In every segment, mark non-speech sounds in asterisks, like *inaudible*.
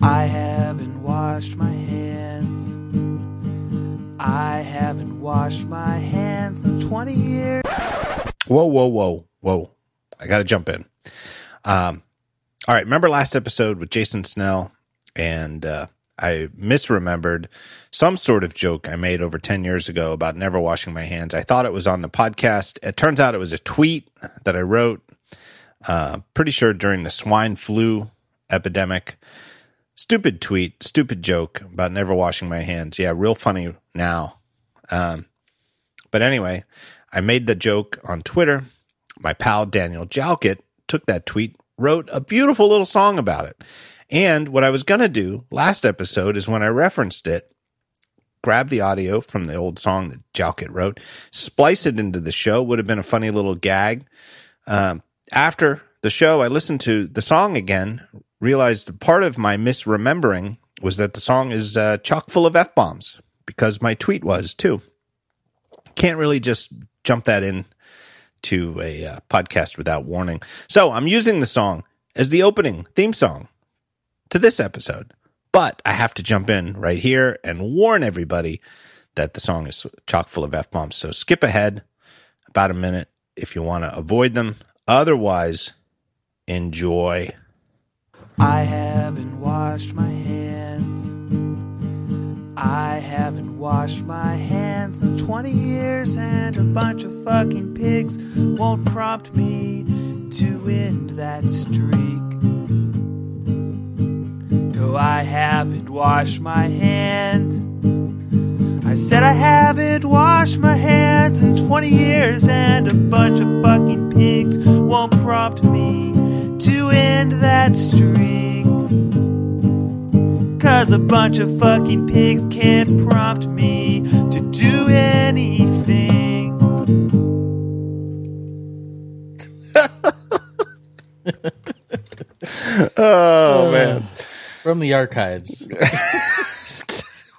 I haven't washed my hands. I haven't washed my hands in 20 years. Whoa, whoa, whoa, whoa. I got to jump in. Um, all right. Remember last episode with Jason Snell? And uh, I misremembered some sort of joke I made over 10 years ago about never washing my hands. I thought it was on the podcast. It turns out it was a tweet that I wrote, uh, pretty sure during the swine flu epidemic. Stupid tweet, stupid joke about never washing my hands. Yeah, real funny now. Um, but anyway, I made the joke on Twitter. My pal Daniel Jalkut took that tweet, wrote a beautiful little song about it. And what I was going to do last episode is when I referenced it, grab the audio from the old song that Jalkut wrote, splice it into the show. Would have been a funny little gag. Um, after the show, I listened to the song again, realized part of my misremembering was that the song is uh, chock full of F bombs because my tweet was too. Can't really just jump that in to a uh, podcast without warning. So I'm using the song as the opening theme song to this episode. But I have to jump in right here and warn everybody that the song is chock full of F bombs. So skip ahead about a minute if you want to avoid them. Otherwise, enjoy. I haven't washed my hands. I haven't washed my hands in 20 years, and a bunch of fucking pigs won't prompt me to end that streak. No, I haven't washed my hands. I said I haven't washed my hands in 20 years, and a bunch of fucking pigs won't prompt me to end that streak. Cause a bunch of fucking pigs can't prompt me to do anything. *laughs* Oh, uh, man. From the archives. *laughs*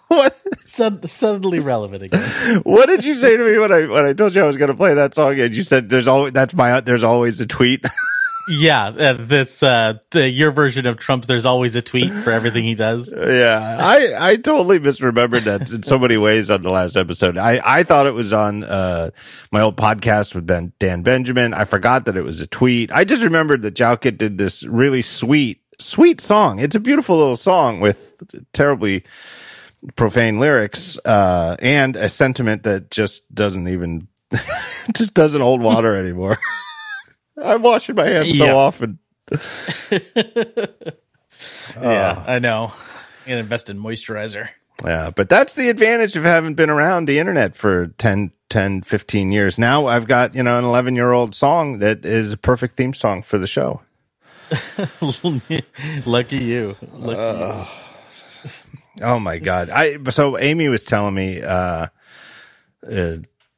What? Sud- suddenly relevant again. What did you say to me when I when I told you I was going to play that song? And you said there's always that's my there's always a tweet. *laughs* Yeah, uh, that's uh, the, your version of Trump. There's always a tweet for everything he does. *laughs* yeah, I I totally misremembered that in so many ways on the last episode. I I thought it was on uh my old podcast with Ben Dan Benjamin. I forgot that it was a tweet. I just remembered that Jalkut did this really sweet sweet song. It's a beautiful little song with terribly profane lyrics uh and a sentiment that just doesn't even *laughs* just doesn't hold water anymore. *laughs* I'm washing my hands so Yeah. often. *laughs* Yeah, I know. And invest in moisturizer. Yeah, but that's the advantage of having been around the internet for 10, 10 15 years. Now I've got, you know, an 11 year old song that is a perfect theme song for the show. *laughs* Lucky you. Lucky Uh, Oh my God. I, so Amy was telling me, uh, uh,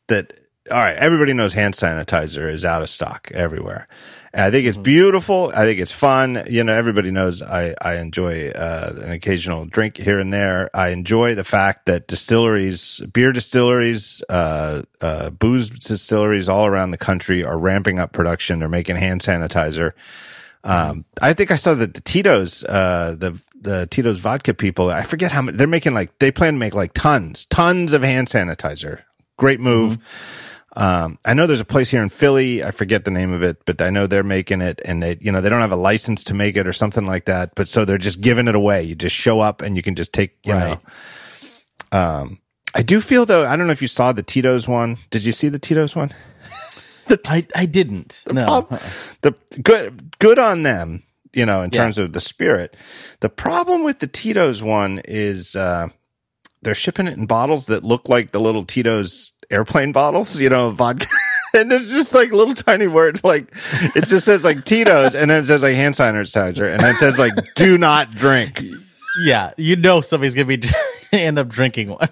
that, all right, everybody knows hand sanitizer is out of stock everywhere. And I think it's beautiful. I think it's fun. You know, everybody knows I, I enjoy, uh, an occasional drink here and there. I enjoy the fact that distilleries, beer distilleries, uh, uh, booze distilleries all around the country are ramping up production. They're making hand sanitizer. Um, I think I saw that the Tito's, uh, the, the Tito's vodka people, I forget how much they're making like, they plan to make like tons, tons of hand sanitizer. Great move. Um, I know there's a place here in Philly. I forget the name of it, but I know they're making it and they, you know, they don't have a license to make it or something like that. But so they're just giving it away. You just show up and you can just take, you Right. know, um, I do feel though, I don't know if you saw the Tito's one. Did you see the Tito's one? *laughs* I, I didn't. No. prob- the good good on them you know in Yeah. terms of the spirit the problem with the tito's one is uh they're shipping it in bottles that look like the little tito's airplane bottles you know vodka *laughs* and it's just like little tiny words like it just says like tito's and then it says like hand sanitizer and then it says like do not drink Yeah, you know somebody's gonna be *laughs* end up drinking one.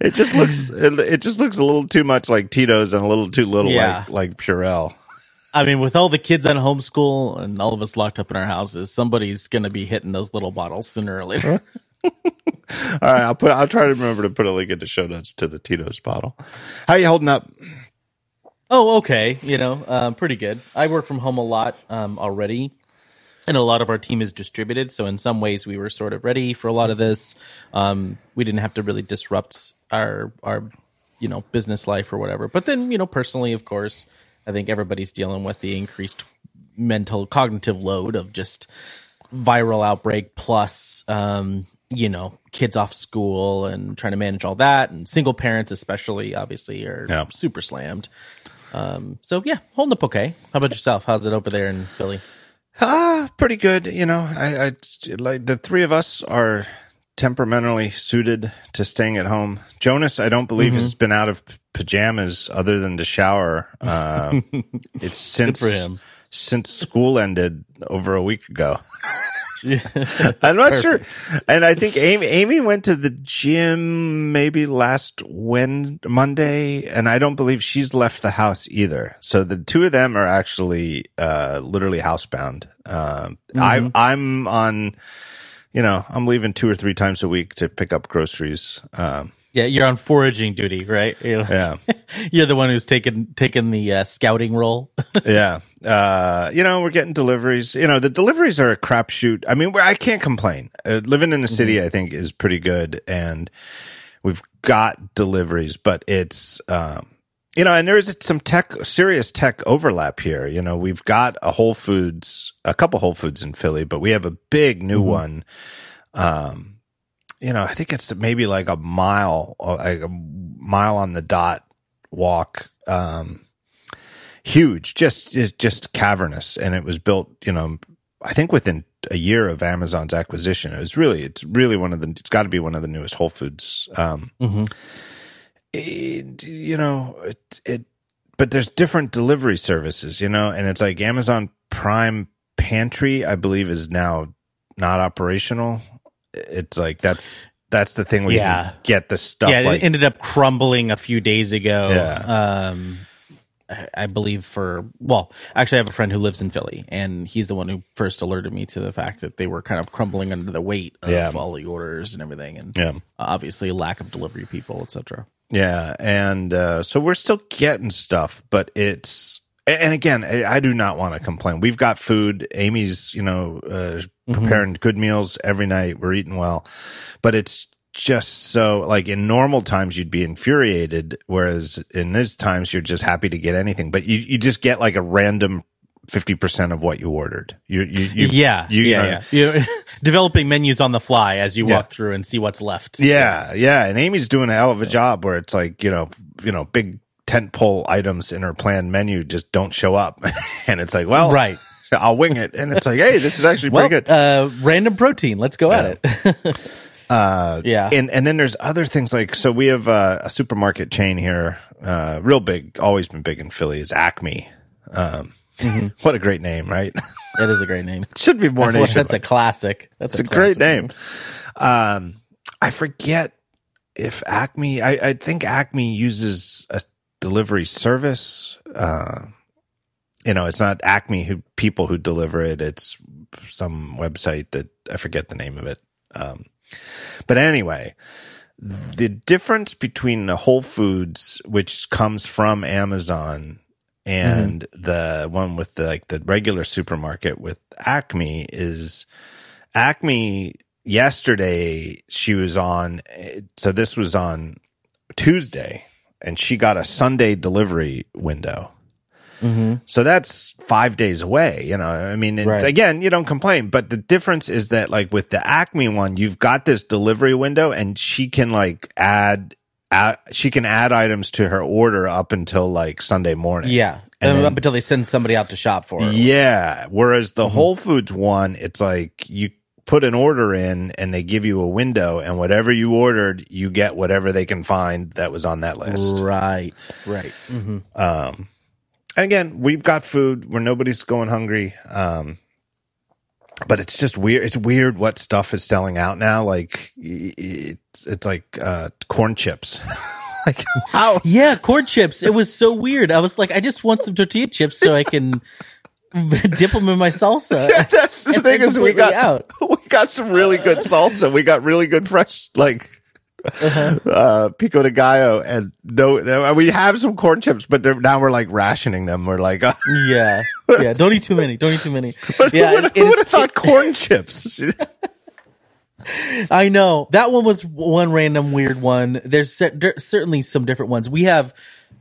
it just looks it, it just looks a little too much like tito's and a little too little Yeah. like like purell I mean, with all the kids on homeschool and all of us locked up in our houses, somebody's gonna be hitting those little bottles sooner or later. All right, I'll put. I'll try to remember to put a link in the show notes to the Tito's bottle. How are you holding up? oh, okay. You know, um, pretty good. I work from home a lot um, already. and a lot of our team is distributed. So in some ways, we were sort of ready for a lot of this. Um, we didn't have to really disrupt our our you know business life or whatever. But then you know personally, of course, I think everybody's dealing with the increased mental cognitive load of just viral outbreak plus um, you know kids off school and trying to manage all that and single parents especially obviously are Yeah. super slammed. Um, so yeah, holding up okay. How about yourself? How's it over there in Philly? Ah, pretty good. You know, I, I like the three of us are temperamentally suited to staying at home. Jonas, I don't believe has been out of pajamas other than to shower. Uh, *laughs* it's since since school ended over a week ago. *laughs* *laughs* I'm not sure. And I think Amy Amy went to the gym maybe last Wed Monday, and I don't believe she's left the house either. So the two of them are actually uh, literally housebound. Um, I I'm on, you know, I'm leaving two or three times a week to pick up groceries. Um, Yeah, you're on foraging duty, right? *laughs* You know, yeah. *laughs* you're the one who's taken taken the uh, scouting role. *laughs* yeah. Uh, you know, we're getting deliveries. You know, the deliveries are a crapshoot. I mean, I can't complain. Uh, living in the city, I think, is pretty good, and we've got deliveries, but it's, um, you know, and there's some tech, serious tech overlap here. You know, we've got a Whole Foods, a couple Whole Foods in Philly, but we have a big new one. Um, you know, I think it's maybe like a mile, uh, like a mile on the dot walk. Um, huge, just just- just cavernous, and it was built. You know, I think within a year of Amazon's acquisition. It was really, it's really one of the. It's got to be one of the newest Whole Foods. Um, Mhm. it, you know, it, it, but there's different delivery services, you know, and it's like Amazon Prime Pantry, I believe, is now not operational. It's like that's that's the thing where Yeah. can get the stuff yeah, like it ended up crumbling a few days ago. Yeah. Um, I believe for well, actually, I have a friend who lives in Philly, and he's the one who first alerted me to the fact that they were kind of crumbling under the weight of Yeah. all the orders and everything, and yeah. obviously lack of delivery people, etc. Yeah, and uh, so we're still getting stuff, but it's and again, I I do not want to complain. We've got food. Amy's, you know, uh, Mm-hmm. preparing good meals every night. We're eating well, but it's just so like in normal times you'd be infuriated, whereas in these times you're just happy to get anything. But you you just get like a random fifty percent of what you ordered. You you, you yeah, you, yeah, know, yeah. *laughs* Developing menus on the fly as you Yeah. walk through and see what's left. Yeah, yeah, and Amy's doing a hell of a job where it's like you know, you know, big tent pole items in her planned menu just don't show up, *laughs* and it's like, well, Right. I'll wing it, and it's like, hey, this is actually Well, pretty good. uh, random protein. Let's go at it. *laughs* Uh, yeah. and and then there's other things like so we have uh, a supermarket chain here, uh, real big, always been big in Philly is Acme. Um, Mm-hmm. *laughs* what a great name, right? that is a great name. *laughs* Should be more That's, a classic. That's It's a great classic name. Um, I forget if Acme. I, I think Acme uses a delivery service. Uh, you know, it's not Acme who people who deliver it. It's some website that I forget the name of it. Um, but anyway, the difference between the Whole Foods, which comes from Amazon, and the one with the like the regular supermarket with Acme is Acme yesterday she was on so this was on Tuesday and she got a Sunday delivery window. Mhm. So that's 5 days away, you know. I mean, Right. again, you don't complain, but the difference is that like with the Acme one, you've got this delivery window and she can like add add, she can add items to her order up until like Sunday morning. Yeah. And then- up until they send somebody out to shop for it. Yeah. Whereas the Whole Foods one, it's like you put an order in and they give you a window and whatever you ordered, you get whatever they can find that was on that list. Right. Right. hmm Um, again, we've got food where nobody's going hungry. Um, but it's just weird. It's weird what stuff is selling out now. Like it's, it's like, uh, corn chips. *laughs* like how? Yeah, corn chips. It was so weird. I was like, I just want some tortilla chips so I can *laughs* dip them in my salsa. *laughs* That's the And thing is we got out. we got some really good salsa. We got really good fresh like *laughs* uh, pico de gallo, and no, we have some corn chips, but they're- now we're like rationing them. We're like, uh, *laughs* Yeah, yeah. Don't eat too many. Don't eat too many. *laughs* but yeah, who would, who would have thought corn chips? I know that one was one random weird one. There's cer- certainly some different ones. We have,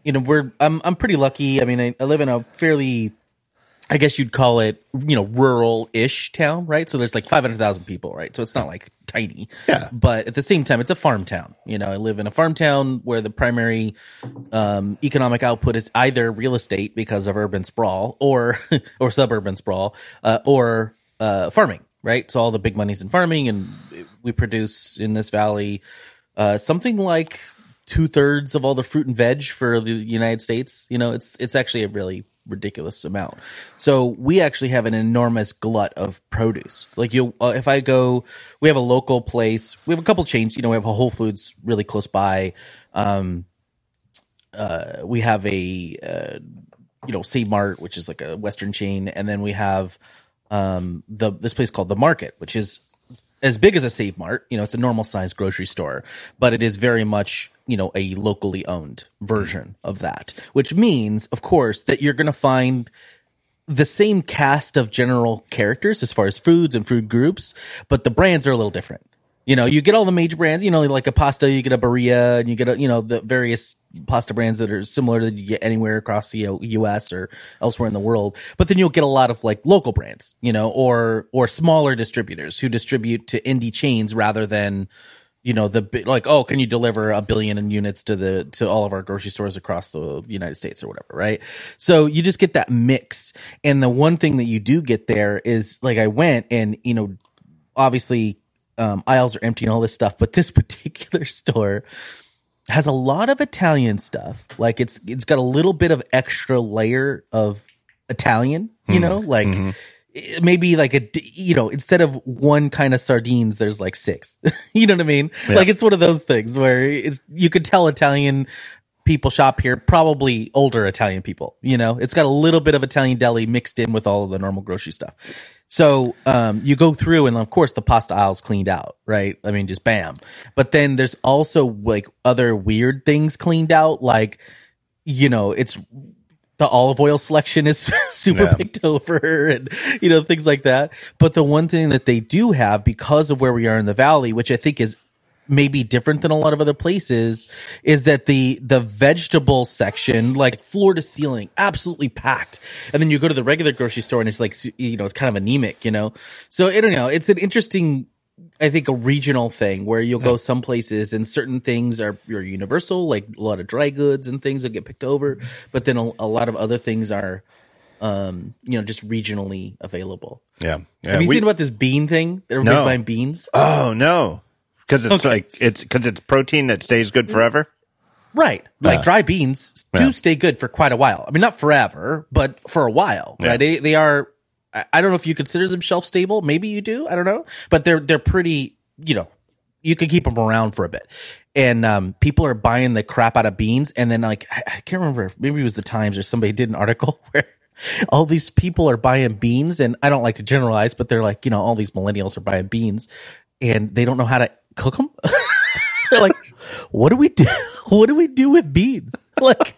you know, we're I'm I'm pretty lucky. I mean, I, I live in a fairly, I guess you'd call it, you know, rural-ish town, right? So there's like 500,000 people, right? So it's not like tiny. Yeah. But at the same time, it's a farm town. You know, I live in a farm town where the primary um, economic output is either real estate because of urban sprawl or *laughs* or suburban sprawl uh, or uh, farming right so all the big money's in farming and we produce in this valley uh, something like two-thirds of all the fruit and veg for the united states you know it's it's actually a really ridiculous amount. So we actually have an enormous glut of produce. Like you uh, if i go we have a local place we have a couple chains you know we have a whole foods really close by. Um uh, we have a uh, you know Save Mart, which is like a Western chain, and then we have um, the this place called the Market, which is as big as a Save Mart. You know, it's a normal sized grocery store, but it is very much you know a locally owned version of that, which means, of course, that you're going to find the same cast of general characters as far as foods and food groups, but the brands are a little different. You know, you get all the major brands, you know, like a pasta, you get a Barilla, and you get, a, you know, the various pasta brands that are similar that you get anywhere across the uh, US or elsewhere in the world. But then you'll get a lot of like local brands, you know, or, or smaller distributors who distribute to indie chains rather than, you know, the like, oh, can you deliver a billion in units to the, to all of our grocery stores across the United States or whatever, right? So you just get that mix. And the one thing that you do get there is like I went and, you know, obviously um, aisles are empty and all this stuff, but this *laughs* particular store has a lot of Italian stuff. Like it's it's got a little bit of extra layer of Italian, you hmm. know, like it- maybe like a you know instead of one kind of sardines, there's like six. *laughs* you know what I mean? Like it's one of those things where it's you could tell Italian people shop here, probably older Italian people. You know, it's got a little bit of Italian deli mixed in with all of the normal grocery stuff. So um, you go through, and of course the pasta aisle's cleaned out, right? I mean, just bam. But then there's also like other weird things cleaned out, like you know, it's the olive oil selection is *laughs* super Yeah. picked over and you know things like that but the one thing that they do have because of where we are in the valley which i think is maybe different than a lot of other places is that the the vegetable section like floor to ceiling absolutely packed and then you go to the regular grocery store and it's like you know it's kind of anemic you know so i don't know it's an interesting I think a regional thing where you'll go some places and certain things are you're universal, like a lot of dry goods and things that get picked over, but then a, a lot of other things are, um, you know, just regionally available. Yeah. yeah Have you we- seen about this bean thing? that Everybody's No. buying beans, Oh no, because it's Okay. like it's because it's protein that stays good forever. right? Like dry beans do Yeah. stay good for quite a while. I mean, not forever, but for a while, Yeah. right? They they are. I- I don't know if you consider them shelf stable. Maybe you do. I don't know, but they're they're pretty. You know, you can keep them around for a bit. And um, people are buying the crap out of beans, and then like I, I can't remember. Maybe it was the Times or somebody did an article *laughs* where all these people are buying beans, and I don't like to generalize, but they're like, you know, all these millennials are buying beans, and they don't know how to cook them. *laughs* they're like, what do we do? *laughs* What do we do with beans? *laughs* Like,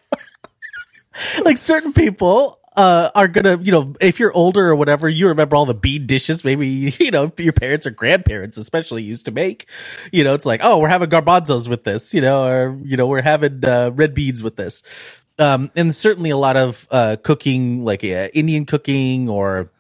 like certain people uh, are gonna, you know, if you're older or whatever, you remember all the bean dishes. Maybe you know your parents or grandparents, especially, used to make. You know, it's like, oh, we're having garbanzos with this, you know, or you know, we're having uh, red beans with this. Um, and certainly a lot of uh, cooking, like Indian cooking or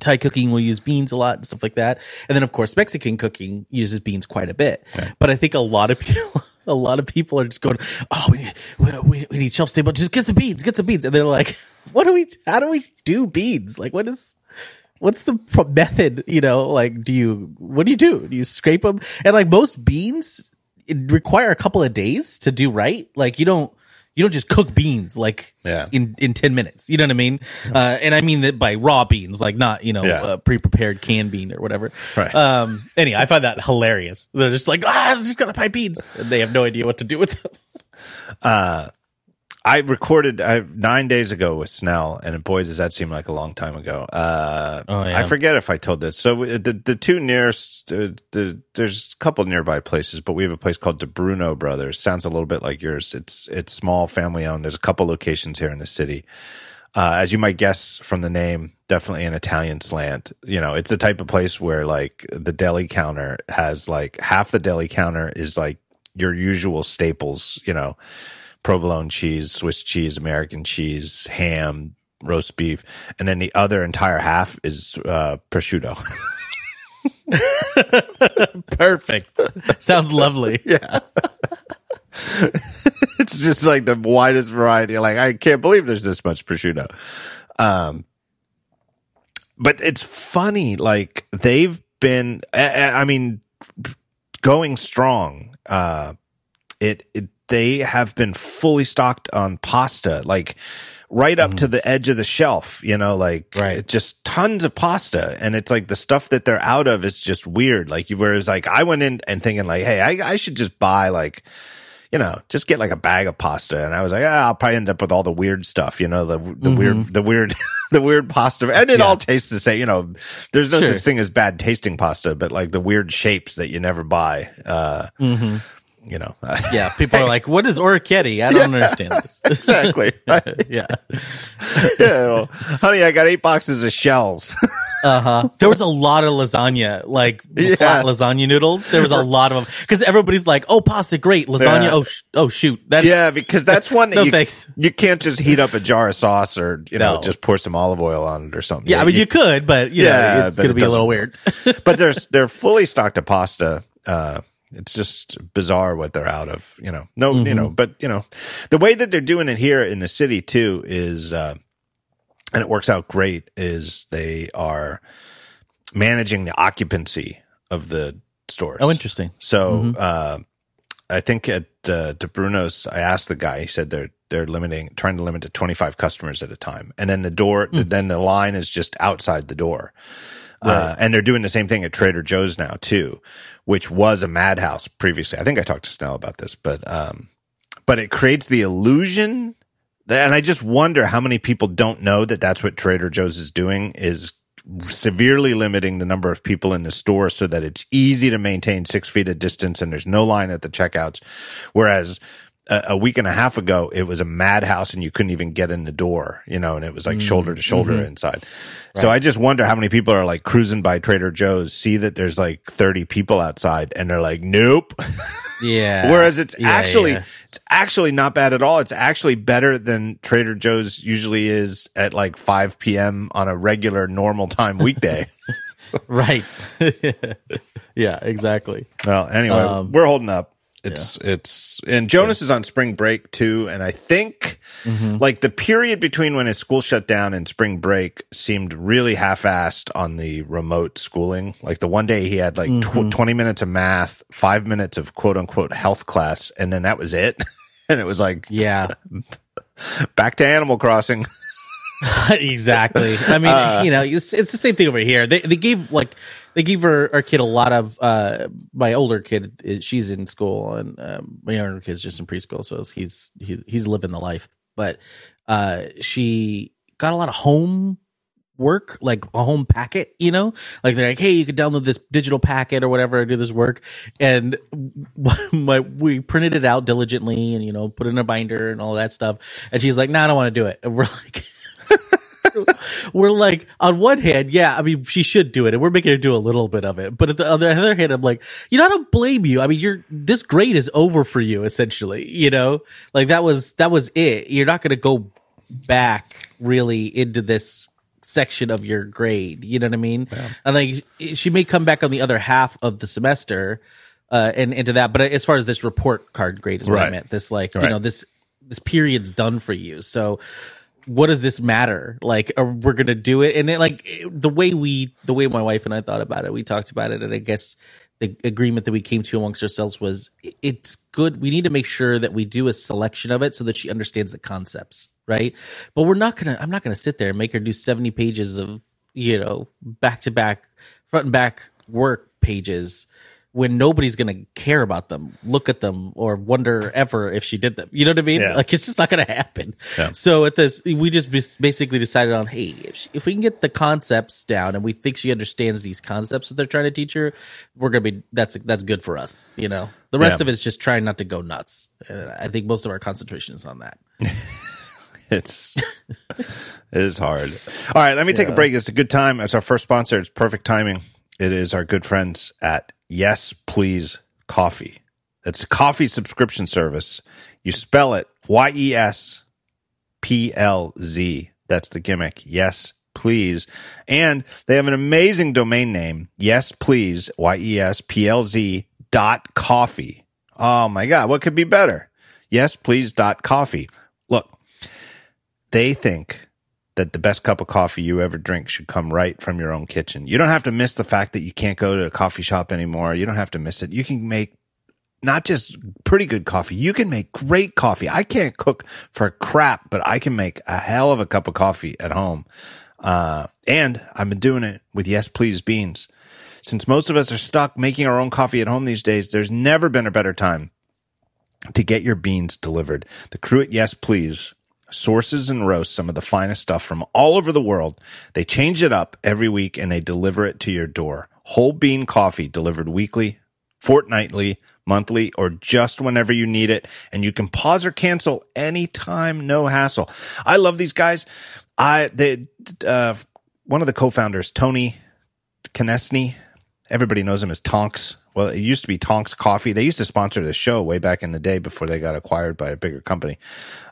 Thai cooking will use beans a lot and stuff like that. And then of course Mexican cooking uses beans quite a bit. But I think a lot of *laughs* people a lot of people are just going, "Oh, we need, we, we, need shelf stable. Just get some beans, get some beans." And they're like, *laughs* "What do we how do we do beans? Like what is what's the method, you know, like do you what do you do? Do you scrape them? And like most beans it require a couple of days to do right. Like you don't you don't just cook beans like Yeah. in in 10 minutes. You know what I mean? Uh, and I mean that by raw beans, like not, you know, Yeah. uh, pre-prepared canned bean or whatever. Right. Um, anyway, I find that hilarious. They're just like, ah, I'm just gonna buy beans. And they have no idea what to do with them. I recorded I, nine days ago with Snell, and boy, does that seem like a long time ago. Uh, Oh, yeah. I forget if I told this. So uh, the the two nearest, uh, the, there's a couple nearby places, but we have a place called Di Bruno Brothers. Sounds a little bit like yours. It's it's small, family owned. There's a couple locations here in the city. Uh, as you might guess from the name, definitely an Italian slant. You know, it's the type of place where like the deli counter has like half the deli counter is like your usual staples. You know provolone cheese, Swiss cheese, American cheese, ham, roast beef, and then the other entire half is uh, prosciutto. *laughs* Perfect. Sounds lovely. *laughs* yeah. *laughs* it's just like the widest variety. Like I can't believe there's this much prosciutto. Um, but it's funny. Like they've been. I, I mean, going strong. Uh, it, it they have been fully stocked on pasta. Like right up to the edge of the shelf, you know, like Right. just tons of pasta. And it's like the stuff that they're out of is just weird. Like whereas like I went in and thinking like, Hey, I, I should just buy like, you know, just get like a bag of pasta. And I was like, ah, I'll probably end up with all the weird stuff, you know, the, the weird, the weird, *laughs* the weird pasta. And it Yeah. all tastes the same, you know, there's no Sure. such thing as bad tasting pasta, but like the weird shapes that you never buy, uh, you know, Yeah, people are like, "What is orchetti?" I don't *laughs* understand this. *laughs* exactly. *laughs* Right? yeah. yeah, well, honey, I got eight boxes of shells. Uh huh. There was a lot of lasagna, like Yeah. flat lasagna noodles. There was a lot of them because everybody's like, "Oh, pasta, great lasagna." Yeah. Oh, sh- oh, shoot. That yeah, because that's one that No you, thanks. you can't just heat up a jar of sauce or you know No. just pour some olive oil on it or something. Yeah, I mean, you could, but you Yeah, know, it's to it be a little weird. but they're they're fully stocked of pasta. Uh, it's just bizarre what they're out of. You know, no, you Mm-hmm. know, but you know, the way that they're doing it here in the city too is, uh, and it works out great. Is they are managing the occupancy of the stores. oh, interesting. So uh, I think at uh, Di Bruno's, I asked the guy. He said they're they're limiting, trying to limit to twenty five customers at a time, and then the door, then the line is just outside the door. Uh, and they're doing the same thing at Trader Joe's now too, which was a madhouse previously. I think I talked to Snell about this, but um, but it creates the illusion. That, and I just wonder how many people don't know that that's what Trader Joe's is doing is severely limiting the number of people in the store so that it's easy to maintain six feet of distance and there's no line at the checkouts. Whereas a, a week and a half ago, it was a madhouse and you couldn't even get in the door, you know, and it was like shoulder to shoulder inside. So I just wonder how many people are like cruising by Trader Joe's, see that there's like 30 people outside and they're like, nope. *laughs* Yeah. Whereas it's Yeah, actually yeah. it's actually not bad at all. It's actually better than Trader Joe's usually is at like 5 p.m. on a regular normal time weekday. *laughs* *laughs* right. yeah, exactly. well, anyway, Um, we're holding up. It's it's and Jonas is on spring break too, and I think Mm-hmm. like the period between when his school shut down and spring break seemed really half-assed on the remote schooling. Like the one day he had like Mm-hmm. tw- twenty minutes of math, five minutes of quote unquote health class, and then that was it. *laughs* and it was like Yeah. *laughs* back to Animal Crossing. *laughs* exactly. I mean, Uh, you know, it's, it's the same thing over here. They they gave like they gave our, our kid a lot of uh my older kid she's in school and um, my younger kid's just in preschool so he's he, he's living the life. But uh she got a lot of home work like a home packet you know? Like they're like hey you could download this digital packet or whatever I do this work. And *laughs* my we printed it out diligently and you know put it in a binder and all that stuff. And she's like no nah, i don't want to do it. And we're *laughs* like *laughs* we're like on one hand yeah i mean she should do it and we're making her do a little bit of it. But at the other, other hand i'm like you know i don't blame you. I mean you're this grade is over for you essentially you know? Like that was that was it. You're not going to go back really into this section of your grade you know what i mean? And like she may come back on the other half of the semester uh and into that but as far as this report card grade is what i meant this like Right. you know this this period's done for you. So what does this matter? Like we're gonna do it? And it like the way we the way my wife and i thought about it we talked about it and i guess the agreement that we came to amongst ourselves was it's good we need to make sure that we do a selection of it so that she understands the concepts right? But we're not gonna i'm not gonna sit there and make her do 70 pages of you know back to back front and back work pages when nobody's going to care about them, look at them, or wonder ever if she did them. You know what I mean? Yeah. Like it's just not going to happen. Yeah. So at this, we just basically decided on, hey, if, she, if we can get the concepts down and we think she understands these concepts that they're trying to teach her, we're going to be that's that's good for us. You know, the rest Yeah. of it's just trying not to go nuts. Uh, I think most of our concentration is on that. *laughs* It's it is hard. All right, let me take a break. It's a good time. It's our first sponsor. It's perfect timing. It is our good friends at Yes Please Coffee. It's a coffee subscription service. You spell it Y E S P L Z. That's the gimmick. Yes, please. And they have an amazing domain name. Yes, please. Y E S P L Z dot coffee. Oh my God. What could be better? Yes, please dot coffee. Look, they think that the best cup of coffee you ever drink should come right from your own kitchen. You don't have to miss the fact that you can't go to a coffee shop anymore. You don't have to miss it. You can make not just pretty good coffee. You can make great coffee. I can't cook for crap, but I can make a hell of a cup of coffee at home. Uh, and I've been doing it with Yes Please beans. Since most of us are stuck making our own coffee at home these days, there's never been a better time to get your beans delivered. The crew at Yes Please sources and roasts some of the finest stuff from all over the world. They change it up every week and they deliver it to your door. Whole bean coffee delivered weekly, fortnightly, monthly, or just whenever you need it. And you can pause or cancel anytime, no hassle. I love these guys. I, they, uh, one of the co-founders, Tony Konecny, everybody knows him as Tonx. Well, it used to be Tonx Coffee. They used to sponsor the show way back in the day before they got acquired by a bigger company.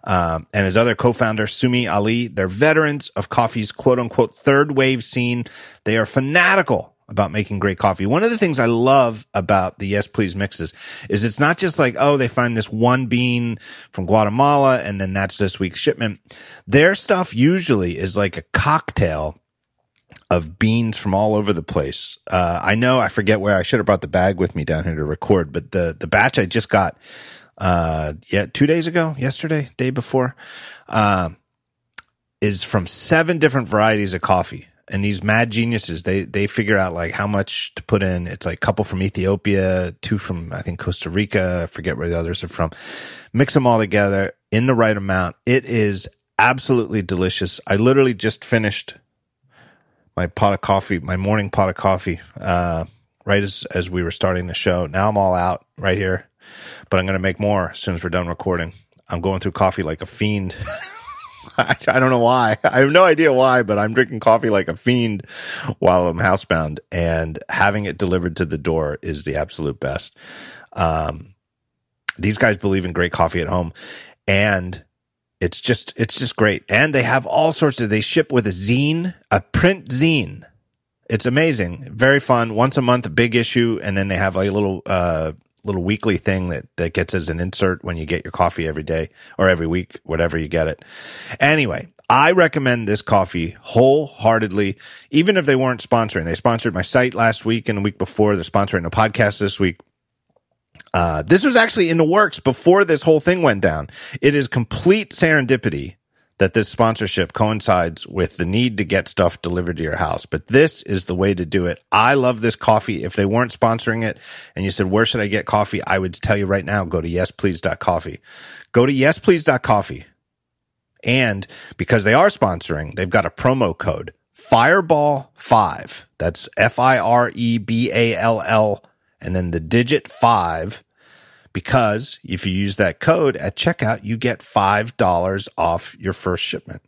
Um, and his other co-founder, Sumi Ali, they're veterans of coffee's quote unquote third wave scene. They are fanatical about making great coffee. One of the things I love about the Yes Please mixes is it's not just like, oh, they find this one bean from Guatemala and then that's this week's shipment. Their stuff usually is like a cocktail of beans from all over the place. Uh, I know I forget where I should have brought the bag with me down here to record, but the, the batch I just got, uh, yeah, two days ago, yesterday, day before, um, is from seven different varieties of coffee. And these mad geniuses, they, they figure out like how much to put in. It's like a couple from Ethiopia, two from, I think, Costa Rica. I forget where the others are from. Mix them all together in the right amount. It is absolutely delicious. I literally just finished my pot of coffee, my morning pot of coffee, uh, right as, as we were starting the show. Now I'm all out right here, but I'm going to make more as soon as we're done recording. I'm going through coffee like a fiend. *laughs* I, I don't know why. I have no idea why, but I'm drinking coffee like a fiend while I'm housebound and having it delivered to the door is the absolute best. Um, these guys believe in great coffee at home and it's just it's just great and they have all sorts of they ship with a zine a print zine it's amazing very fun once a month a big issue and then they have a little uh little weekly thing that that gets as an insert when you get your coffee every day or every week whatever you get it anyway I recommend this coffee wholeheartedly, even if they weren't sponsoring. They sponsored my site last week and the week before. They're sponsoring a podcast this week. Uh, this was actually in the works before this whole thing went down. It is complete serendipity that this sponsorship coincides with the need to get stuff delivered to your house. But this is the way to do it. I love this coffee. If they weren't sponsoring it and you said, where should I get coffee? I would tell you right now, go to yesplease.coffee. Go to yesplease.coffee. And because they are sponsoring, they've got a promo code Fireball5. That's F I R E B A L L and then the digit five. Because if you use that code at checkout, you get $5 off your first shipment.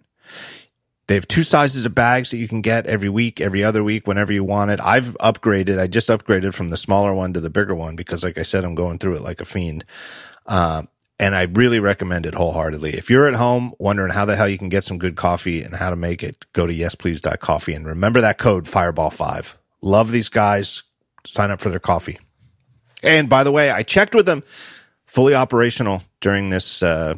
They have two sizes of bags that you can get every week, every other week, whenever you want it. I've upgraded. I just upgraded from the smaller one to the bigger one because, like I said, I'm going through it like a fiend. Um, and I really recommend it wholeheartedly. If you're at home wondering how the hell you can get some good coffee and how to make it, go to yesplease.coffee and remember that code Fireball5. Love these guys. Sign up for their coffee. And by the way, I checked with them, fully operational during this uh,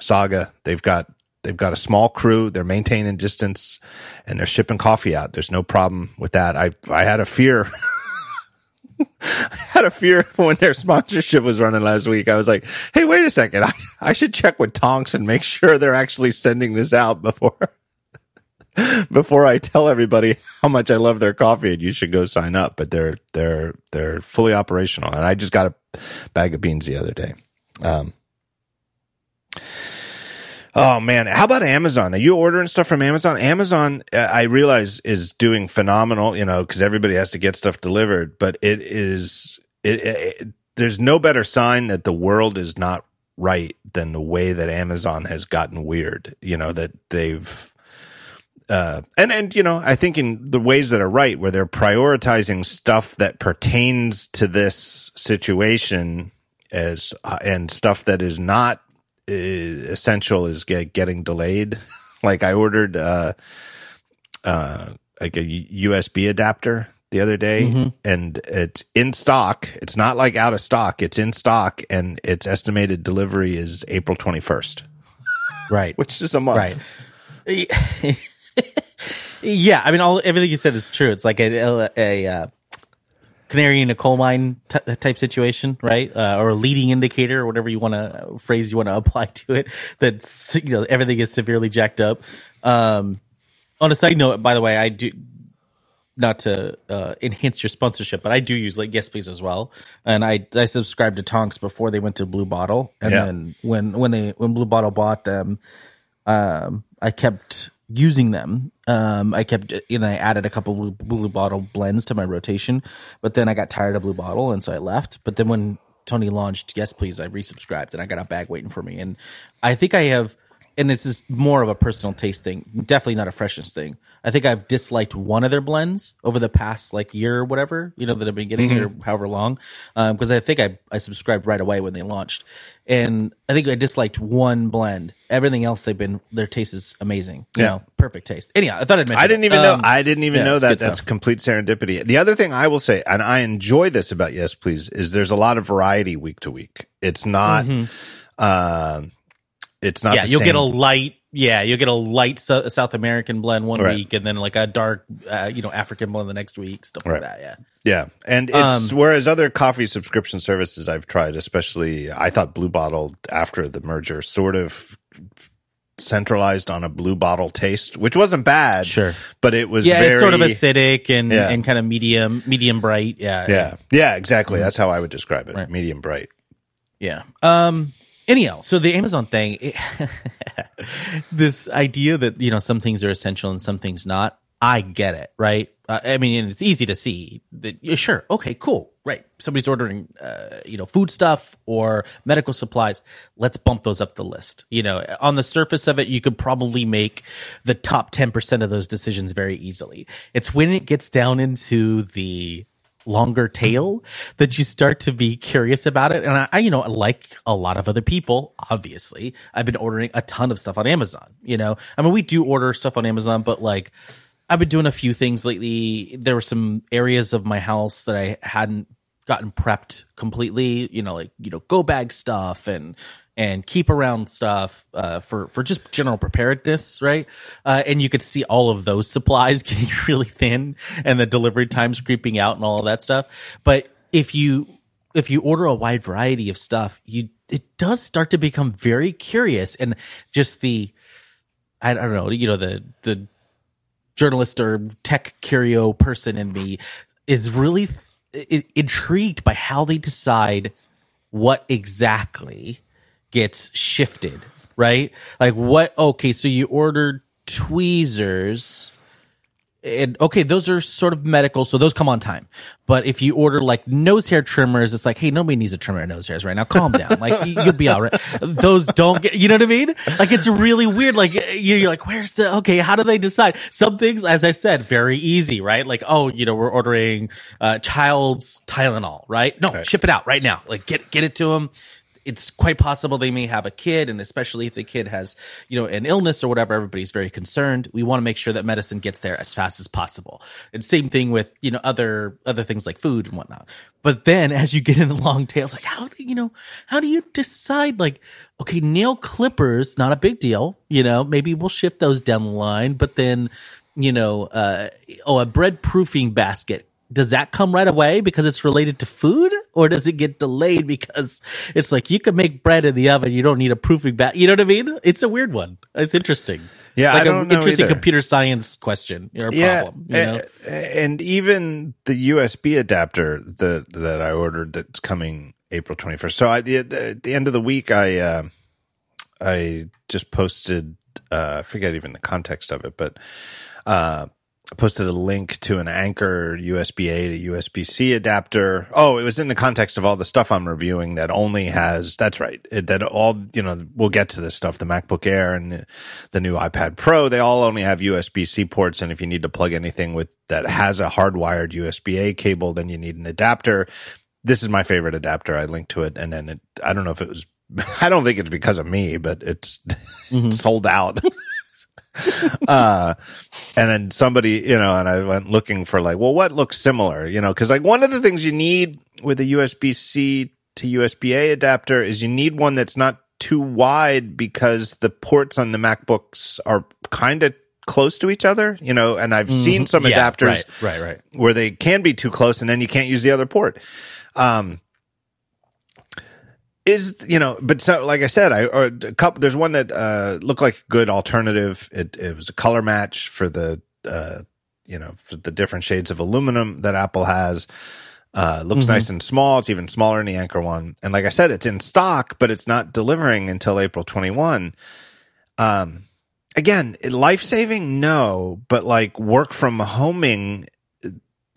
saga. They've got they've got a small crew. They're maintaining distance, and they're shipping coffee out. There's no problem with that. I I had a fear. *laughs* I had a fear *laughs* when their sponsorship was running last week. I was like, "Hey, wait a second! I, I should check with Tonx and make sure they're actually sending this out before *laughs* before I tell everybody how much I love their coffee and you should go sign up. But they're they're they're fully operational, and I just got a bag of beans the other day. Um, oh man, how about Amazon? Are you ordering stuff from Amazon? Amazon, uh, I realize, is doing phenomenal. You know, because everybody has to get stuff delivered, but it is it, it, there's no better sign that the world is not right than the way that Amazon has gotten weird. You know that they've uh, and and you know I think in the ways that are right, where they're prioritizing stuff that pertains to this situation as uh, and stuff that is not uh, essential is get, getting delayed. *laughs* like I ordered uh, uh, like a USB adapter the other day mm-hmm. and it's in stock. It's not like out of stock. It's in stock and its estimated delivery is April 21st. Right. *laughs* Which is a month. Right. *laughs* *laughs* yeah, I mean, all everything you said is true. It's like a, a, a uh, canary in a coal mine t- type situation, right? Uh, or a leading indicator, or whatever you want to uh, phrase you want to *laughs* apply to it. That's you know everything is severely jacked up. Um, on a side note, by the way, I do not to uh, enhance your sponsorship, but I do use like Yes Please as well, and I I subscribed to Tonx before they went to Blue Bottle, and yeah. then when when they when Blue Bottle bought them, um, I kept using them. Um, I kept, you know, I added a couple blue, blue, bottle blends to my rotation, but then I got tired of blue bottle and so I left. But then when Tony launched, yes, please, I resubscribed and I got a bag waiting for me. And I think I have, and this is more of a personal taste thing, definitely not a freshness thing. I think I've disliked one of their blends over the past like year or whatever, you know, that I've been getting mm-hmm. or however long. Um, cause I think I, I subscribed right away when they launched. And I think I disliked one blend. Everything else they've been, their taste is amazing. You yeah. know, perfect taste. Anyhow, I thought I'd mention I didn't even know, um, I didn't even yeah, know that. That's stuff. complete serendipity. The other thing I will say, and I enjoy this about Yes Please, is there's a lot of variety week to week. It's not, mm-hmm. uh, it's not. Yeah, you'll same. get a light yeah, you'll get a light South American blend one right. week, and then like a dark, uh, you know, African blend the next week, stuff right. like that. Yeah, yeah, and it's um, whereas other coffee subscription services I've tried, especially I thought Blue Bottle after the merger sort of centralized on a blue bottle taste, which wasn't bad. Sure, but it was yeah, very, it's sort of acidic and yeah. and kind of medium medium bright. Yeah, yeah, yeah, exactly. Mm-hmm. That's how I would describe it. Right. Medium bright. Yeah. Um anyhow, so the Amazon thing, it, *laughs* this idea that you know some things are essential and some things not. I get it, right? Uh, I mean, and it's easy to see that. Yeah, sure, okay, cool, right? Somebody's ordering, uh, you know, food stuff or medical supplies. Let's bump those up the list. You know, on the surface of it, you could probably make the top ten percent of those decisions very easily. It's when it gets down into the longer tail that you start to be curious about it. And I, I, you know, like a lot of other people, obviously, I've been ordering a ton of stuff on Amazon. You know, I mean, we do order stuff on Amazon, but like, I've been doing a few things lately. There were some areas of my house that I hadn't gotten prepped completely, you know, like, you know, go bag stuff and, and keep around stuff uh, for for just general preparedness, right? Uh, and you could see all of those supplies *laughs* getting really thin, and the delivery times creeping out, and all of that stuff. But if you if you order a wide variety of stuff, you it does start to become very curious, and just the I don't know, you know, the the journalist or tech curio person in me is really intrigued by how they decide what exactly gets shifted, right? Like what? Okay, so you ordered tweezers. And okay, those are sort of medical, so those come on time. But if you order like nose hair trimmers, it's like, hey, nobody needs a trimmer their nose hairs right now. Calm down. Like you'll be all right. Those don't get, you know what I mean? Like it's really weird. Like you're like, where's the, okay, how do they decide? Some things, as I said, very easy, right? Like, oh, you know, we're ordering, uh, child's Tylenol, right? No, right. ship it out right now. Like get, get it to them it's quite possible they may have a kid and especially if the kid has you know an illness or whatever everybody's very concerned. We want to make sure that medicine gets there as fast as possible. And same thing with you know other other things like food and whatnot. But then as you get in the long tails like how do you know how do you decide like okay nail clippers not a big deal you know maybe we'll shift those down the line but then you know uh oh a bread proofing basket does that come right away because it's related to food or does it get delayed because it's like you can make bread in the oven you don't need a proofing back you know what i mean it's a weird one it's interesting Yeah, like I don't an interesting either. computer science question or problem. You know? a- and even the USB adapter that that I ordered that's coming April twenty first. So I, at at the end of the week, I uh, I just posted. Uh, I forget even the context of it, but uh, posted a link to an Anker USB A to USB C adapter. Oh, it was in the context of all the stuff I'm reviewing that only has. That's right. It, that all you know. We'll get to this stuff. The MacBook Air and the, the new iPad Pro. They all only have USB C ports, and if you need to plug anything with that has a hardwired USB A cable, then you need an adapter. This is my favorite adapter. I linked to it, and then it. I don't know if it was. *laughs* I don't think it's because of me, but it's mm-hmm. *laughs* sold out. *laughs* *laughs* uh and then somebody you know and i went looking for like well what looks similar you know because like one of the things you need with a usb-c to usb-a adapter is you need one that's not too wide because the ports on the macbooks are kind of close to each other you know and i've seen some Mm-hmm. Yeah, adapters right, right, right. where they can be too close and then you can't use the other port. Um, is you know, but so like I said, I or a couple. There's one that uh looked like a good alternative. It it was a color match for the uh you know for the different shades of aluminum that Apple has. Uh, looks nice and small. It's even smaller than the Anker one. And like I said, it's in stock, but it's not delivering until April 21. Um, again, life saving, no, but like work from homing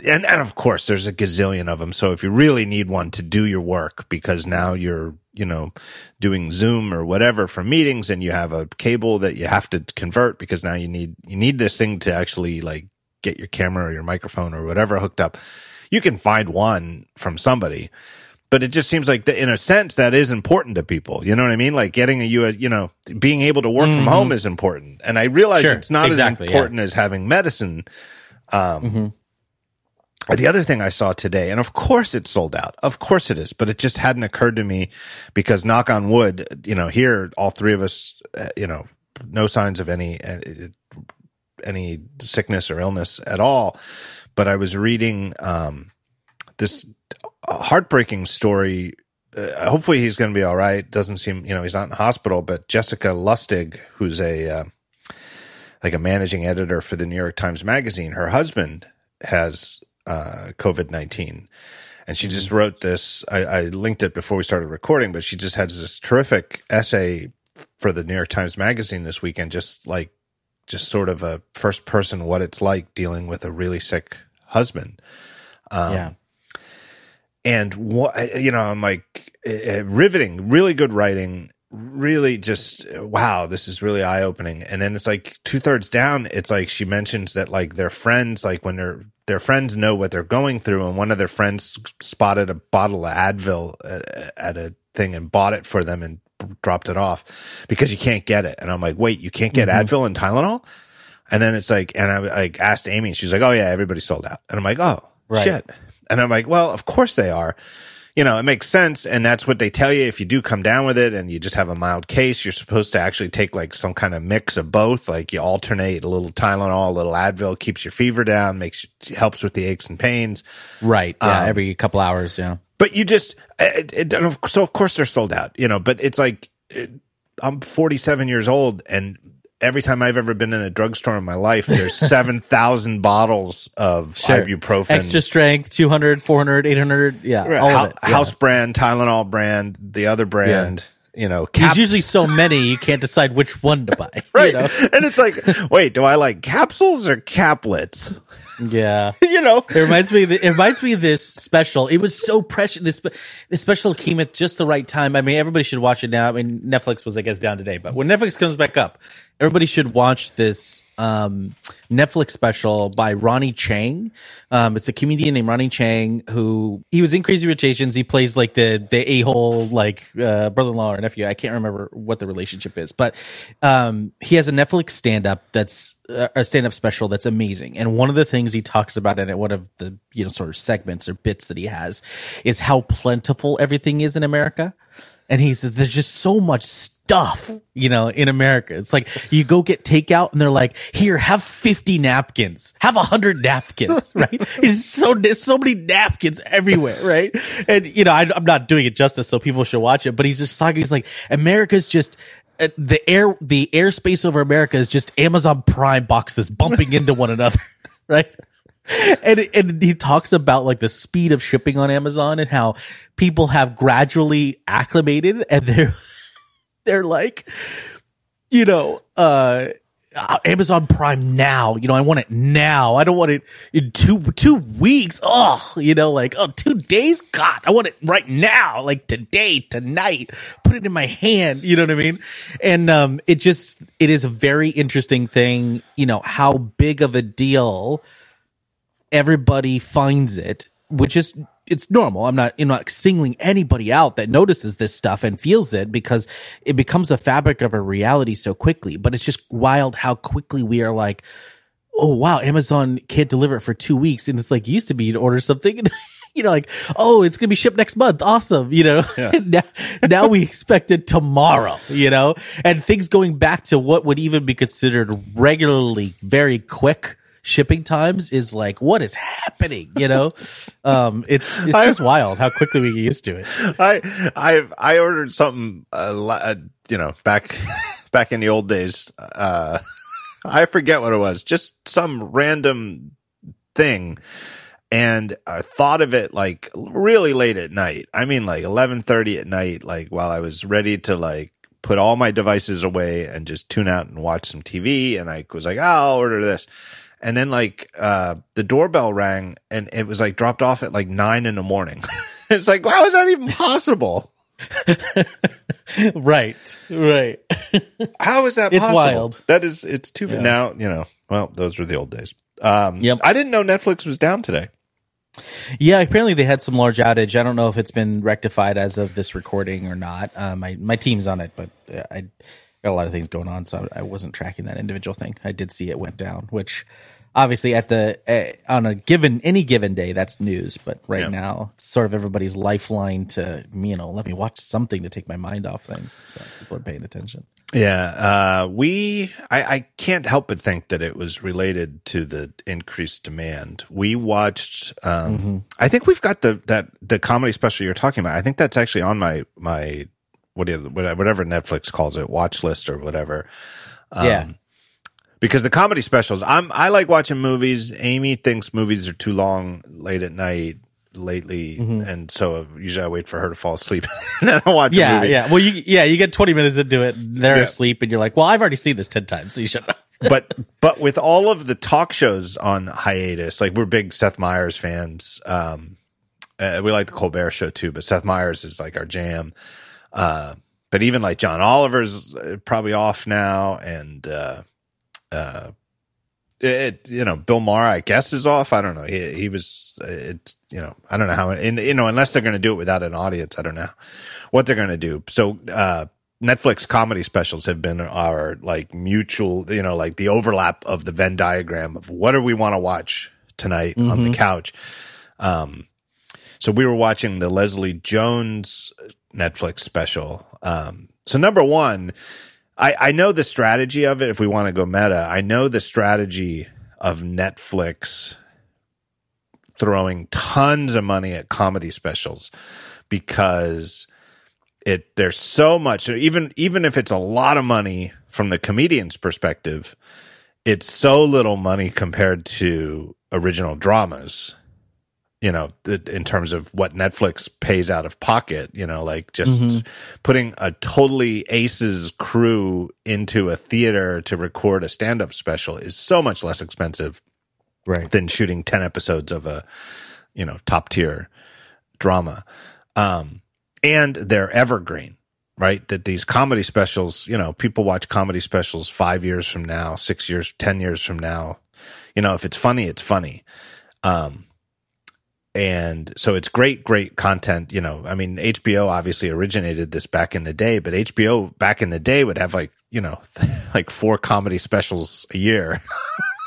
and and of course there's a gazillion of them so if you really need one to do your work because now you're you know doing zoom or whatever for meetings and you have a cable that you have to convert because now you need you need this thing to actually like get your camera or your microphone or whatever hooked up you can find one from somebody. But it just seems like that in a sense that is important to people. You know what i mean? Like getting a you you know being able to work from mm-hmm. home is important. And i realize Sure, it's not exactly, as yeah. important as having medicine um, mm-hmm. The other thing I saw today, and of course it's sold out. Of course it is, but it just hadn't occurred to me because knock on wood, you know, here, all three of us, uh, you know, no signs of any, uh, any sickness or illness at all. But I was reading, um, this heartbreaking story. Uh, hopefully he's going to be all right. Doesn't seem, you know, he's not in hospital, but Jessica Lustig, who's a, uh, like a managing editor for the New York Times Magazine, her husband has uh, COVID 19. And she just wrote this. I, I linked it before we started recording, but she just has this terrific essay for the New York Times Magazine this weekend, just like, just sort of a first person what it's like dealing with a really sick husband. Um, yeah. and what you know i'm like uh, riveting really good writing really just wow this is really eye-opening and then it's like two-thirds down it's like she mentions that like their friends like when their their friends know what they're going through and one of their friends spotted a bottle of advil at, at a thing and bought it for them and dropped it off because you can't get it and i'm like wait you can't get mm-hmm. advil and tylenol and then it's like, and I like asked Amy, and she's like, "Oh yeah, everybody's sold out." And I'm like, "Oh Right. shit!" And I'm like, "Well, of course they are." You know, it makes sense, and that's what they tell you. If you do come down with it, and you just have a mild case, you're supposed to actually take like some kind of mix of both. Like you alternate a little Tylenol, a little Advil, keeps your fever down, makes helps with the aches and pains. Right. Yeah. Um, every couple hours. Yeah. But you just, it, it, so of course they're sold out, you know, but it's like, it, I'm 47 years old and every time I've ever been in a drugstore in my life, there's *laughs* 7,000 bottles of Sure. ibuprofen. Extra strength, 200, 400, 800. Yeah. Right, all of it. Yeah. House brand, Tylenol brand, the other brand, you know, There's usually so many, you can't decide which one to buy. *laughs* you right. know? And it's like, wait, do I like capsules or caplets? Yeah. *laughs* you know, It reminds me. Of the, it reminds me of this special. It was so precious. This this special came at just the right time. I mean, everybody should watch it now. I mean, Netflix was, I guess, down today, but when Netflix comes back up, everybody should watch this um, Netflix special by Ronny Chieng. Um, it's a comedian named Ronny Chieng who he was in Crazy Rich Asians. He plays like the the a hole like uh, brother in law or nephew. I can't remember what the relationship is, but um, he has a Netflix stand up that's uh, a stand up special that's amazing. And one of the things he talks about in it, one of the you know sort of segments or bits that he has, is how plentiful everything is in America. And he says there's just so much stuff, you know, in America. It's like you go get takeout and they're like, here, have 50 napkins, have 100 napkins, *laughs* right? It's so, there's so many napkins everywhere, right? And, you know, I, I'm not doing it justice, so people should watch it, but he's just talking, he's like, America's just, uh, the air the airspace over America is just Amazon Prime boxes bumping into one another, *laughs* right? And and he talks about like the speed of shipping on Amazon and how people have gradually acclimated and they're they're like, you know, uh Amazon Prime now. You know, I want it now. I don't want it in two two weeks. Oh, you know, like oh, two days. God, I want it right now, like today, tonight. Put it in my hand. You know what I mean? And um, it just it is a very interesting thing. You know how big of a deal everybody finds it, which is it's normal. I'm not, I'm not singling anybody out that notices this stuff and feels it because it becomes a fabric of a reality so quickly. But it's just wild how quickly we are like, oh wow, Amazon can't deliver it for two weeks, and it's like used to be you'd order something. And, *laughs* you know, like, oh, it's gonna be shipped next month. Awesome. You know, Yeah. *laughs* now, now we expect it tomorrow, you know, and things going back to what would even be considered regularly very quick shipping times is like, what is happening? You know, um, it's, it's I- just wild how quickly we get used to it. *laughs* I I I ordered something uh, uh, you know back *laughs* back in the old days. Uh, *laughs* I forget what it was, just some random thing, and I thought of it like really late at night. I mean, like eleven thirty at night, like while I was ready to like put all my devices away and just tune out and watch some TV. And I was like, oh, I'll order this. And then like uh the doorbell rang and it was like dropped off at like nine in the morning. *laughs* it's like, how is that even possible? *laughs* right. Right. *laughs* How is that It's possible? wild. That is it's too Yeah. now, you know, well, those were the old days. Um Yep. I didn't know Netflix was down today. Yeah, apparently they had some large outage. I don't know if it's been rectified as of this recording or not. Uh, my my team's on it, but uh, I got a lot of things going on, so I wasn't tracking that individual thing. I did see it went down, which obviously at the uh, on a given any given day that's news, but right Yeah. now it's sort of everybody's lifeline to you know let me watch something to take my mind off things. So people are paying attention. Yeah, uh, we. I, I can't help but think that it was related to the increased demand. We watched. Um, I think we've got the that the comedy special you're talking about. I think that's actually on my my what do you, whatever Netflix calls it, watch list or whatever. Um, yeah, because the comedy specials, I'm I like watching movies. Amy thinks movies are too long late at night lately, and so usually I wait for her to fall asleep *laughs* and then I watch a yeah, movie. yeah. Well, you yeah you get twenty minutes into it, they're Yeah. asleep, and you're like, well, I've already seen this ten times, so you should. *laughs* but but with all of the talk shows on hiatus, like we're big Seth Meyers fans. Um, uh, we like the Colbert Show too, but Seth Meyers is like our jam. Uh, but even like John Oliver's uh, probably off now, and uh, uh, it you know Bill Maher I guess is off. I don't know. He he was it you know I don't know how and you know unless they're going to do it without an audience, I don't know what they're going to do. So uh Netflix comedy specials have been our like mutual, you know, like the overlap of the Venn diagram of what do we want to watch tonight on the couch. Um, so we were watching the Leslie Jones Netflix special. Um, so number one, I, I know the strategy of it. If we want to go meta, I know the strategy of Netflix throwing tons of money at comedy specials because it there's so much even even if it's a lot of money from the comedian's perspective it's so little money compared to original dramas you know th- in terms of what netflix pays out of pocket you know like just putting a totally aces crew into a theater to record a stand-up special is so much less expensive Right. than shooting 10 episodes of a you know top tier drama. Um and they're evergreen right? That these comedy specials you know people watch comedy specials 5 years from now 6 years 10 years from now. You know if it's funny it's funny. Um and so it's great great content you know i mean hbo obviously originated this back in the day but hbo back in the day would have like you know *laughs* like four comedy specials a year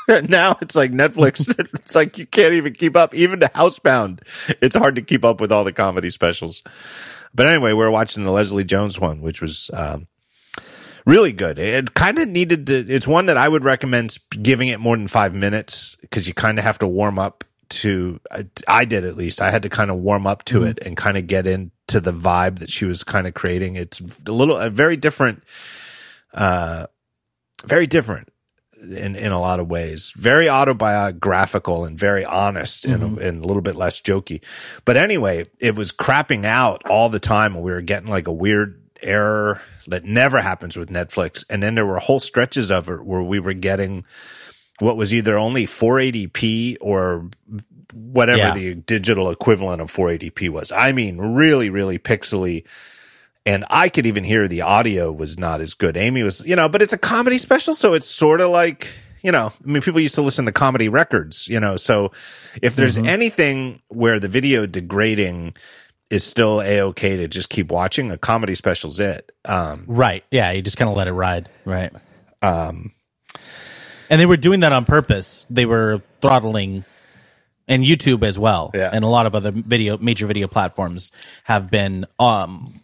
*laughs* now it's like Netflix. *laughs* it's like you can't even keep up. Even to Housebound, it's hard to keep up with all the comedy specials. But anyway, we're watching the Leslie Jones one, which was um, really good. It kind of needed to. It's one that I would recommend giving it more than five minutes because you kind of have to warm up to. I, I did at least. I had to kind of warm up to it and kind of get into the vibe that she was kind of creating. It's a little a very different uh, very different in in a lot of ways. Very autobiographical and very honest and, and a little bit less jokey. But anyway, it was crapping out all the time, and we were getting like a weird error that never happens with Netflix. And then there were whole stretches of it where we were getting what was either only 480p or whatever Yeah. the digital equivalent of 480p was. I mean, really, really pixely. And I could even hear the audio was not as good. Amy was, you know, but it's a comedy special. So it's sort of like, you know, I mean, people used to listen to comedy records, you know. So if there's anything where the video degrading is still a okay to just keep watching, a comedy special's it. Um, Right. Yeah. You just kind of let it ride. Right. Um, and they were doing that on purpose. They were throttling, and YouTube as well, Yeah. and a lot of other video major video platforms have been um,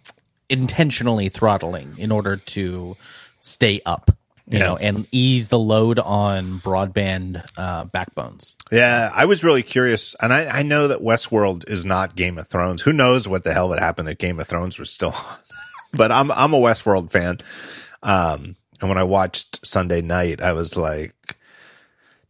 intentionally throttling in order to stay up. You Yeah. know, and ease the load on broadband uh, backbones. Yeah, I was really curious, and I, I know that Westworld is not Game of Thrones. Who knows what the hell would happen if Game of Thrones was still *laughs* on? but I'm I'm a Westworld fan, um, and when I watched Sunday Night, I was like,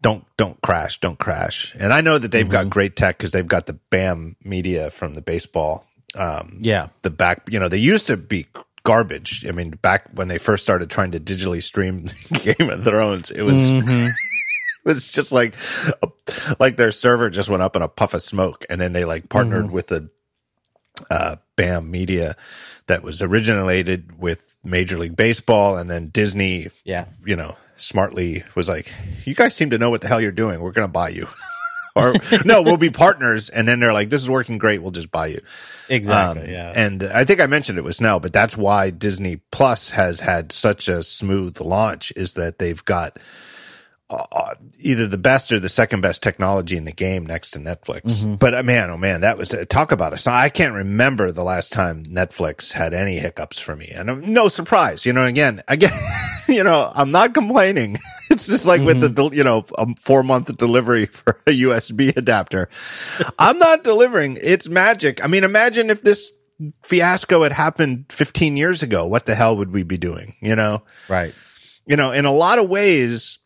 "Don't don't crash, don't crash." And I know that they've got great tech because they've got the BAM media from the baseball um, Yeah. the back you know they used to be garbage. I mean back when they first started trying to digitally stream *laughs* game of thrones it was *laughs* it was just like like their server just went up in a puff of smoke. And then they like partnered with the uh bam media that was originated with major league baseball and then disney Yeah. you know smartly was like you guys seem to know what the hell you're doing we're gonna buy you *laughs* or no we'll be partners and then they're like this is working great we'll just buy you Exactly. um, yeah. And I think I mentioned it was now, but that's why Disney Plus has had such a smooth launch is that they've got uh, either the best or the second best technology in the game next to Netflix. Mm-hmm. But uh, man, oh man, that was talk about sign. I can't remember the last time Netflix had any hiccups for me, and um, no surprise. You know, again, again, *laughs* you know, I'm not complaining. *laughs* It's just like with the Mm-hmm. you know a four month delivery *laughs* for a USB adapter. I'm not delivering. It's magic. I mean, imagine if this fiasco had happened 15 years ago. What the hell would we be doing? You know right. you know, in a lot of ways,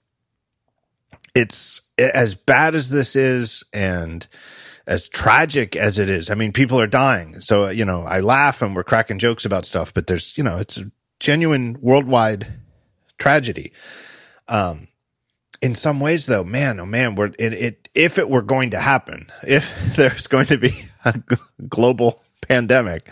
it's as bad as this is and as tragic as it is. I mean, people are dying. So, you know, I laugh and we're cracking jokes about stuff, but there's, you know, it's a genuine worldwide tragedy. Um, in some ways though, man, oh man, we're it, it if it were going to happen, *laughs* if *laughs* there's going to be a global *laughs* pandemic,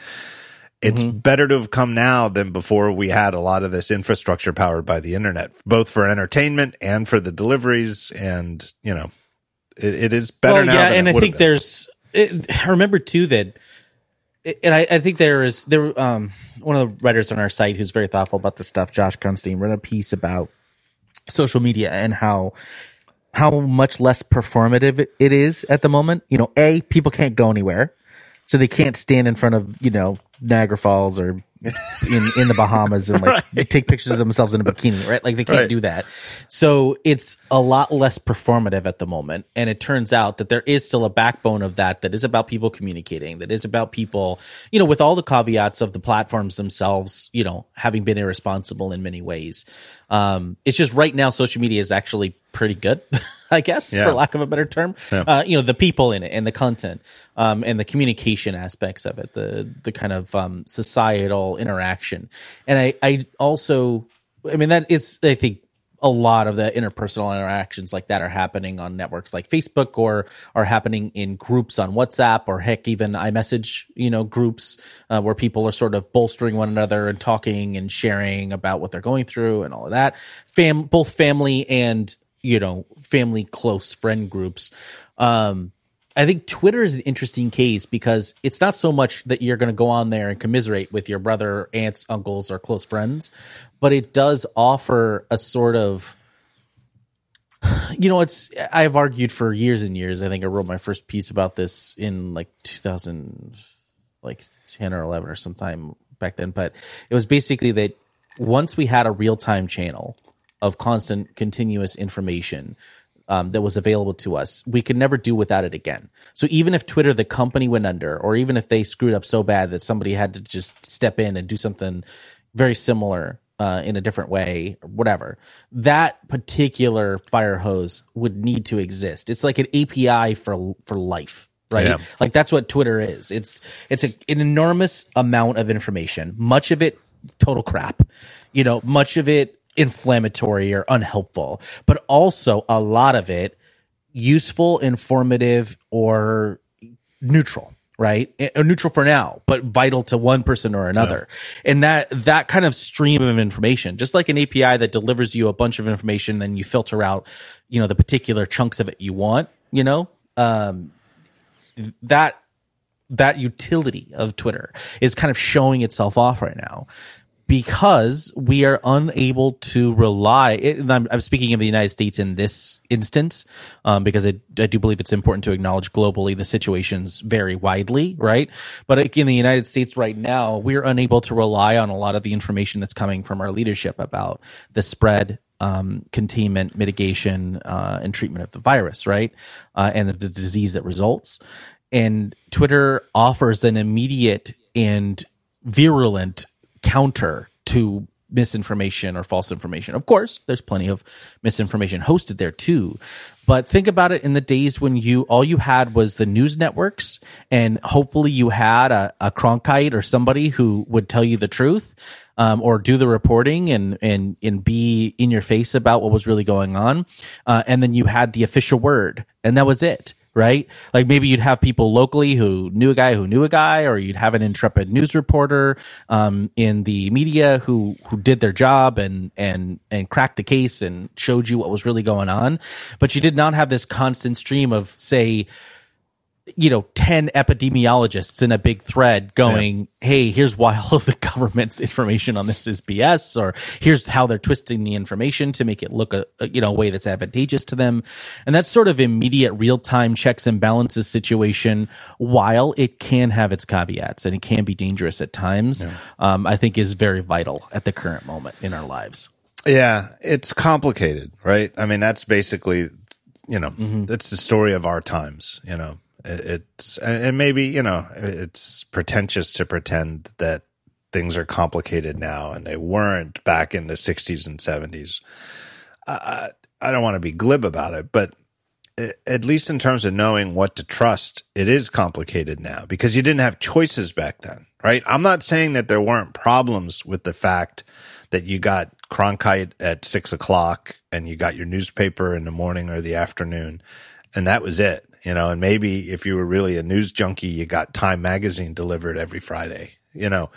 it's better to have come now than before we had a lot of this infrastructure powered by the internet, both for entertainment and for the deliveries. And, you know, it, it is better well, now. Yeah, and I think there's. It, I remember too that, and I, I think there is there. Um, one of the writers on our site who's very thoughtful about this stuff, Josh Constine, wrote a piece about social media and how how much less performative it is at the moment. You know, a people can't go anywhere, so they can't stand in front of you know Niagara Falls or in in the Bahamas and like *laughs* take pictures of themselves in a bikini, right? Like they can't Right. do that. So it's a lot less performative at the moment, and it turns out that there is still a backbone of that that is about people communicating, that is about people, you know, with all the caveats of the platforms themselves, you know, having been irresponsible in many ways. Um, it's just right now, social media is actually pretty good, *laughs* I guess, Yeah. for lack of a better term. Uh, you know, the people in it and the content, um, and the communication aspects of it, the the kind of um, societal interaction, and I I also, I mean, that is I think a lot of the interpersonal interactions like that are happening on networks like Facebook or are happening in groups on WhatsApp or heck even iMessage, you know, groups uh, where people are sort of bolstering one another and talking and sharing about what they're going through and all of that. Fam, both family and you know, family close friend groups. Um, I think Twitter is an interesting case because it's not so much that you're going to go on there and commiserate with your brother, aunts, uncles, or close friends, but it does offer a sort of, you know, it's, I've argued for years and years. I think I wrote my first piece about this in like 2000, like 10 or 11 or sometime back then, but it was basically that once we had a real time channel of constant, continuous information, um, that was available to us. We could never do without it again. So even if Twitter, the company, went under, or even if they screwed up so bad that somebody had to just step in and do something very similar, uh, in a different way, whatever. That particular fire hose would need to exist. It's like an API for for life, right? Yeah. Like that's what Twitter is. It's it's a, an enormous amount of information. Much of it total crap. You know, much of it inflammatory or unhelpful, but also a lot of it useful, informative, or neutral right? Or neutral for now but vital to one person or another. And that that kind of stream of information just like an api that delivers you a bunch of information then you filter out you know the particular chunks of it you want you know um that that utility of twitter is kind of showing itself off right now because we are unable to rely. I'm, I'm speaking of the United States in this instance, um, because I, I do believe it's important to acknowledge globally the situations vary widely, right? But in the United States right now, we're unable to rely on a lot of the information that's coming from our leadership about the spread. Um, containment, mitigation, uh, and treatment of the virus, right? Uh, and the, the disease that results. And Twitter offers an immediate and virulent counter to misinformation or false information. Of course, there's plenty of misinformation hosted there too. But think about it in the days when you all you had was the news networks and hopefully you had a, a Cronkite or somebody who would tell you the truth. Um, or do the reporting and, and, and be in your face about what was really going on. Uh, and then you had the official word and that was it right? Like maybe you'd have people locally who knew a guy who knew a guy, or you'd have an intrepid news reporter um, in the media who who did their job and and and cracked the case and showed you what was really going on. But you did not have this constant stream of say you know 10 epidemiologists in a big thread going hey here's why all of the *laughs* government's information on this is bs or here's how they're twisting the information to make it look a, a you know a way that's advantageous to them. And that sort of immediate real-time checks and balances situation while it can have its caveats and it can be dangerous at times um, i think is very vital at the current moment in our lives. Yeah, it's complicated, right? I mean, that's basically, you know, that's the story of our times, you know. It- It's and and maybe, you know, it's pretentious to pretend that things are complicated now and they weren't back in the 60s and 70s. I, I don't want to be glib about it, but at least in terms of knowing what to trust, it is complicated now because you didn't have choices back then, right? I'm not saying that there weren't problems with the fact that you got Cronkite at six o'clock and you got your newspaper in the morning or the afternoon, and that was it, you know. And maybe if you were really a news junkie, you got Time magazine delivered every Friday, you know.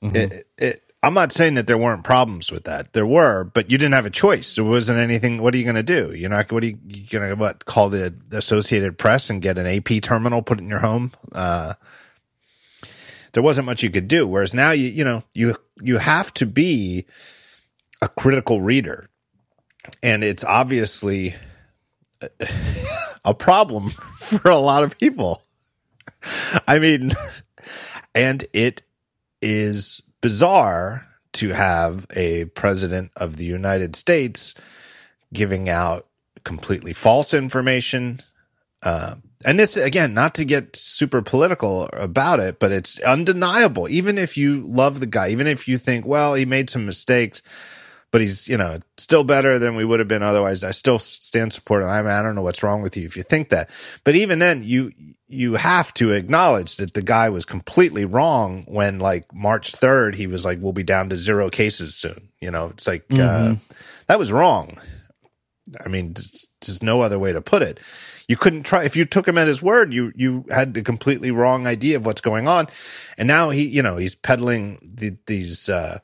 It, it, I'm not saying that there weren't problems with that. There were, but you didn't have a choice. There wasn't anything. What are you going to do? You're not. What are you, you going to what? Call the Associated Press and get an AP terminal put in your home? Uh, there wasn't much you could do. Whereas now, you you know you you have to be a critical reader, and it's obviously a problem *laughs* for a lot of people. I mean, *laughs* and it is bizarre to have a president of the United States giving out completely false information. Uh, and this, again, not to get super political about it, but it's undeniable. Even if you love the guy, even if you think, well, he made some mistakes, but he's, you know, still better than we would have been otherwise. I still stand supportive. I mean, I don't know what's wrong with you if you think that. But even then, you, you have to acknowledge that the guy was completely wrong when like March 3rd, he was like, we'll be down to zero cases soon. You know, it's like, uh, that was wrong. I mean, there's, there's no other way to put it. You couldn't try if you took him at his word. You you had the completely wrong idea of what's going on, and now he you know he's peddling the, these uh,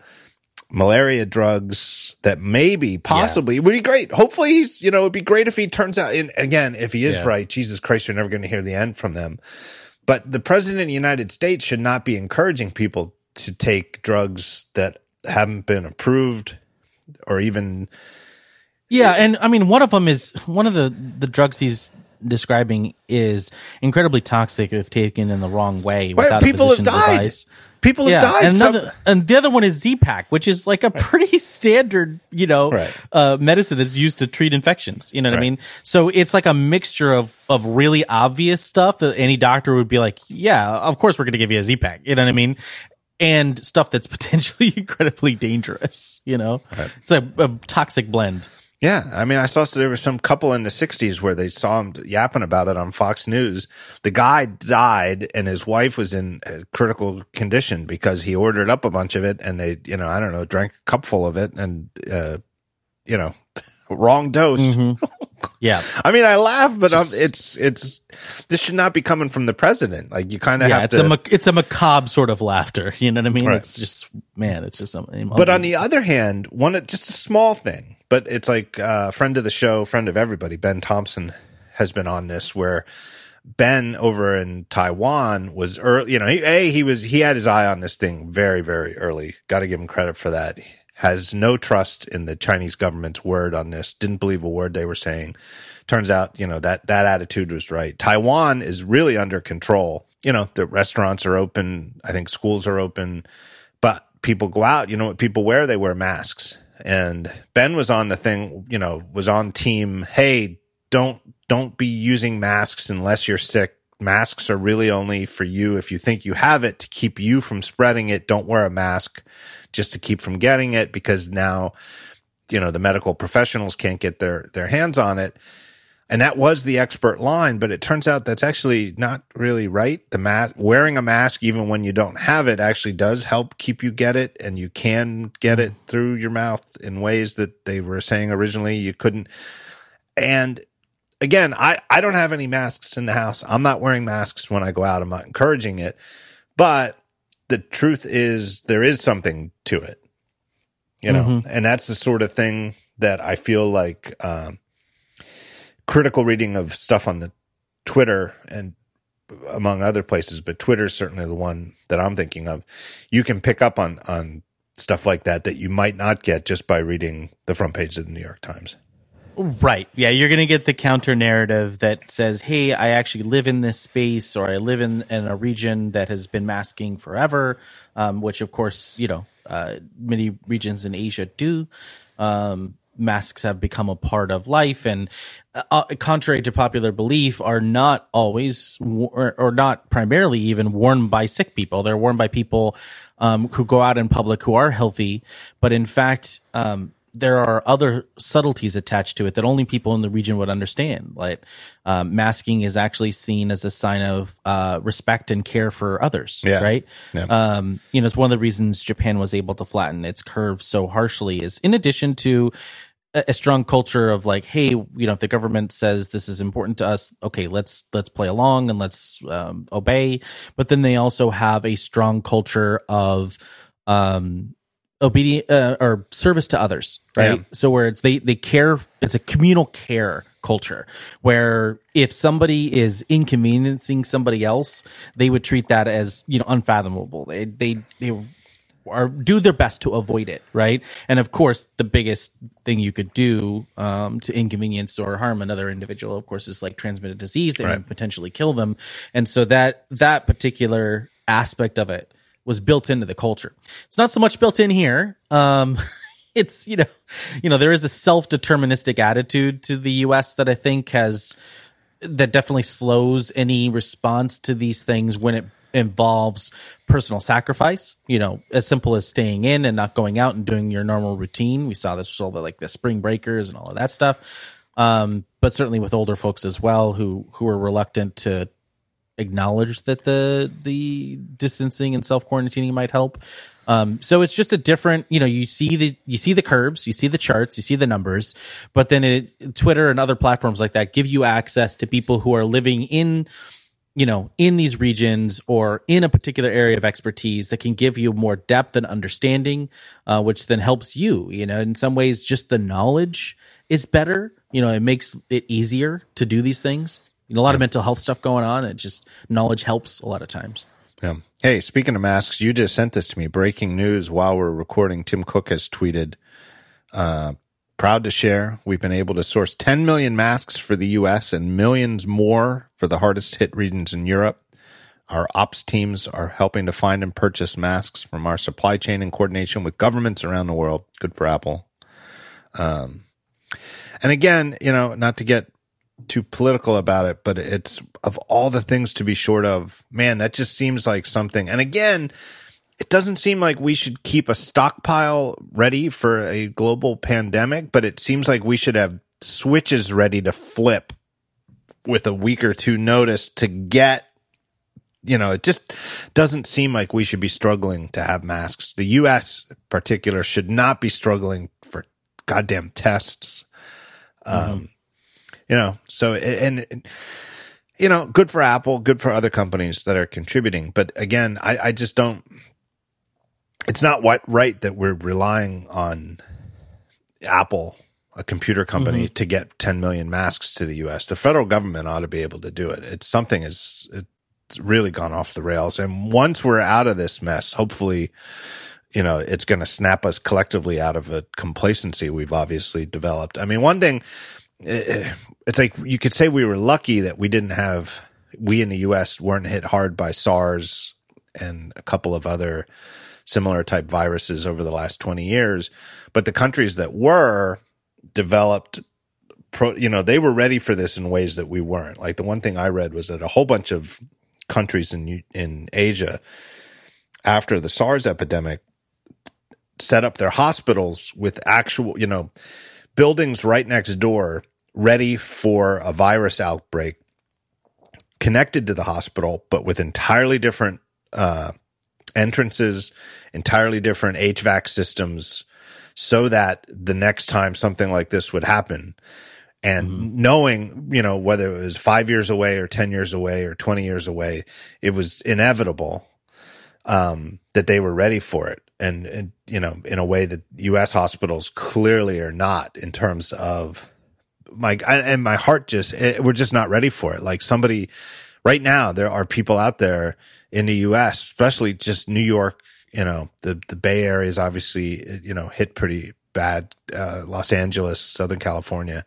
malaria drugs that maybe possibly would be great. Hopefully he's you know it'd be great if he turns out. And again, if he is Yeah. right, Jesus Christ, you're never going to hear the end from them. But the president of the United States should not be encouraging people to take drugs that haven't been approved or even Yeah, and I mean, one of them is one of the the drugs he's describing is incredibly toxic if taken in the wrong way. Right, people have died. advice. people have died. and, another, and the other one is Z-Pak, which is like a pretty *laughs* standard, you know, Right. uh, medicine that's used to treat infections. You know what I mean? So it's like a mixture of of really obvious stuff that any doctor would be like, yeah, of course we're going to give you a Z-Pak. You know what I mean? and stuff that's *laughs* potentially incredibly dangerous. You know, it's a, a toxic blend. Yeah, I mean, I saw there was some couple in the '60s where they saw him yapping about it on Fox News. The guy died, and his wife was in a critical condition because he ordered up a bunch of it, and they, you know, I don't know, drank a cupful of it, and uh, you know, *laughs* wrong dose. Mm-hmm. *laughs* Yeah, I mean, I laugh, but um, it's it's this should not be coming from the president. Like you kind of yeah, have it's to. a it's a macabre sort of laughter. You know what I mean? Right. It's just man, it's just something. But on the other hand, one just a small thing, but it's like a friend of the show, friend of everybody, Ben Thompson has been on this where Ben over in Taiwan was early, you know, he, a he was he had his eye on this thing very very early. Got to give him credit for that. Has no trust in the Chinese government's word on this. Didn't believe a word they were saying. Turns out, you know, that that attitude was right. Taiwan is really under control. You know, the restaurants are open, I think schools are open, but people go out, you know what people wear? They wear masks. And Ben was on the thing, you know, was on team, hey, don't don't be using masks unless you're sick. Masks are really only for you if you think you have it to keep you from spreading it. Don't wear a mask just to keep from getting it because now, you know, the medical professionals can't get their their hands on it. And that was the expert line, but it turns out that's actually not really right. The mask, wearing a mask, even when you don't have it, actually does help keep you get it, and you can get it through your mouth in ways that they were saying originally you couldn't. And again, I, I don't have any masks in the house. I'm not wearing masks when I go out. I'm not encouraging it. But the truth is, there is something to it, you know, and that's the sort of thing that I feel like um, critical reading of stuff on the Twitter and among other places, but Twitter is certainly the one that I'm thinking of. You can pick up on on stuff like that that you might not get just by reading the front page of the New York Times. Right. Yeah, you're going to get the counter narrative that says, "Hey, I actually live in this space, or I live in, in a region that has been masking forever," um, which, of course, you know, uh, many regions in Asia do. Um, masks have become a part of life, and uh, contrary to popular belief, are not always or, or not primarily even worn by sick people. They're worn by people um, who go out in public who are healthy, but in fact. Um, there are other subtleties attached to it that only people in the region would understand. Like um, masking is actually seen as a sign of uh, respect and care for others. Yeah. Right. Yeah. Um, you know, it's one of the reasons Japan was able to flatten its curve so harshly. Is in addition to a, strong culture of like, hey, you know, if the government says this is important to us, okay, let's let's play along and let's um, obey. But then they also have a strong culture of um obedient uh, or service to others right Yeah. so where it's they they care it's a communal care culture where if somebody is inconveniencing somebody else they would treat that as you know unfathomable they they they are do their best to avoid it right and of course the biggest thing you could do um, to inconvenience or harm another individual of course is like transmit a disease that Right. would potentially kill them and so that that particular aspect of it was built into the culture. It's not so much built in here. Um, *laughs* it's you know, you know, there is a self-deterministic attitude to the U.S. that I think has that definitely slows any response to these things when it involves personal sacrifice. You know, as simple as staying in and not going out and doing your normal routine. We saw this with all the like the spring breakers and all of that stuff. Um, but certainly with older folks as well who who are reluctant to acknowledge that the the distancing and self quarantining might help. Um, so it's just a different, you know, you see the you see the curves, you see the charts, you see the numbers, but then it, Twitter and other platforms like that give you access to people who are living in you know, in these regions or in a particular area of expertise that can give you more depth and understanding, uh, which then helps you. You know, in some ways, just the knowledge is better. You know, it makes it easier to do these things. You know, a lot of mental health stuff going on. It just knowledge helps a lot of times. Yeah. Hey, speaking of masks, you just sent this to me. Breaking news while we're recording. Tim Cook has tweeted, uh, proud to share we've been able to source 10 million masks for the US and millions more for the hardest hit regions in Europe. Our ops teams are helping to find and purchase masks from our supply chain in coordination with governments around the world. Good for Apple. Um, and again, you know, not to get too political about it, but it's of all the things to be short of, man, that just seems like something. And again, it doesn't seem like we should keep a stockpile ready for a global pandemic, but it seems like we should have switches ready to flip with a week or two notice to get you know, it just doesn't seem like we should be struggling to have masks. The US in particular should not be struggling for goddamn tests. Um, you know, so and, and you know, good for Apple, good for other companies that are contributing. But again, I, I just don't. It's not what right that we're relying on Apple, a computer company, mm-hmm. to get 10 million masks to the U.S. The federal government ought to be able to do it. It's something is it's really gone off the rails. And once we're out of this mess, hopefully, you know, it's going to snap us collectively out of a complacency we've obviously developed. I mean, one thing eh, eh, it's like you could say we were lucky that we didn't have we in the US weren't hit hard by SARS and a couple of other similar type viruses over the last 20 years but the countries that were developed pro, you know they were ready for this in ways that we weren't. Like the one thing i read was that a whole bunch of countries in in Asia after the SARS epidemic set up their hospitals with actual you know buildings right next door ready for a virus outbreak connected to the hospital, but with entirely different uh, entrances, entirely different HVAC systems, so that the next time something like this would happen, and mm-hmm. knowing, you know, whether it was five years away or 10 years away or 20 years away, it was inevitable um, that they were ready for it and, and you know in a way that U.S. hospitals clearly are not in terms of my and my heart just it, we're just not ready for it. Like somebody right now, there are people out there in the U.S., especially just New York. You know, the the Bay Area is obviously you know hit pretty bad. Uh, Los Angeles, Southern California.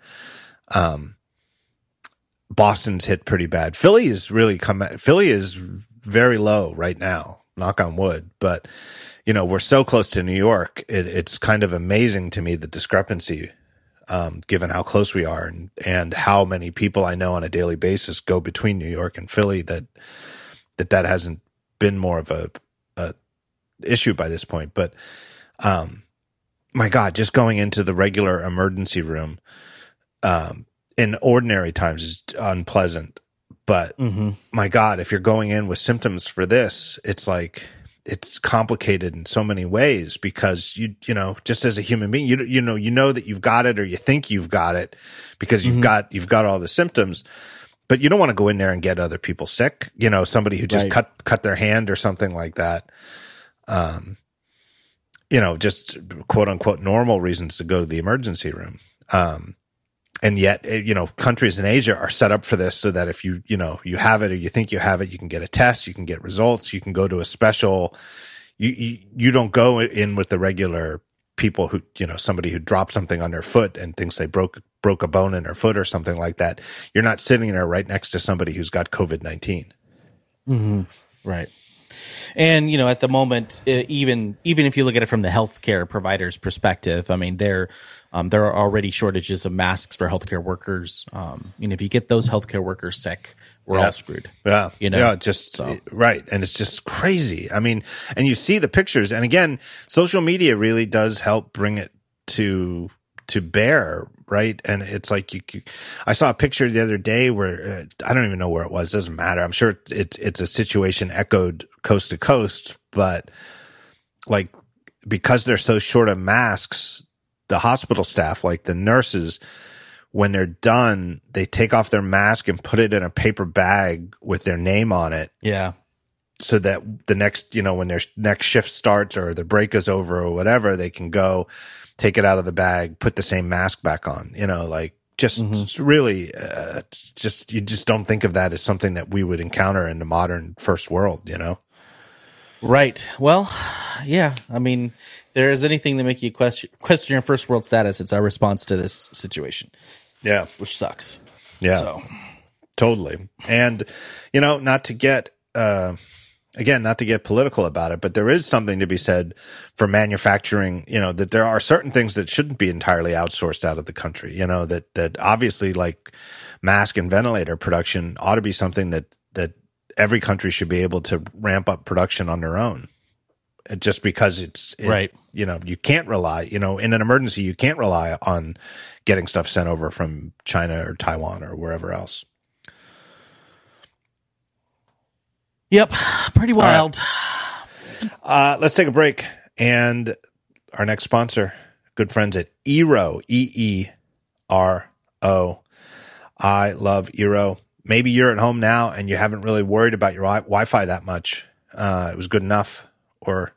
Um, Boston's hit pretty bad. Philly is really come. Philly is very low right now. Knock on wood, but you know, we're so close to New York. It, it's kind of amazing to me the discrepancy, um, given how close we are and, and how many people I know on a daily basis go between New York and Philly that, that that hasn't been more of a, a issue by this point. But, um, my God, just going into the regular emergency room, um, in ordinary times is unpleasant. But mm-hmm. my God, if you're going in with symptoms for this, it's like, it's complicated in so many ways because you you know just as a human being you you know you know that you've got it or you think you've got it because you've mm-hmm. got you've got all the symptoms but you don't want to go in there and get other people sick you know somebody who just right. cut cut their hand or something like that um you know just quote unquote normal reasons to go to the emergency room um and yet eh, you know countries in asia are set up for this so that if you you know you have it or you think you have it you can get a test you can get results you can go to a special you you, you don't go in with the regular people who you know somebody who dropped something on their foot and thinks they broke broke a bone in their foot or something like that. You're not sitting there right next to somebody who's got covid-19 mm-hmm. right and you know, at the moment, even even if you look at it from the healthcare provider's perspective, I mean, there um, there are already shortages of masks for healthcare workers. Um, and if you get those healthcare workers sick, we're yeah. all screwed. Yeah, you know, yeah, just so. right, and it's just crazy. I mean, and you see the pictures, and again, social media really does help bring it to to bear right? And it's like you, I saw a picture the other day where uh, I don't even know where it was. It doesn't matter. I'm sure it's it's a situation echoed coast to coast, but like because they're so short of masks, the hospital staff, like the nurses, when they're done, they take off their mask and put it in a paper bag with their name on it. Yeah. So that the next, you know, when their next shift starts or the break is over or whatever, they can go take it out of the bag, put the same mask back on, you know, like just mm-hmm. really, uh, just, you just don't think of that as something that we would encounter in the modern first world, you know? Right. Well, yeah. I mean, there is anything that make you question, question your first world status. It's our response to this situation. Yeah. Which sucks. Yeah. So. Totally. And, you know, not to get, uh, again, not to get political about it, but there is something to be said for manufacturing, you know, that there are certain things that shouldn't be entirely outsourced out of the country, you know, that, that obviously like mask and ventilator production ought to be something that, that every country should be able to ramp up production on their own. uh, just because it's it- Right. You know, you can't rely. You know, in an emergency, you can't rely on getting stuff sent over from China or Taiwan or wherever else. Yep, pretty wild. Uh, let's take a break. And our next sponsor, good friends at Eero, E E R O. I love Eero. Maybe you're at home now and you haven't really worried about your wi- Wi-Fi that much. Uh, it was good enough or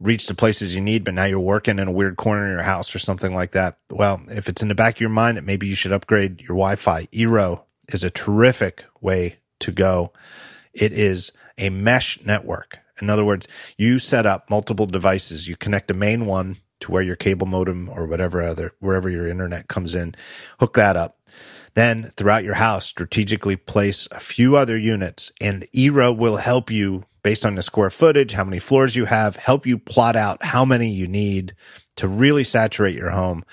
reached the places you need, but now you're working in a weird corner in your house or something like that. Well, if it's in the back of your mind, maybe you should upgrade your Wi-Fi. Eero is a terrific way to go. It is a mesh network. In other words, you set up multiple devices. You connect the main one to where your cable modem or whatever other, wherever your internet comes in, hook that up. Then throughout your house, strategically place a few other units and Eero will help you based on the square footage, how many floors you have, help you plot out how many you need to really saturate your home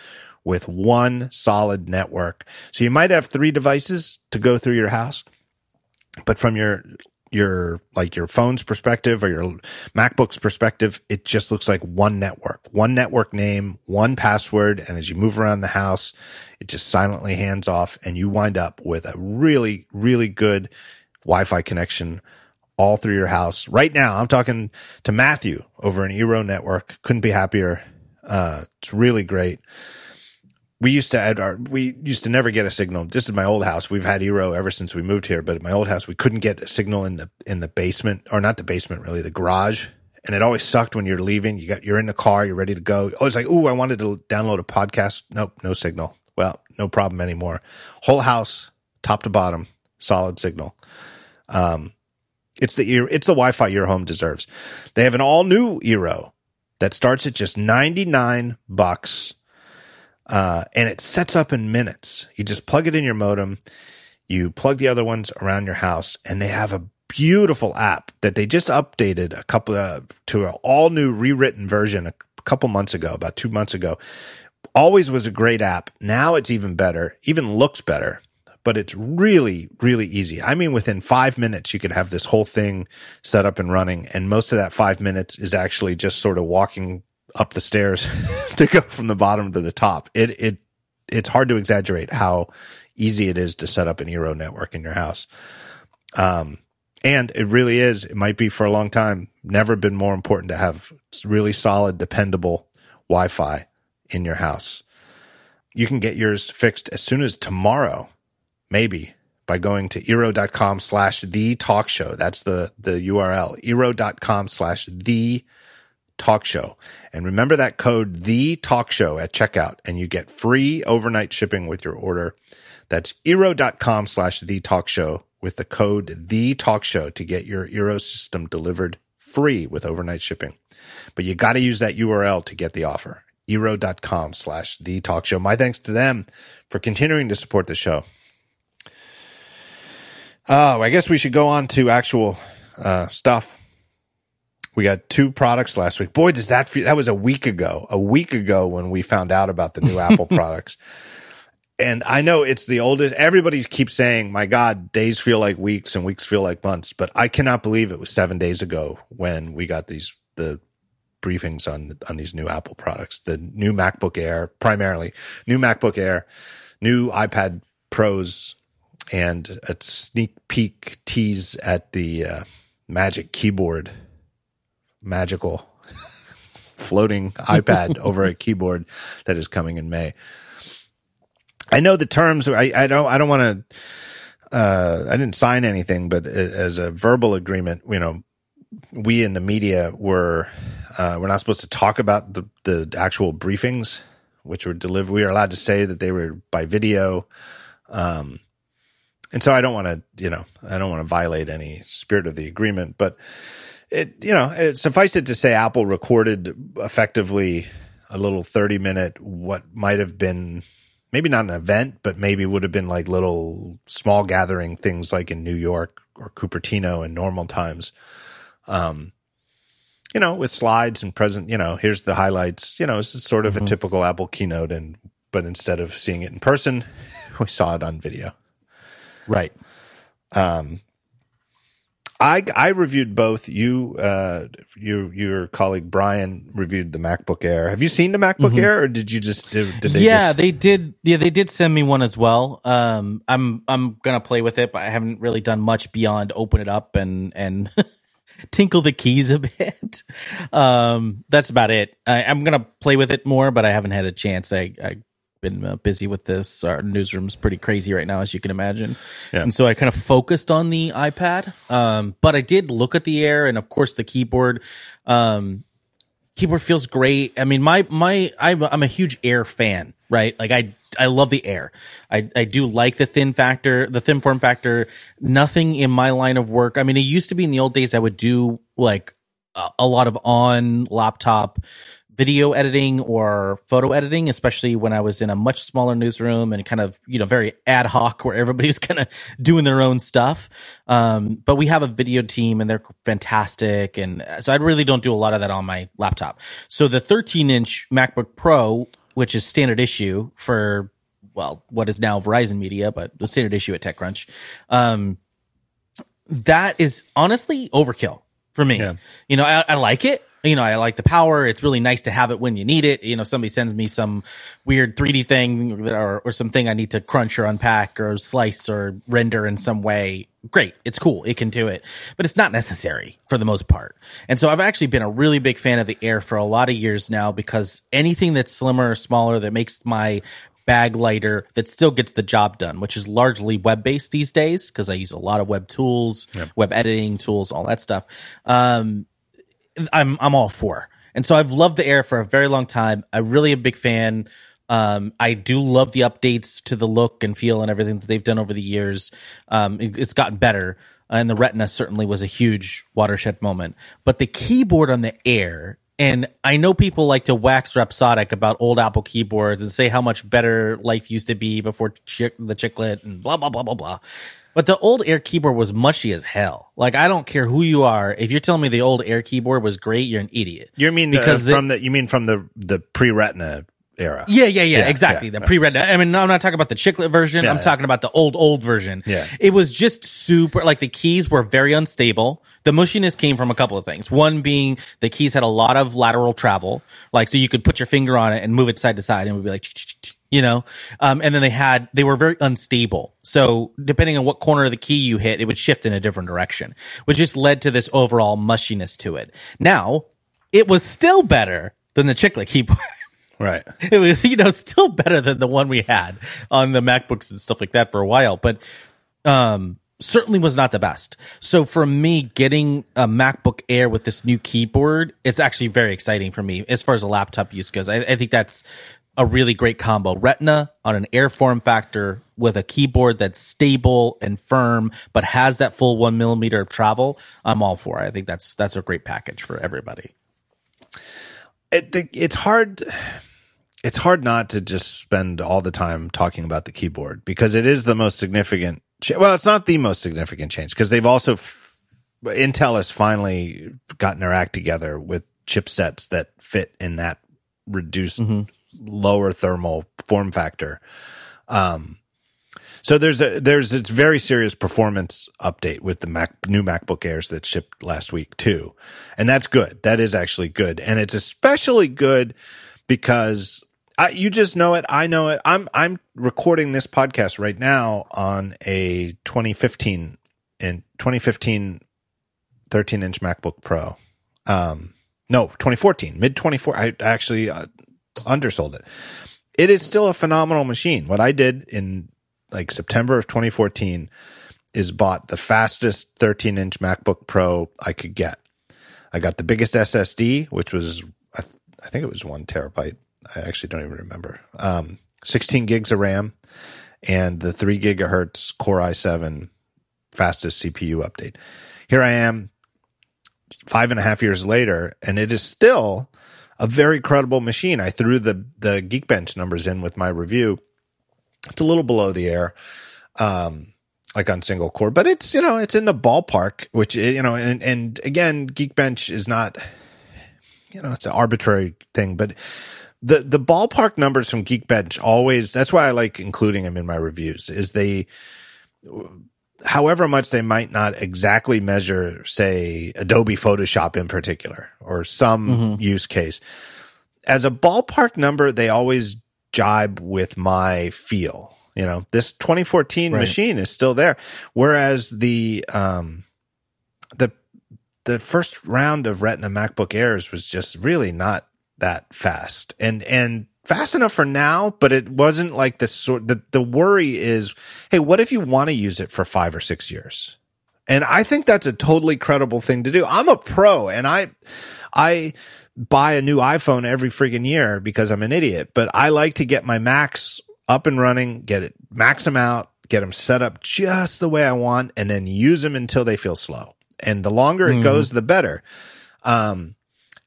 with one solid network. So you might have three devices to go through your house, but from your your like your phone's perspective or your MacBook's perspective, it just looks like one network, one network name, one password. And as you move around the house, it just silently hands off and you wind up with a really, really good Wi-Fi connection all through your house. Right now, I'm talking to Matthew over an Eero network. Couldn't be happier. Uh, it's really great we used to our we used to never get a signal. This is my old house. We've had Eero ever since we moved here, but at my old house we couldn't get a signal in the in the basement or not the basement really, the garage. And it always sucked when you're leaving. You got you're in the car, you're ready to go. Oh, it's like, oh, I wanted to download a podcast. Nope, no signal. Well, no problem anymore. Whole house, top to bottom, solid signal. Um, it's the it's the Wi-Fi your home deserves. They have an all new Eero that starts at just ninety nine bucks uh, and it sets up in minutes. You just plug it in your modem, you plug the other ones around your house, and they have a beautiful app that they just updated a couple of, to an all new rewritten version a couple months ago, about two months ago. Always was a great app. Now it's even better, even looks better, but it's really, really easy. I mean, within five minutes, you could have this whole thing set up and running. And most of that five minutes is actually just sort of walking up the stairs *laughs* to go from the bottom to the top. It it it's hard to exaggerate how easy it is to set up an Eero network in your house. Um, and it really is. It might be for a long time. Never been more important to have really solid, dependable Wi-Fi in your house. You can get yours fixed as soon as tomorrow, maybe by going to eero.com slash the talk show. That's the, the URL, eero.com slash the show. And remember that code, the talk show at checkout and you get free overnight shipping with your order. That's eero.com slash the talk show with the code the talk show to get your Eero system delivered free with overnight shipping. But you got to use that URL to get the offer. Eero.com slash the talk show. My thanks to them for continuing to support the show. Oh, I guess we should go on to actual uh, stuff. We got two products last week. Boy, does that feel, that was a week ago, a week ago when we found out about the new *laughs* Apple products. And I know it's the oldest. Everybody keeps saying, my God, days feel like weeks and weeks feel like months. But I cannot believe it was seven days ago when we got these, the briefings on, on these new Apple products, the new MacBook Air, primarily new MacBook Air, new iPad Pros, and a sneak peek tease at the uh, Magic Keyboard magical *laughs* floating iPad *laughs* over a keyboard that is coming in May. I know the terms. I, I don't. I don't want to. Uh, I didn't sign anything, but as a verbal agreement, you know, we in the media were uh, we're not supposed to talk about the the actual briefings, which were delivered. We are allowed to say that they were by video. Um, and so I don't want to, you know, I don't want to violate any spirit of the agreement, but it, you know, it, suffice it to say, Apple recorded effectively a little 30 minute, what might have been maybe not an event, but maybe would have been like little small gathering things like in New York or Cupertino in normal times. Um, you know, with slides and present, you know, here's the highlights, you know, this is sort of mm-hmm. a typical Apple keynote. And, but instead of seeing it in person, *laughs* we saw it on video. Right. Um, I I reviewed both. You uh your your colleague Brian reviewed the MacBook Air. Have you seen the MacBook Air, or did you just did, did they? yeah, just, they did. Yeah, they did send me one as well. Um, I'm I'm gonna play with it, but I haven't really done much beyond open it up and and *laughs* tinkle the keys a bit. *laughs* Um, that's about it. I, I'm gonna play with it more, but I haven't had a chance. I I been uh, busy with this. Our newsroom's pretty crazy right now, as you can imagine. Yeah. And so I kind of focused on the iPad. Um, but I did look at the Air and of course the keyboard. Um, keyboard feels great. I mean, my my I'm, I'm a huge Air fan, right? Like I I love the Air. I I do like the thin factor, the thin form factor. Nothing in my line of work. I mean, it used to be in the old days I would do like a, a lot of on laptop video editing or photo editing, especially when I was in a much smaller newsroom and kind of, you know, very ad hoc where everybody's *laughs* kind of doing their own stuff. Um, but we have a video team and they're fantastic. And so I really don't do a lot of that on my laptop. So the 13 inch MacBook Pro, which is standard issue for, well, what is now Verizon Media, but the standard issue at TechCrunch, um, that is honestly overkill for me. Yeah. You know, I, I like it. You know, I like the power. It's really nice to have it when you need it. You know, somebody sends me some weird 3D thing or, or something I need to crunch or unpack or slice or render in some way. Great. It's cool. It can do it, but it's not necessary for the most part. And so I've actually been a really big fan of the Air for a lot of years now because anything that's slimmer or smaller that makes my bag lighter that still gets the job done, which is largely web based these days because I use a lot of web tools, web editing tools, all that stuff. Um, I'm I'm all for. And so I've loved the Air for a very long time. I'm really a big fan. Um, I do love the updates to the look and feel and everything that they've done over the years. Um, it- it's gotten better, and the Retina certainly was a huge watershed moment. But the keyboard on the Air, and I know people like to wax rhapsodic about old Apple keyboards and say how much better life used to be before the chiclet and blah blah blah blah blah. But the old Air keyboard was mushy as hell. Like I don't care who you are, if you're telling me the old Air keyboard was great, you're an idiot. you mean because because the- from the you mean from the the pre Retina era? Yeah, yeah, yeah, Yeah, exactly. yeah, the pre Retina. I mean, I'm not talking about the chiclet version. Yeah, I'm talking about the old, old version. Yeah. It was just super, like the keys were very unstable. The mushiness came from a couple of things. One being the keys had a lot of lateral travel. Like, so you could put your finger on it and move it side to side and it would be like, you know? Um, and then they had, they were very unstable. So depending on what corner of the key you hit, it would shift in a different direction, which just led to this overall mushiness to it. Now, it was still better than the chiclet keyboard. *laughs* Right. it was you know still better than the one we had on the macbooks and stuff like that for a while but um certainly was not the best so for me getting a macbook air with this new keyboard it's actually very exciting for me as far as a laptop use goes i, I think that's a really great combo. Retina on an air form factor with a keyboard that's stable and firm but has that full one millimeter of travel i'm all for. It i think that's that's a great package for everybody. It, it's hard it's hard not to just spend all the time talking about the keyboard because it is the most significant cha- well it's not the most significant change because they've also f- intel has finally gotten their act together with chipsets that fit in that reduced mm-hmm. Lower thermal form factor um so there's a there's it's very serious performance update with the Mac new MacBook Airs that shipped last week too, and that's good. That is actually good, and it's especially good because I, you just know it. I know it. I'm I'm recording this podcast right now on a 2015 in 2015 13 inch MacBook Pro. Um, no, 2014, mid 24. I actually uh, undersold it. It is still a phenomenal machine. What I did in like September of 2014 is bought the fastest 13 inch MacBook Pro I could get. I got the biggest SSD, which was, I, th- I think it was one terabyte. I actually don't even remember. Um, 16 gigs of RAM and the three gigahertz Core i7 fastest CPU update. Here I am five and a half years later, and it is still a very credible machine. I threw the, the Geekbench numbers in with my review it's a little below the air, um, like on single core, but it's you know it's in the ballpark. Which you know, and and again, Geekbench is not, you know, it's an arbitrary thing, but the the ballpark numbers from Geekbench always. That's why I like including them in my reviews. Is they however much they might not exactly measure, say, Adobe Photoshop in particular or some use case, as a ballpark number, they always jibe with my feel. You know, this 2014 Right. machine is still there, whereas the um, the the first round of Retina MacBook Airs was just really not that fast, and and fast enough for now, but it wasn't like the sort. The the worry is, hey, what if you want to use it for five or six years? And I think that's a totally credible thing to do. I'm a pro, and I I buy a new iPhone every friggin' year because I'm an idiot. But I like to get my Macs up and running, get it, max them out, get them set up just the way I want, and then use them until they feel slow. And the longer it goes, the better. Um,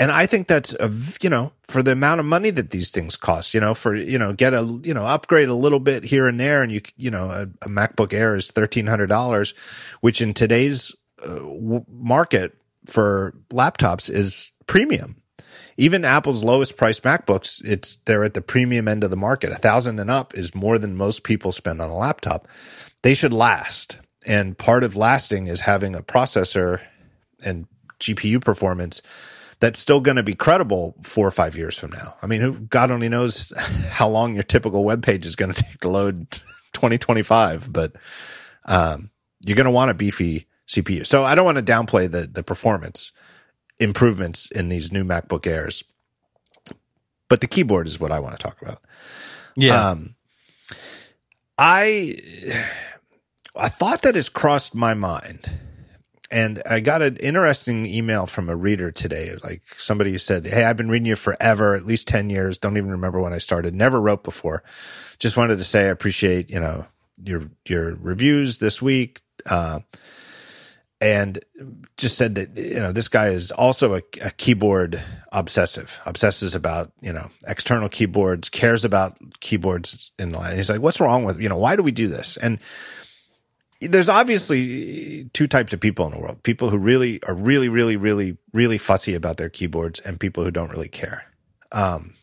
and I think that's a, you know, for the amount of money that these things cost, you know, for, you know, get a, you know, upgrade a little bit here and there. And you, you know, a, a MacBook Air is $1,300, which in today's uh, w- market for laptops is premium. Even Apple's lowest priced MacBooks, it's, they're at the premium end of the market. A thousand and up is more than most people spend on a laptop. They should last. And part of lasting is having a processor and GPU performance that's still going to be credible four or five years from now. I mean, who, God only knows how long your typical web page is going *laughs* to take to load 2025, but um, you're going to want a beefy CPU. So I don't want to downplay the the performance improvements in these new MacBook Airs, but the keyboard is what I want to talk about. Yeah. Um, I a thought that has crossed my mind, and I got an interesting email from a reader today. Like somebody said, "Hey, I've been reading you forever, at least ten years. Don't even remember when I started. Never wrote before. Just wanted to say I appreciate you know your your reviews this week." Uh, and just said that you know this guy is also a, a keyboard obsessive obsesses about you know external keyboards cares about keyboards in line he's like what's wrong with you know why do we do this and there's obviously two types of people in the world. People who really are really really really really fussy about their keyboards and people who don't really care. Um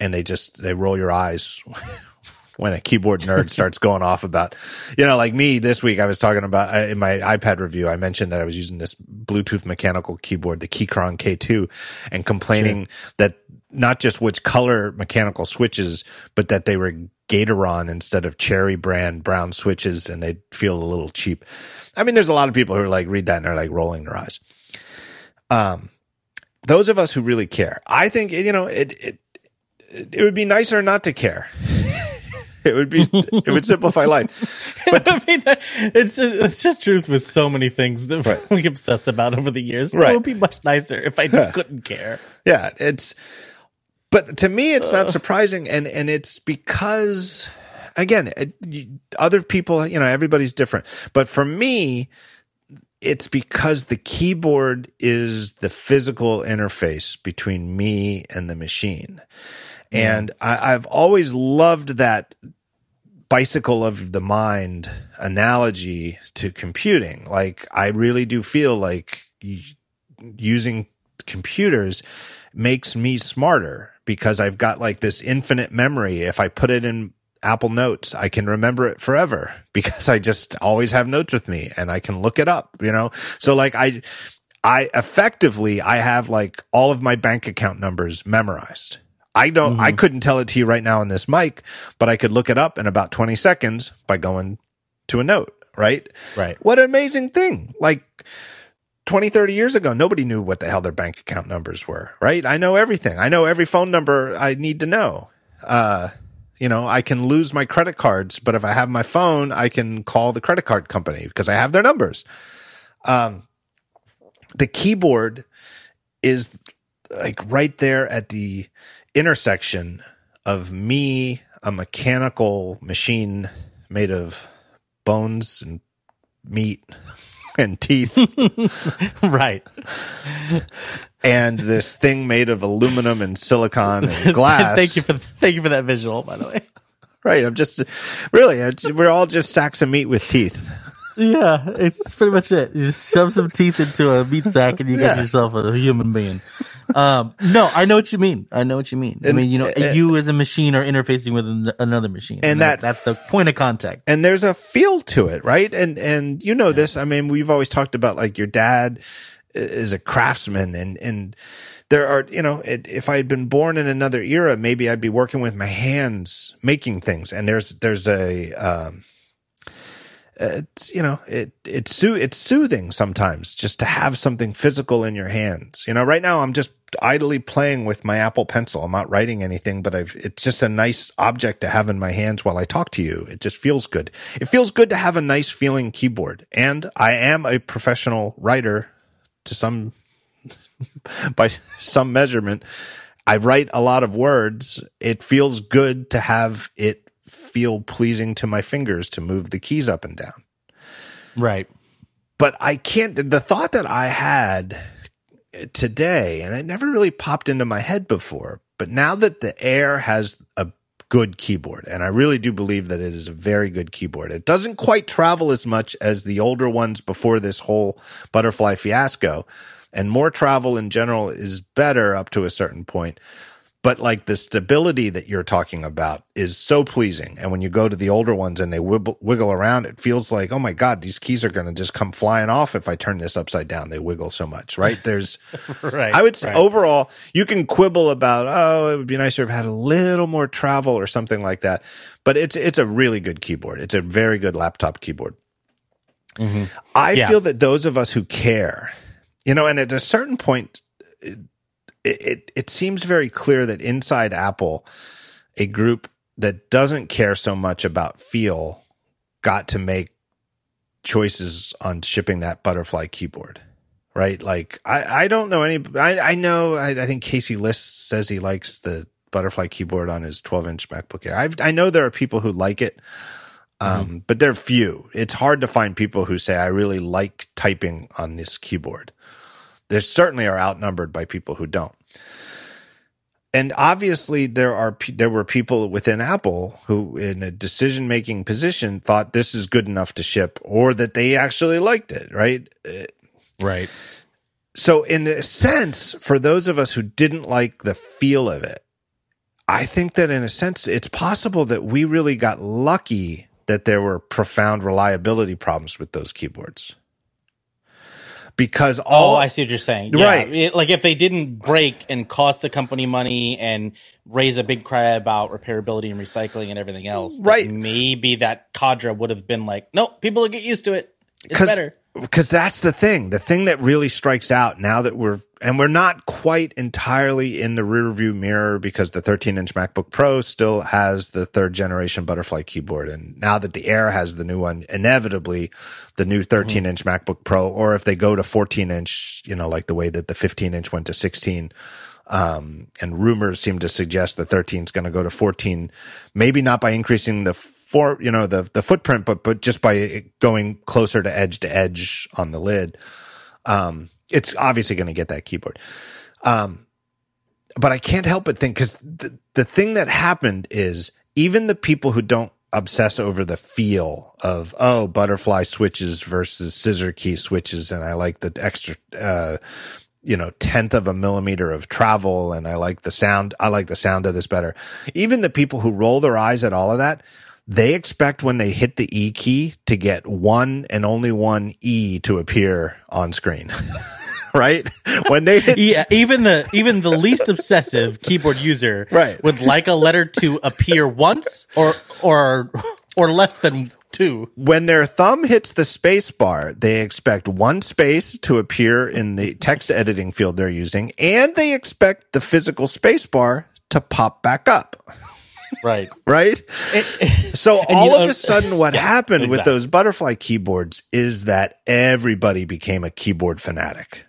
and they just they roll your eyes *laughs* when a keyboard nerd *laughs* starts going off about, you know, like me this week, I was talking about uh, in my iPad review, I mentioned that I was using this Bluetooth mechanical keyboard, the Keychron K2, and complaining that not just which color mechanical switches, but that they were Gateron instead of Cherry brand brown switches and they feel a little cheap. I mean, there's a lot of people who are like, read that and they're like rolling their eyes. Um, those of us who really care, I think, you know, it, it, it would be nicer not to care. *laughs* it would be, it would simplify life. But *laughs* I mean, it's it's just truth with so many things that Right. we obsess about over the years. Right. It would be much nicer if I just couldn't care. Yeah, it's but to me it's not uh. surprising and and it's because again, other people, you know, everybody's different. But for me, it's because the keyboard is the physical interface between me and the machine. And I, I've always loved that bicycle of the mind analogy to computing. Like, I really do feel like using computers makes me smarter because I've got like this infinite memory. If I put it in Apple Notes, I can remember it forever *laughs* because I just always have notes with me and I can look it up, you know? So like I, I effectively, I have like all of my bank account numbers memorized. I don't, I mm-hmm. couldn't tell it to you right now on this mic, but I could look it up in about 20 seconds by going to a note, right? Right. What an amazing thing. Like 20, 30 years ago, nobody knew what the hell their bank account numbers were, right? I know everything. I know every phone number I need to know. Uh, you know, I can lose my credit cards, but if I have my phone, I can call the credit card company because I have their numbers. Um, the keyboard is like right there at the intersection of me, a mechanical machine made of bones and meat *laughs* and teeth, *laughs* right. and this thing made of aluminum and silicon and *laughs* glass. thank you for thank you for that visual, by the way. Right. I'm just really, it's, we're all just sacks of meat with teeth. Yeah, it's pretty much it. You just shove some teeth into a meat sack and you Yeah. got yourself a human being. Um, no, I know what you mean. I know what you mean. I And- mean, you know, uh, you as a machine are interfacing with an- another machine, And that- that's the point of contact. and there's a feel to it, right? And and you know this. I mean, we've always talked about like your dad is a craftsman, and and there are you know, it, if I had been born in another era, maybe I'd be working with my hands making things. And there's there's a um, it's you know it it's it's soothing sometimes just to have something physical in your hands. You know, right now I'm just idly playing with my Apple Pencil. I'm not writing anything, but I've it's just a nice object to have in my hands while I talk to you. It just feels good. It feels good to have a nice feeling keyboard. And I am a professional writer to some *laughs* by some measurement. I write a lot of words. It feels good to have it feel pleasing to my fingers to move the keys up and down. Right. But I can't, the thought that I had today, and it never really popped into my head before, but now that the Air has a good keyboard, and I really do believe that it is a very good keyboard, it doesn't quite travel as much as the older ones before this whole butterfly fiasco. And more travel in general is better up to a certain point but like the stability that you're talking about is so pleasing. And when you go to the older ones and they wibble, wiggle around, it feels like, oh my God, these keys are going to just come flying off if I turn this upside down. They wiggle so much, right? There's, *laughs* Right. I would say right. overall, you can quibble about, oh, it would be nicer if it had a little more travel or something like that. But it's, it's a really good keyboard. It's a very good laptop keyboard. Mm-hmm. I Yeah. feel that those of us who care, you know, and at a certain point, it, it it seems very clear that inside Apple, a group that doesn't care so much about feel got to make choices on shipping that butterfly keyboard. Right? Like I, I don't know any I, I know I, I think Casey Liss says he likes the butterfly keyboard on his 12 inch MacBook Air. I've, I know there are people who like it. Um, but they're few. It's hard to find people who say, I really like typing on this keyboard. There certainly are outnumbered by people who don't. And obviously there are, there were people within Apple who in a decision making position thought this is good enough to ship or that they actually liked it, right? Uh, right. so in a sense for those of us who didn't like the feel of it i think that in a sense it's possible that we really got lucky that there were profound reliability problems with those keyboards because oh, all Oh, I see what you're saying. Yeah, Right. it- like if they didn't break and cost the company money and raise a big cry about repairability and recycling and everything else, Right. Maybe that cadre would have been like, no, people will get used to it. It's better. Because that's the thing. The thing that really strikes out now that we're and we're not quite entirely in the rear view mirror because the 13 inch macbook pro still has the third generation butterfly keyboard. And now that the air has the new one inevitably the new 13 inch macbook pro or if they go to 14 inch you know like the way that the 15 inch went to 16 um, and rumors seem to suggest the 13 is going to go to 14 maybe not by increasing the for you know the the footprint but but just by going closer to edge to edge on the lid um it's obviously going to get that keyboard. Um but i can't help but think cuz the, the thing that happened is even the people who don't obsess over the feel of oh butterfly switches versus scissor key switches and i like the extra uh you know tenth of a millimeter of travel and i like the sound i like the sound of this better. Even the people who roll their eyes at all of that they expect when they hit the e key to get one and only one e to appear on screen *laughs* right when they hit *laughs* Yeah, even the even the least obsessive keyboard user Right. would like a letter to appear once or or or less than two. when their thumb hits the space bar, they expect one space to appear in the text editing field they're using, and they expect the physical space bar to pop back up. Right. Right? so all you of a sudden what happened with those butterfly keyboards is that everybody became a keyboard fanatic.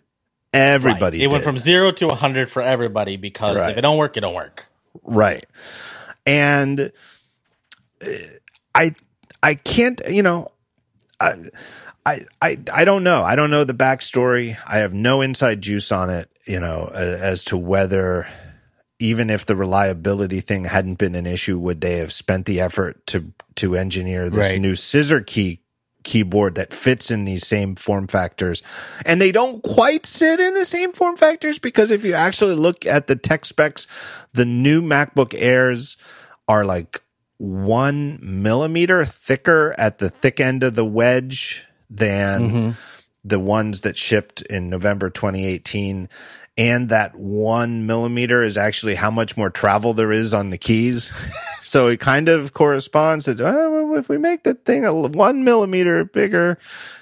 Everybody It went from zero to 100 for everybody because Right. if it don't work, it don't work. Right. And uh, I I can't, you know, I I I I don't know. I don't know the backstory. I have no inside juice on it, you know, as to whether even if the reliability thing hadn't been an issue, would they have spent the effort to to engineer this Right. new scissor key keyboard that fits in these same form factors. And they don't quite sit in the same form factors because if you actually look at the tech specs, the new MacBook Airs are like one millimeter thicker at the thick end of the wedge than Mm-hmm. the ones that shipped in November 2018. And that one millimeter is actually how much more travel there is on the keys. *laughs* so it kind of corresponds to, oh, well, if we make the thing a one millimeter bigger,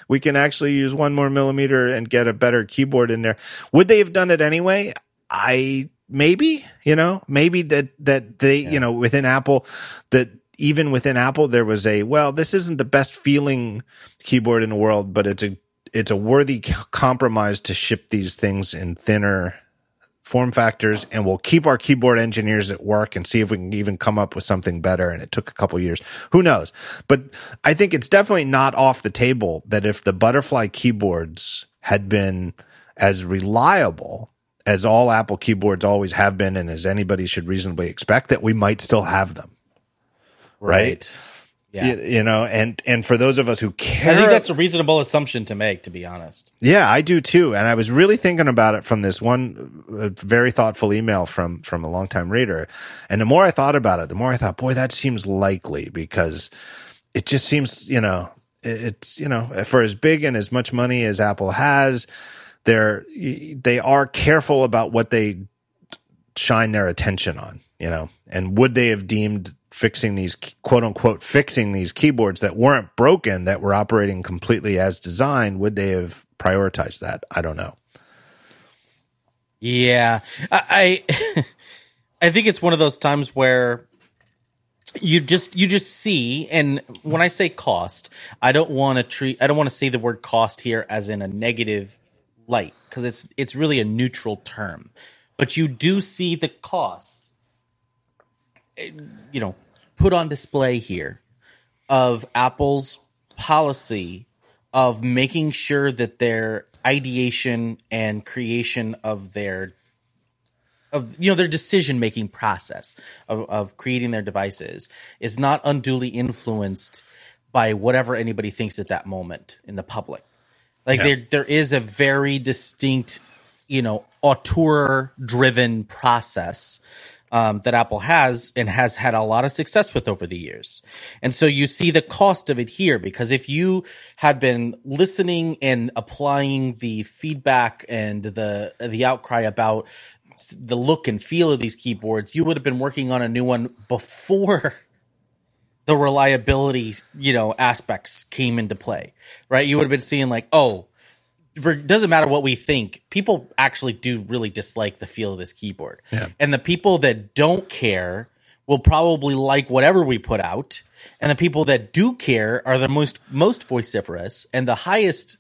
we can actually use one more millimeter and get a better keyboard in there. Would they have done it anyway? I maybe, you know, maybe that, that they, you know, within Apple, that even within Apple, there was a, well, this isn't the best feeling keyboard in the world, but it's a, it's a worthy compromise to ship these things in thinner form factors and we'll keep our keyboard engineers at work and see if we can even come up with something better and it took a couple years. Who knows? But i think it's definitely not off the table that if the butterfly keyboards had been as reliable as all apple keyboards always have been and as anybody should reasonably expect that we might still have them. Right, Yeah. You, you know and and for those of us who care I think that's a reasonable assumption to make, to be honest. Yeah, I do too. And I was really thinking about it from this one uh, very thoughtful email from from a longtime reader. And the more I thought about it, the more I thought, boy, that seems likely because it just seems, you know, it's, you know, for as big and as much money as Apple has, they're they are careful about what they shine their attention on, you know. And would they have deemed fixing these quote unquote fixing these keyboards that weren't broken that were operating completely as designed, would they have prioritized that? I don't know. Yeah, I, I, *laughs* I think it's one of those times where you just you just see, and when I say cost, I don't want to treat I don't want to say the word cost here as in a negative light because it's it's really a neutral term, but you do see the cost, eh, you know, put on display here of Apple's policy of making sure that their ideation and creation of their of you know their decision making process of, of creating their devices is not unduly influenced by whatever anybody thinks at that moment in the public. Like there there is a very distinct you know auteur driven process um, that Apple has and has had a lot of success with over the years. And so you see the cost of it here because if you had been listening and applying the feedback and the the outcry about the look and feel of these keyboards, you would have been working on a new one before *laughs* the reliability, you know, aspects came into play, right? You would have been seeing like, oh, doesn't matter what we think. People actually do really dislike the feel of this keyboard, and the people that don't care will probably like whatever we put out, and the people that do care are the most most vociferous and the highest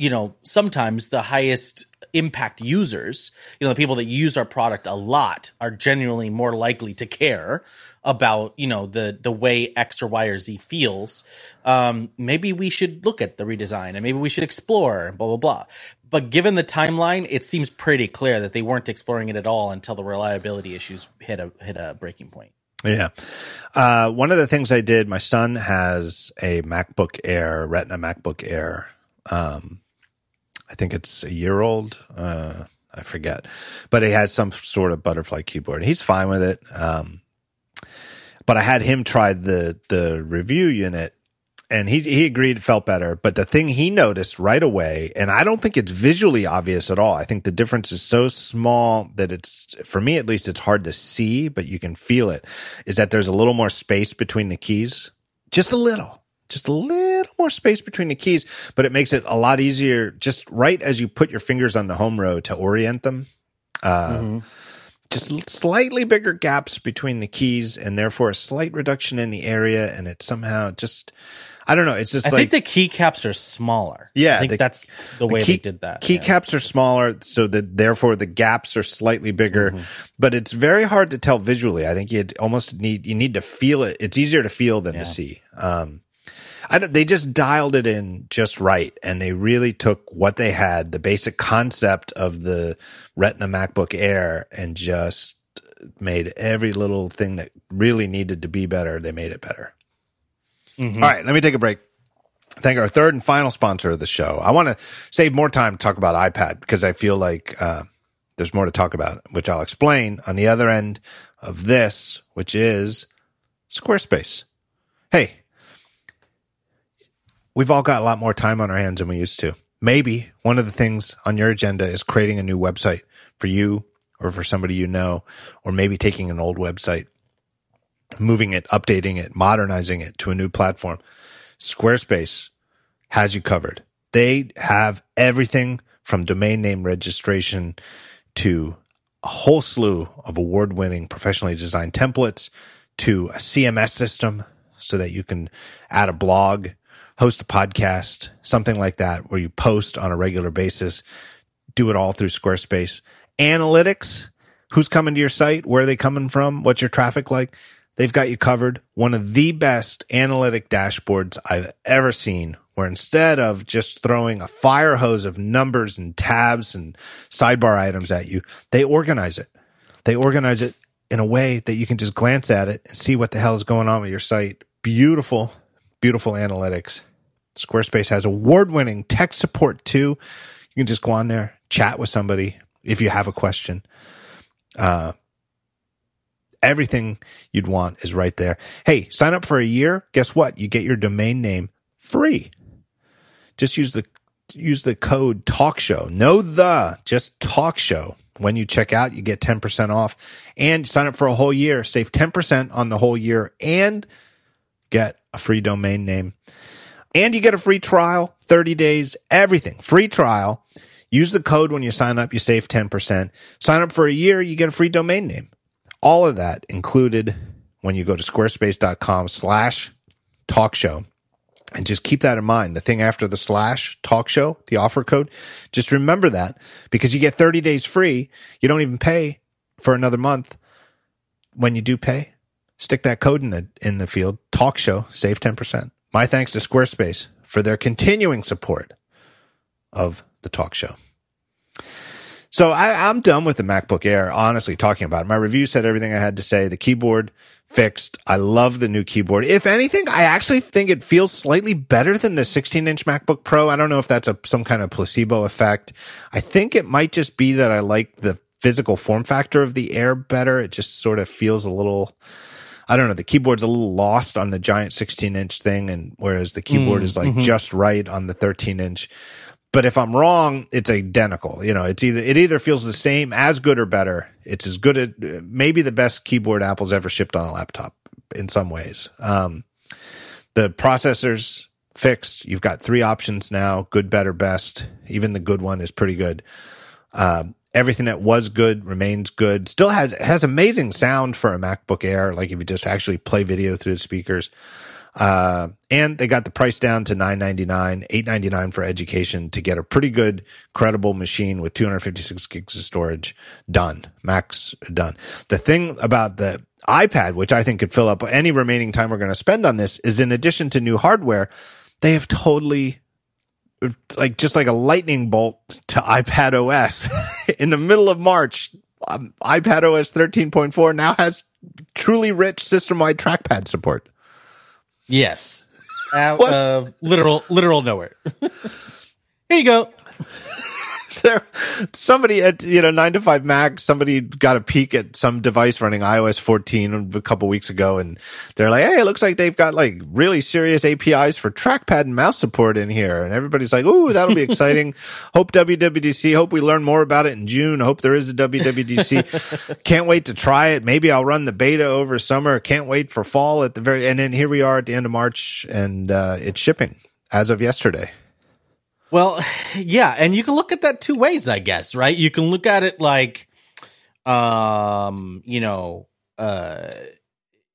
you know, sometimes the highest impact users, you know, the people that use our product a lot are genuinely more likely to care about, you know, the the way X or Y or Z feels. Um, maybe we should look at the redesign and maybe we should explore blah blah blah. But given the timeline, it seems pretty clear that they weren't exploring it at all until the reliability issues hit a hit a breaking point. Yeah. Uh, one of the things I did, my son has a MacBook Air, Retina MacBook Air. Um, I think it's a year old. Uh, I forget, but he has some sort of butterfly keyboard. He's fine with it. Um, but I had him try the the review unit, and he he agreed felt better. But the thing he noticed right away, and I don't think it's visually obvious at all. I think the difference is so small that it's for me at least it's hard to see, but you can feel it. Is that there's a little more space between the keys, just a little, just a little more space between the keys, but it makes it a lot easier. Just right as you put your fingers on the home row to orient them. Uh, just slightly bigger gaps between the keys and therefore a slight reduction in the area and it somehow just i don't know it's just I like think the keycaps are smaller. Yeah, I think the- that's the way key, they did that. yeah. Keycaps are smaller, so that therefore the gaps are slightly bigger. Mm-hmm. But it's very hard to tell visually. I think you almost need you need to feel it. It's easier to feel than to see. Um, they just dialed it in just right, and they really took what they had, the basic concept of the Retina MacBook Air, and just made every little thing that really needed to be better. They made it better. Mm-hmm. All right, let me take a break. thank our third and final sponsor of the show. I want to save more time to talk about iPad because I feel like uh, there's more to talk about, which I'll explain on the other end of this, which is Squarespace. Hey, we've all got a lot more time on our hands than we used to. Maybe one of the things on your agenda is creating a new website for you or for somebody you know, or maybe taking an old website, moving it, updating it, modernizing it to a new platform. Squarespace has you covered. They have everything from domain name registration to a whole slew of award winning professionally designed templates to a CMS system so that you can add a blog, host a podcast, something like that, where you post on a regular basis. Do it all through Squarespace. Analytics, who's coming to your site? Where are they coming from? What's your traffic like? They've got you covered. One of the best analytic dashboards I've ever seen where instead of just throwing a fire hose of numbers and tabs and sidebar items at you, they organize it. They organize it in a way that you can just glance at it and see what the hell is going on with your site. Beautiful, beautiful analytics. Squarespace has award winning tech support too. You can just go on there, chat with somebody if you have a question. Uh, everything you'd want is right there. Hey, sign up for a year. Guess what? You get your domain name free just use the use the code talk show no the just talk show when you check out you get 10% off and sign up for a whole year save 10% on the whole year and get a free domain name and you get a free trial 30 days everything free trial use the code when you sign up you save 10% sign up for a year you get a free domain name all of that included when you go to squarespace.com slash talk show and just keep that in mind. The thing after the slash talk show, the offer code, just remember that because you get 30 days free. You don't even pay for another month. When you do pay, stick that code in the, in the field, talk show, save 10%. My thanks to Squarespace for their continuing support of the talk show. So I, am done with the MacBook Air, honestly, talking about it. My review said everything I had to say. The keyboard fixed. I love the new keyboard. If anything, I actually think it feels slightly better than the 16 inch MacBook Pro. I don't know if that's a, some kind of placebo effect. I think it might just be that I like the physical form factor of the Air better. It just sort of feels a little, I don't know. The keyboard's a little lost on the giant 16 inch thing. And whereas the keyboard mm, is like mm-hmm. just right on the 13 inch. But if I'm wrong, it's identical. You know, it's either it either feels the same, as good or better. It's as good at maybe the best keyboard Apple's ever shipped on a laptop in some ways. Um, the processors fixed. You've got three options now: good, better, best. Even the good one is pretty good. Um, everything that was good remains good. Still has has amazing sound for a MacBook Air. Like if you just actually play video through the speakers. Uh, and they got the price down to nine ninety nine, eight ninety nine for education to get a pretty good, credible machine with 256 gigs of storage done. Max done. The thing about the iPad, which I think could fill up any remaining time we're going to spend on this, is in addition to new hardware, they have totally like just like a lightning bolt to iPad OS *laughs* in the middle of March. Um, iPad OS 13.4 now has truly rich system wide trackpad support. Yes. Out of literal literal nowhere. *laughs* Here you go. *laughs* there somebody at you know nine to five mac somebody got a peek at some device running ios 14 a couple weeks ago and they're like hey it looks like they've got like really serious apis for trackpad and mouse support in here. And everybody's like ooh that'll be exciting. *laughs* Hope wwdc hope we learn more about it in june. Hope there is a wwdc *laughs* can't wait to try it. Maybe i'll run the beta over summer. Can't wait for fall at the very and then here we are at the end of march and uh, it's shipping as of yesterday well, *sighs* yeah, and you can look at that two ways, I guess, right? You can look at it like, um, you know, uh,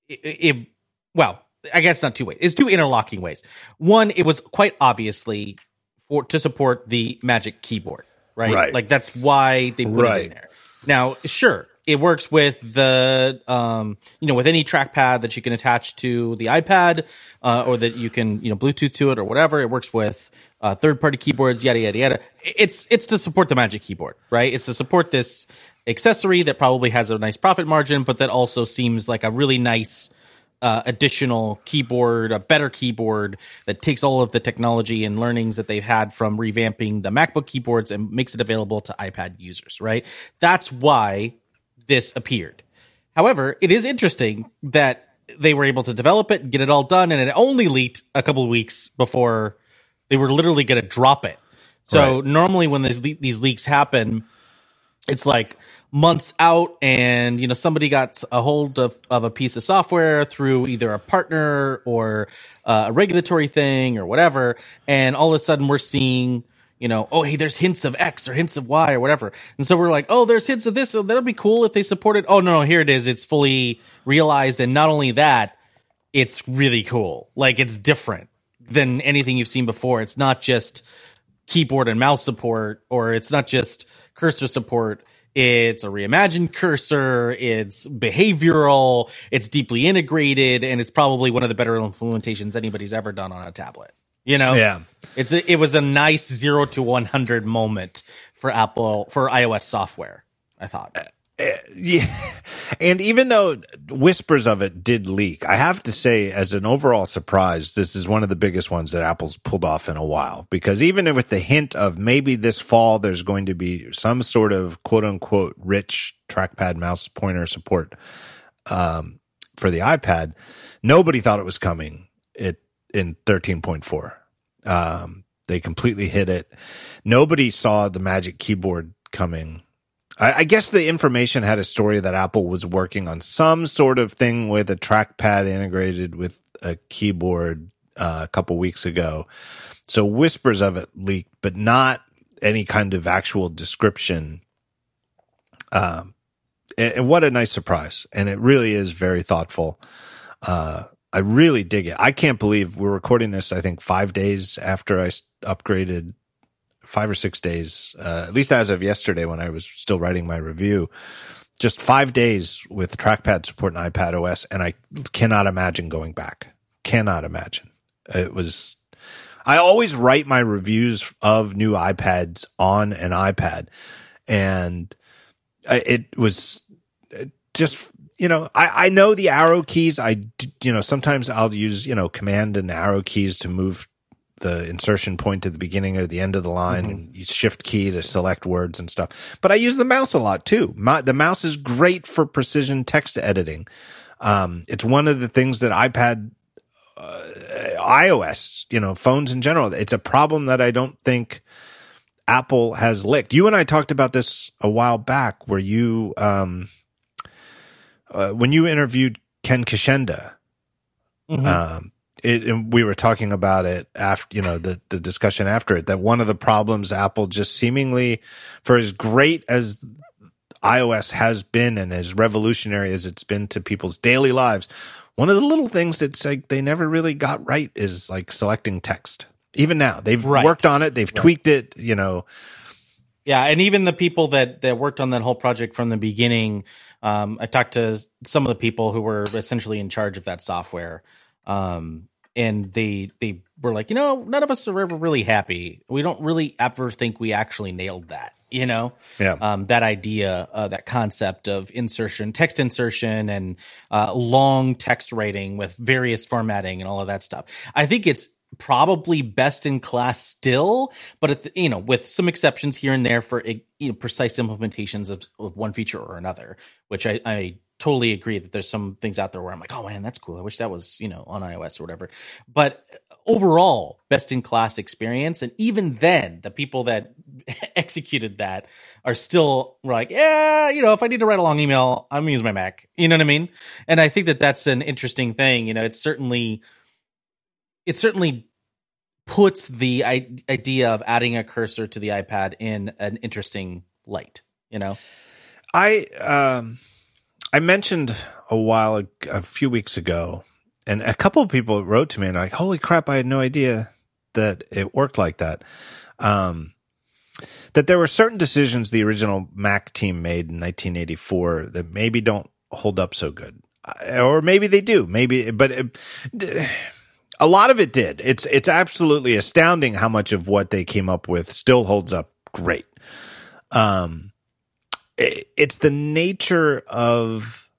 it, it well, I guess not two ways. It's two interlocking ways. One, it was quite obviously for to support the Magic Keyboard, right? Right. Like that's why they put right. it in there. Now, sure, it works with the um, you know with any trackpad that you can attach to the iPad uh, or that you can you know Bluetooth to it or whatever. It works with uh, third party keyboards, yada yada yada. It's it's to support the Magic Keyboard, right? It's to support this accessory that probably has a nice profit margin, but that also seems like a really nice uh, additional keyboard, a better keyboard that takes all of the technology and learnings that they've had from revamping the MacBook keyboards and makes it available to iPad users, right? That's why this appeared. However, it is interesting that they were able to develop it and get it all done, and it only leaked a couple of weeks before they were literally going to drop it. So Right. normally when these, le- these leaks happen, it's like months out and you know somebody got a hold of, of a piece of software through either a partner or uh, a regulatory thing or whatever and all of a sudden we're seeing you know oh hey there's hints of x or hints of y or whatever and so we're like oh there's hints of this so that'll be cool if they support it oh no no here it is it's fully realized and not only that it's really cool like it's different than anything you've seen before it's not just keyboard and mouse support, or it's not just cursor support. It's a reimagined cursor. It's behavioral. It's deeply integrated, and it's probably one of the better implementations anybody's ever done on a tablet. You know, Yeah. It's a, it was a nice zero to one hundred moment for Apple for iOS software. I thought. Yeah. *laughs* And even though whispers of it did leak, I have to say, as an overall surprise, this is one of the biggest ones that Apple's pulled off in a while. Because even with the hint of maybe this fall there's going to be some sort of quote unquote rich trackpad mouse pointer support um, for the iPad, nobody thought it was coming in 13.4. Um, they completely hit it. Nobody saw the Magic Keyboard coming. I, I guess the information had a story that Apple was working on some sort of thing with a trackpad integrated with a keyboard uh, a couple weeks ago. So whispers of it leaked, but not any kind of actual description. Um, and, and what a nice surprise! And it really is very thoughtful. Uh, I really dig it. I can't believe we're recording this. I think five days after I upgraded, five or six days, uh, at least as of yesterday when I was still writing my review. Just five days with trackpad support and iPad OS, and I cannot imagine going back. Cannot imagine. It was. I always write my reviews of new iPads on an iPad, and it was just you know I, I know the arrow keys. I, you know sometimes i'll use you know command and arrow keys to move the insertion point to the beginning or the end of the line and you shift key to select words and stuff. But i use the mouse a lot too. My, the mouse is great for precision text editing. Um, it's one of the things that ipad uh, ios you know phones in general it's a problem that i don't think apple has licked. You and i talked about this a while back where you um uh, when you interviewed Ken Kocienda, um, it, and we were talking about it after, you know, the, the discussion after it, that one of the problems Apple just seemingly, for as great as iOS has been and as revolutionary as it's been to people's daily lives, one of the little things that's like they never really got right is like selecting text. Even now, they've Right. worked on it, they've tweaked it, you know. Yeah, and even the people that that worked on that whole project from the beginning, um, I talked to some of the people who were essentially in charge of that software, um, and they they were like, you know, none of us are ever really happy. We don't really ever think we actually nailed that. You know, Yeah. um, that idea, uh, that concept of insertion, text insertion, and uh, long text writing with various formatting and all of that stuff. I think it's probably best in class still, but the, you know, with some exceptions here and there for you know precise implementations of, of one feature or another, which I, I totally agree that there's some things out there where I'm like, oh man, that's cool. I wish that was you know on iOS or whatever. But uh, overall, best in class experience, and even then, the people that *laughs* executed that are still like, yeah, you know, if I need to write a long email, I'm gonna use my Mac. You know what I mean? And I think that that's an interesting thing. You know, it's certainly it certainly puts the I- idea of adding a cursor to the iPad in an interesting light. You know, I um I mentioned a while a few weeks ago, and a couple of people wrote to me and like, "Holy crap! I had no idea that it worked like that." Um, that there were certain decisions the original Mac team made in 1984 that maybe don't hold up so good, or maybe they do. Maybe, but it, a lot of it did. It's it's absolutely astounding how much of what they came up with still holds up great. Um, it- it's the nature of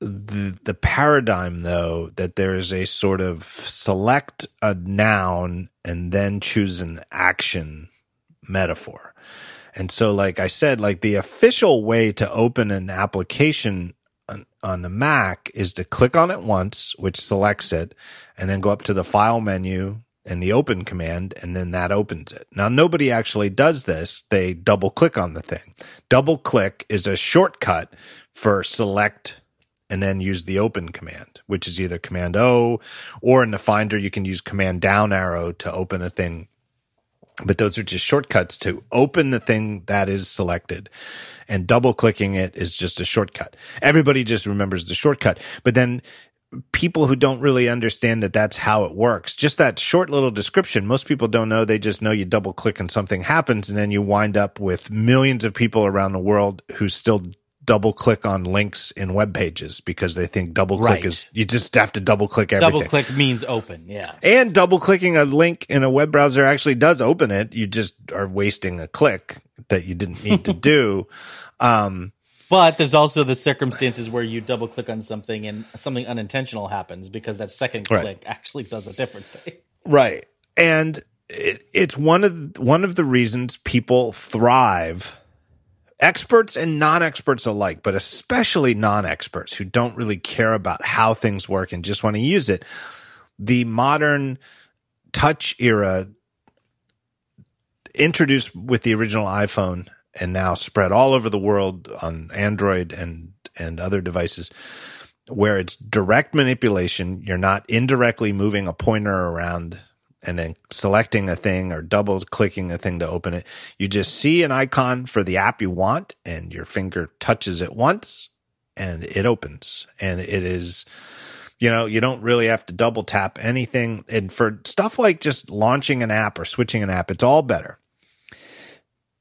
the the paradigm though that there is a sort of select a noun and then choose an action metaphor. And so like I said like the official way to open an application on, the Mac is to click on it once which selects it and then go up to the file menu and the open command and then that opens it. Now nobody actually does this. They double click on the thing. Double click is a shortcut for select and then use the open command, which is either command O or in the finder, you can use command down arrow to open a thing. But those are just shortcuts to open the thing that is selected and double clicking it is just a shortcut. Everybody just remembers the shortcut, but then people who don't really understand that that's how it works. Just that short little description. Most people don't know. They just know you double click and something happens and then you wind up with millions of people around the world who still double click on links in web pages because they think double click Right. is you just have to double click everything. Double click means open. Yeah. And double clicking a link in a web browser actually does open it. You just are wasting a click that you didn't need to *laughs* do. Um, But there's also the circumstances where you double click on something and something unintentional happens because that second Right. click actually does a different thing. Right. And it, it's one of one of the reasons people thrive experts and non-experts alike, but especially non-experts who don't really care about how things work and just want to use it. The modern touch era introduced with the original iPhone and now spread all over the world on Android and and other devices where it's direct manipulation. You're not indirectly moving a pointer around and then selecting a thing or double clicking a thing to open it. You just see an icon for the app you want and your finger touches it once and it opens. And it is, you know, you don't really have to double tap anything. And for stuff like just launching an app or switching an app, it's all better.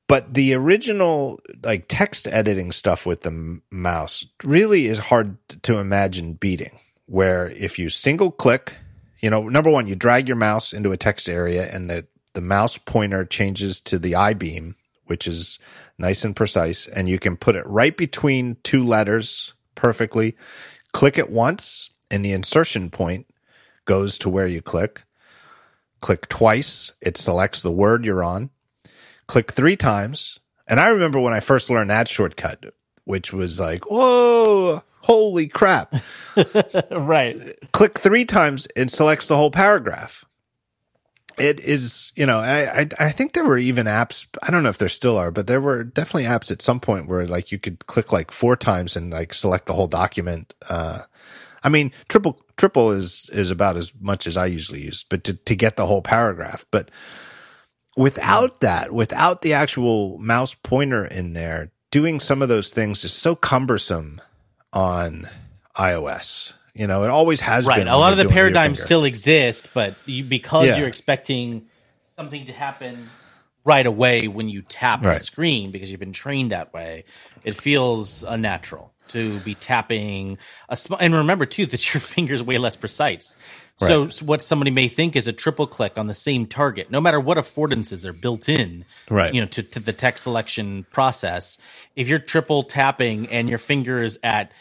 But the original like text editing stuff with the mouse really is hard to imagine beating. Where if you single click, you know, number one, you drag your mouse into a text area and the, the mouse pointer changes to the I beam, which is nice and precise. And you can put it right between two letters perfectly. Click it once and the insertion point goes to where you click. Click twice, it selects the word you're on click three times. And I remember when I first learned that shortcut, which was like, whoa, holy crap. *laughs* right. click three times and selects the whole paragraph. It is, you know, I, I I think there were even apps. I don't know if there still are, but there were definitely apps at some point where like you could click like four times and like select the whole document. Uh, I mean, triple triple is is about as much as I usually use, but to to get the whole paragraph. But without that, without the actual mouse pointer in there, doing some of those things is so cumbersome on iOS. You know, it always has Right. been. A lot of the doing it with your paradigms still exist, but you, because Yeah. you're expecting something to happen right away when you tap Right. the screen because you've been trained that way, it feels unnatural to be tapping a sm- and remember too that your *laughs* finger's way less precise. So Right. s- what somebody may think is a triple click on the same target, no matter what affordances are built in, Right. You know, to, to the text selection process. If you're triple tapping and your finger is at,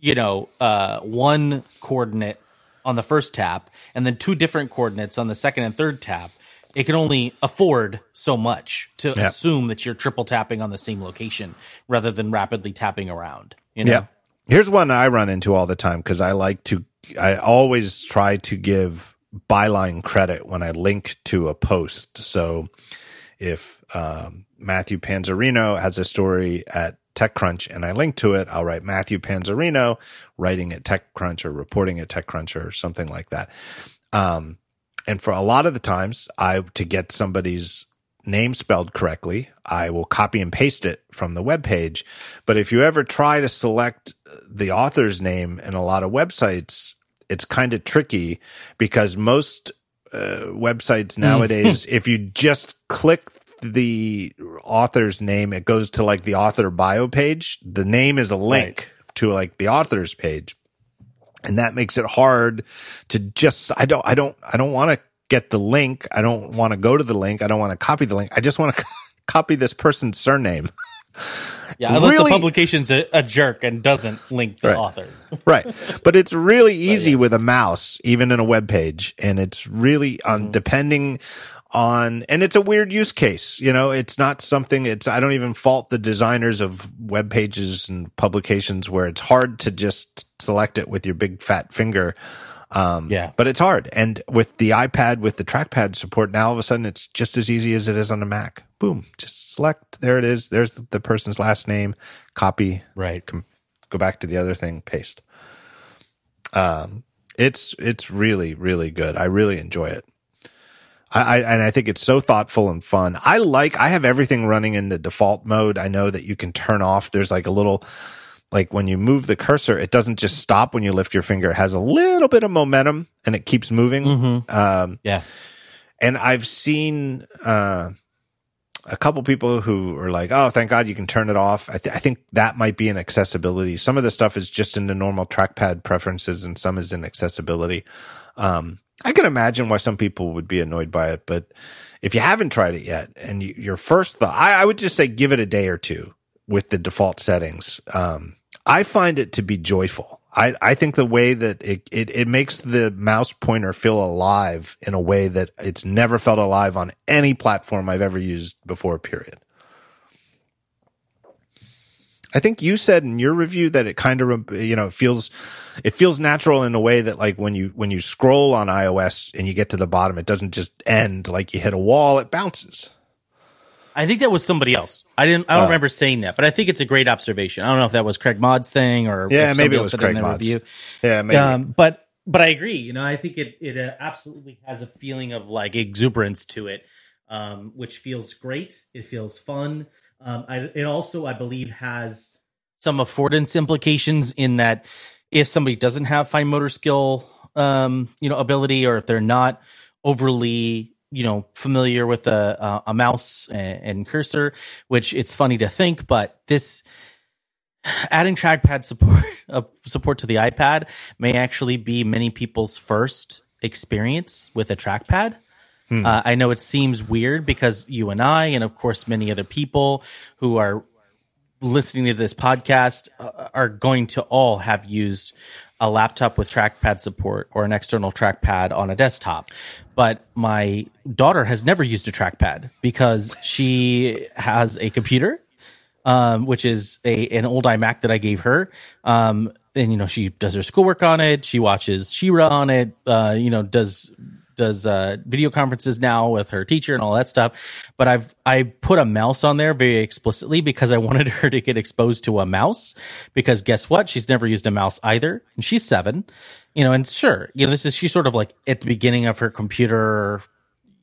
you know, uh, one coordinate on the first tap and then two different coordinates on the second and third tap, it can only afford so much to Yeah. assume that you're triple tapping on the same location rather than rapidly tapping around. You know? Yeah. Here's one I run into all the time because I like to, I always try to give byline credit when I link to a post. So if um, Matthew Panzarino has a story at TechCrunch and I link to it, I'll write Matthew Panzarino writing at TechCrunch or reporting at TechCrunch or something like that. Um, and for a lot of the times, I to get somebody's name spelled correctly, I will copy and paste it from the web page. But if you ever try to select the author's name in a lot of websites, it's kind of tricky because most uh, websites nowadays, *laughs* if you just click the author's name, it goes to like the author bio page. The name is a link to like the author's page. And that makes it hard to just i don't i don't i don't want to get the link. I don't want to go to the link. I don't want to copy the link. I just want to *laughs* copy this person's surname *laughs* Yeah, unless really, the publication's a, a jerk and doesn't link the Right. author. *laughs* right. But it's really *laughs* easy with a mouse, even in a web page, and it's really on depending on and it's a weird use case. You know, it's not something. It's I don't even fault the designers of web pages and publications where it's hard to just select it with your big fat finger. Um, Yeah. but it's hard. And with the iPad, with the trackpad support, now all of a sudden it's just as easy as it is on the Mac. Boom, just select. There it is. There's the person's last name. Copy. Right. Com- go back to the other thing. Paste. Um, it's it's really really good. I really enjoy it. I, I and I think it's so thoughtful and fun. I like. I have everything running in the default mode. I know that you can turn off. There's like a little like when you move the cursor, it doesn't just stop when you lift your finger. It has a little bit of momentum and it keeps moving. Um, Yeah. and I've seen uh, a couple people who are like, "Oh, thank God you can turn it off." I, th- I think that might be an accessibility. Some of the stuff is just in the normal trackpad preferences, and some is in accessibility. Um, I can imagine why some people would be annoyed by it, but if you haven't tried it yet, and you, your first thought, I, I would just say give it a day or two with the default settings. Um, I find it to be joyful. I, I think the way that it, it, it makes the mouse pointer feel alive in a way that it's never felt alive on any platform I've ever used before, period. I think you said in your review that it kind of, you know, feels, it feels natural in a way that like when you, when you scroll on iOS and you get to the bottom, it doesn't just end like you hit a wall, it bounces. I think that was somebody else. I didn't. I don't Oh. remember saying that, but I think it's a great observation. I don't know if that was Craig Mod's thing or Yeah, if maybe it was Craig their review. Yeah, maybe. Um, but but I agree. You know, I think it it uh, absolutely has a feeling of like exuberance to it, um, which feels great. It feels fun. Um, I, it also, I believe, has some affordance implications in that if somebody doesn't have fine motor skill, um, you know, ability, or if they're not overly you know familiar with a a, a mouse and, and cursor which it's funny to think but this adding trackpad support *laughs* uh, support to the iPad may actually be many people's first experience with a trackpad. Uh, I know it seems weird because you and I, and of course many other people who are listening to this podcast, uh, are going to all have used a laptop with trackpad support or an external trackpad on a desktop. But my daughter has never used a trackpad because she has a computer um, which is a an old iMac that I gave her. Um, and you know she does her schoolwork on it. She watches She-Ra on it. Uh, you know does does uh, video conferences now with her teacher and all that stuff. But I've I put a mouse on there very explicitly because I *laughs* wanted her to get exposed to a mouse. Because guess what? She's never used a mouse either, and she's seven. You know, and sure, you know this is she's sort of like at the beginning of her computer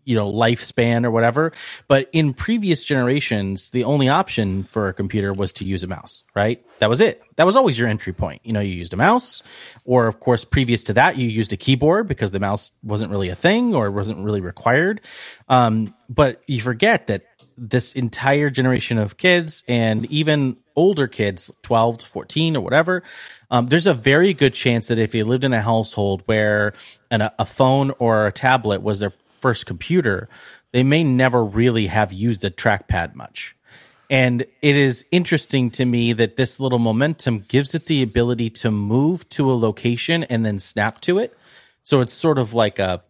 you know lifespan or whatever. But in previous generations the only option for a computer was to use a mouse right? That was it. That was always your entry point. You know you used a mouse or of course previous to that you used a keyboard because the mouse wasn't really a thing or wasn't really required. Um, but you forget that this entire generation of kids and even older kids 12 to 14 or whatever um, there's a very good chance that if you lived in a household where an, a phone or a tablet was their first computer, they may never really have used a trackpad much. And it is interesting to me that this little momentum gives it the ability to move to a location and then snap to it. So it's sort of like a,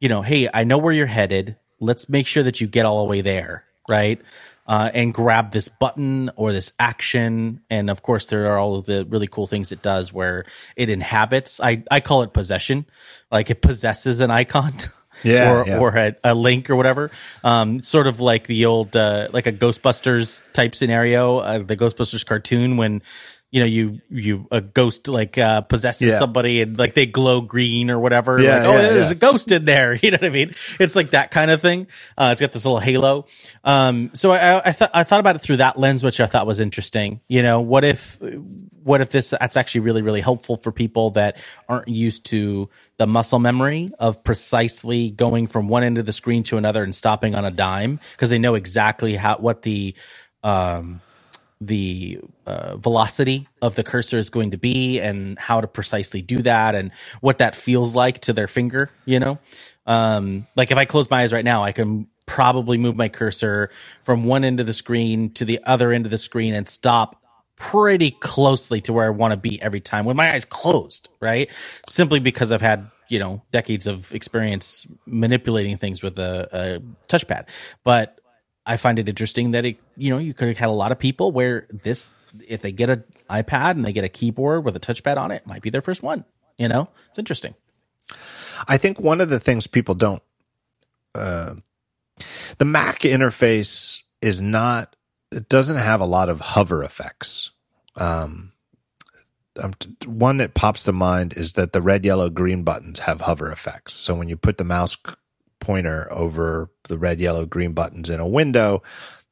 you know, hey, I know where you're headed. Let's make sure that you get all the way there, right? Uh, and grab this button or this action. And of course, there are all of the really cool things it does where it inhabits. I, I call it possession, like it possesses an icon. *laughs* Yeah, or yeah. or a, a link or whatever. Um, sort of like the old uh, like a Ghostbusters type scenario, uh, the Ghostbusters cartoon when you know you you a ghost like uh, possesses Yeah. somebody and like they glow green or whatever. Yeah, like, oh, yeah, there's a ghost in there. *laughs* You know what I mean? It's like that kind of thing. Uh, it's got this little halo. Um, so I, I thought I thought about it through that lens, which I thought was interesting. You know, what if what if this that's actually really really helpful for people that aren't used to the muscle memory of precisely going from one end of the screen to another and stopping on a dime because they know exactly how what the um the uh, velocity of the cursor is going to be and how to precisely do that and what that feels like to their finger you know um like if i close my eyes right now i can probably move my cursor from one end of the screen to the other end of the screen and stop pretty closely to where I want to be every time with my eyes closed, right? Simply because I've had, you know, decades of experience manipulating things with a, a touchpad. But I find it interesting that it, you know, you could have had a lot of people where this, if they get an iPad and they get a keyboard with a touchpad on it, might be their first one. You know, it's interesting. I think one of the things people don't, uh, the Mac interface is not, it doesn't have a lot of hover effects. Um, um, one that pops to mind is that the red, yellow, green buttons have hover effects. So when you put the mouse pointer over the red, yellow, green buttons in a window,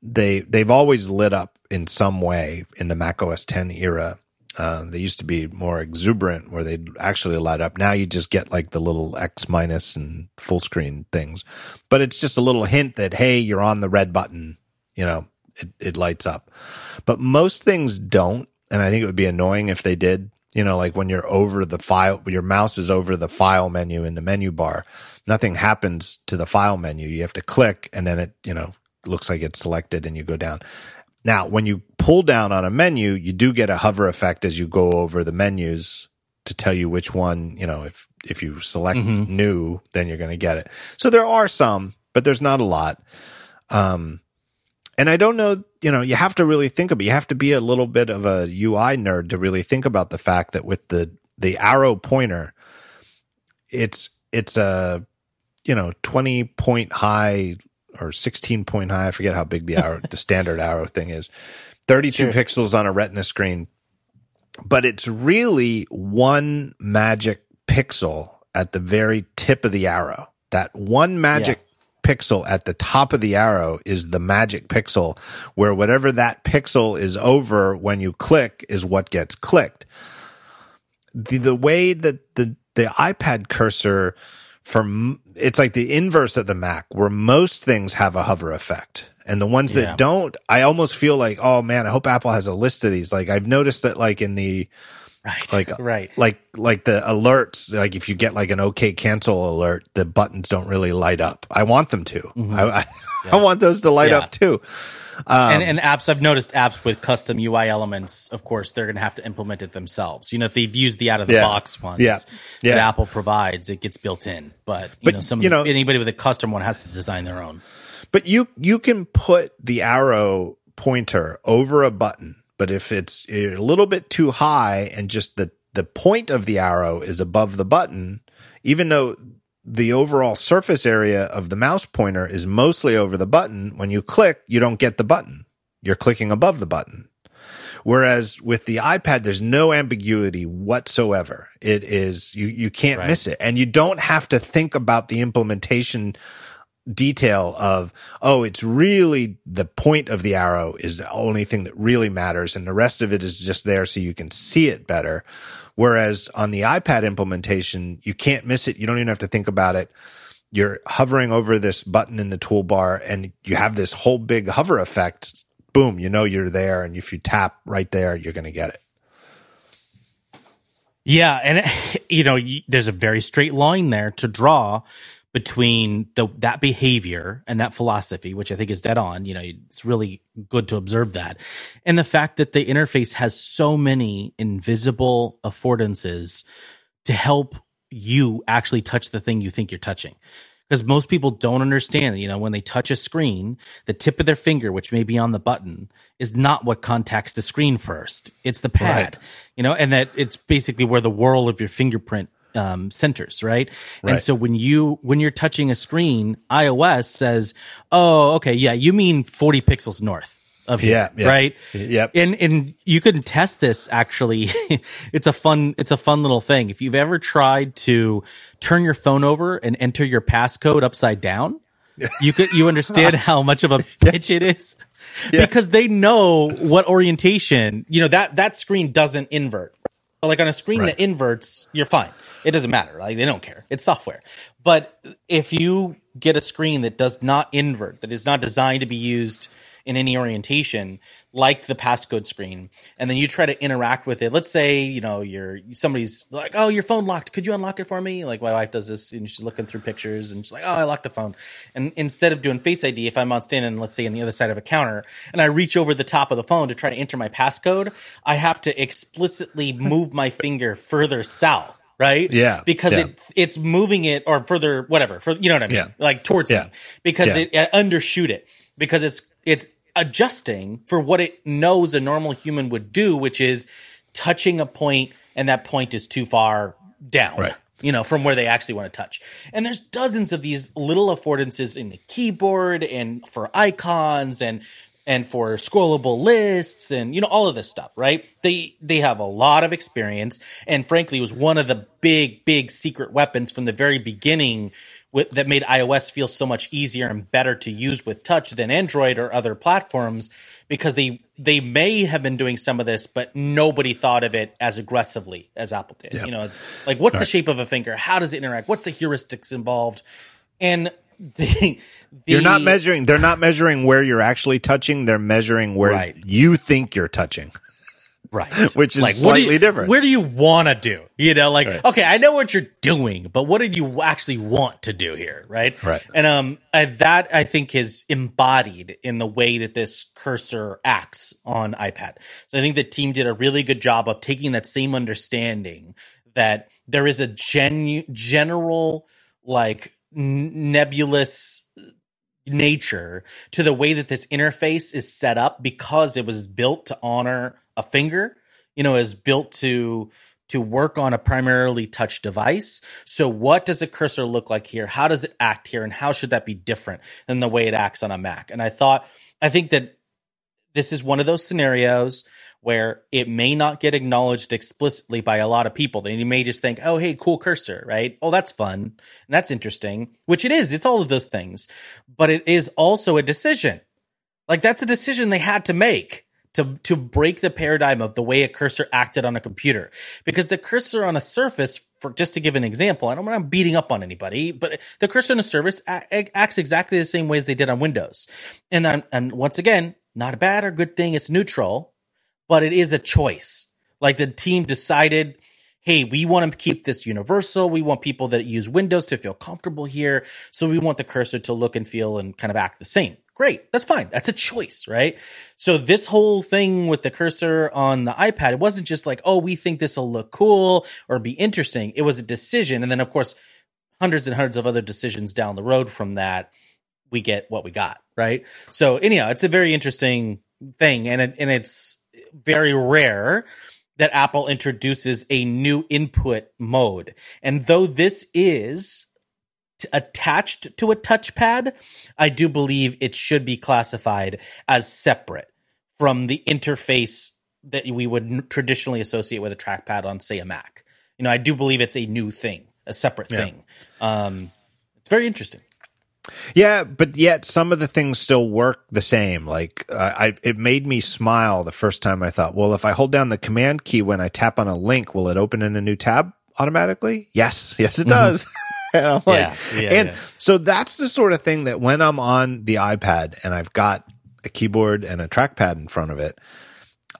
they they've always lit up in some way in the Mac OS 10 era. Uh, they used to be more exuberant where they'd actually light up. Now you just get like the little X minus and full screen things, but it's just a little hint that, hey, you're on the red button, you know, it, it lights up. But most things don't. And I think it would be annoying if they did, you know, like when you're over the file, your mouse is over the file menu in the menu bar, nothing happens to the file menu. You have to click and then it, you know, looks like it's selected and you go down. Now, when you pull down on a menu, you do get a hover effect as you go over the menus to tell you which one, you know, if, if you select mm-hmm. new, then you're going to get it. So there are some, but there's not a lot. Um, and I don't know, you know, you have to really think about, you have to be a little bit of a UI nerd to really think about the fact that with the, the arrow pointer, it's, it's a, you know, 20 point high or 16 point high. I forget how big the arrow, the standard arrow thing is. 32 sure. pixels on a retina screen, but it's really one magic pixel at the very tip of the arrow. That one magic pixel at the top of the arrow is the magic pixel where whatever that pixel is over when you click is what gets clicked. The, the way that the, the iPad cursor from it's like the inverse of the Mac where most things have a hover effect. And the ones that yeah. don't, I almost feel like, oh man, I hope Apple has a list of these. Like I've noticed that like in the Right. Like *laughs* right. Like like the alerts, like if you get like an OK cancel alert, the buttons don't really light up. I want them to. Mm-hmm. I I, *laughs* yeah. I, want those to light yeah. up too. Um, and, and, apps, I've noticed apps with custom UI elements. Of course, they're going to have to implement it themselves. You know, if they've used the out of the yeah. box ones yeah. that Apple provides, it gets built in. But you but, know, some you know, anybody with a custom one has to design their own. But you you can put the arrow pointer over a button but if it's a little bit too high and just the, the point of the arrow is above the button, even though the overall surface area of the mouse pointer is mostly over the button, when you click, you don't get the button. You're clicking above the button. Whereas with the iPad, there's no ambiguity whatsoever. It is, you, you can't right. miss it. And you don't have to think about the implementation detail of, oh, it's really the point of the arrow is the only thing that really matters. And the rest of it is just there so you can see it better. Whereas on the iPad implementation, you can't miss it. You don't even have to think about it. You're hovering over this button in the toolbar and you have this whole big hover effect. Boom, you know you're there. And if you tap right there, you're going to get it. Yeah. And, *laughs* you know, there's a very straight line there to draw between the, that behavior and that philosophy, which I think is dead on. You know, it's really good to observe that. And the fact that the interface has so many invisible affordances to help you actually touch the thing you think you're touching. Because most people don't understand, you know, when they touch a screen, the tip of their finger, which may be on the button, is not what contacts the screen first. It's the pad, right. you know, and that it's basically where the whirl of your fingerprint um, centers, right? right? And so when you when you're touching a screen, iOS says, "Oh, okay, yeah, you mean 40 pixels north." Of here, yeah, yeah, right. Yep. And and you can test this actually. *laughs* it's a fun it's a fun little thing. If you've ever tried to turn your phone over and enter your passcode upside down, *laughs* you could you understand how much of a *laughs* pitch yes. it is. Yeah. Because they know what orientation, you know, that that screen doesn't invert. Like on a screen right. that inverts, you're fine. It doesn't matter. Like they don't care. It's software. But if you get a screen that does not invert, that is not designed to be used in any orientation, like the passcode screen, and then you try to interact with it. Let's say you know you're somebody's like, "Oh, your phone locked. Could you unlock it for me?" Like my wife does this, and she's looking through pictures, and she's like, "Oh, I locked the phone." And instead of doing Face ID, if I'm on standing, let's say on the other side of a counter, and I reach over the top of the phone to try to enter my passcode, I have to explicitly move my finger further south right? Yeah, because yeah. it it's moving it or further whatever for you know what I mean, Yeah. like towards Yeah. me because it undershoot it because it's it's adjusting for what it knows a normal human would do, which is touching a point and that point is too far down. Right. You know, from where they actually want to touch. And there's dozens of these little affordances in the keyboard and for icons and and for scrollable lists and you know all of this stuff, right? They they have a lot of experience and frankly it was one of the big big secret weapons from the very beginning with, that made iOS feel so much easier and better to use with touch than Android or other platforms because they they may have been doing some of this but nobody thought of it as aggressively as Apple did. Yeah. You know, it's like what's the shape of a finger? How does it interact? What's the heuristics involved? And *laughs* the, the You're not measuring. They're not measuring where you're actually touching. They're measuring where Right. you think you're touching. *laughs* right *laughs* which is do slightly you- different. where do you want to do you know like Right. okay i know what you're doing but what did you actually want to do here right Right. and um uh, that i think is embodied in the way that this cursor acts on ipad so i think the team did a really good job of taking that same understanding that there is a genu- general like n- nebulous nature to the way that this interface is set up because it was built to honor a finger you know is built to to work on a primarily touch device so what does a cursor look like here how does it act here and how should that be different than the way it acts on a mac and i thought i think that this is one of those scenarios where it may not get acknowledged explicitly by a lot of people. Then you may just think, oh, hey, cool cursor, right? Oh, that's fun. And that's interesting, which it is. It's all of those things. But it is also a decision. Like that's a decision they had to make to, to break the paradigm of the way a cursor acted on a computer. Because the cursor on a surface, for just to give an example, I don't want I'm beating up on anybody, but the cursor on a surface acts exactly the same way as they did on Windows. And then, and once again, not a bad or good thing. It's neutral, but it is a choice. Like the team decided, hey, we want to keep this universal. We want people that use Windows to feel comfortable here. So we want the cursor to look and feel and kind of act the same. Great. That's fine. That's a choice, right? So this whole thing with the cursor on the iPad, it wasn't just like, oh, we think this will look cool or be interesting. It was a decision. And then, of course, hundreds and hundreds of other decisions down the road from that, we get what we got, right? So anyhow, it's a very interesting thing, and it, and it's very rare that Apple introduces a new input mode. And though this is t- attached to a touchpad, I do believe it should be classified as separate from the interface that we would n- traditionally associate with a trackpad on, say, a Mac. You know, I do believe it's a new thing, a separate Yeah. thing. Um, it's very interesting. Yeah, but yet some of the things still work the same. Like uh, I, it made me smile the first time I thought, well, if I hold down the command key when I tap on a link, will it open in a new tab automatically? Yes, *laughs* yes, it does. *laughs* *laughs* and I'm like, Yeah, yeah, and yeah. so that's the sort of thing that when I'm on the iPad and I've got a keyboard and a trackpad in front of it,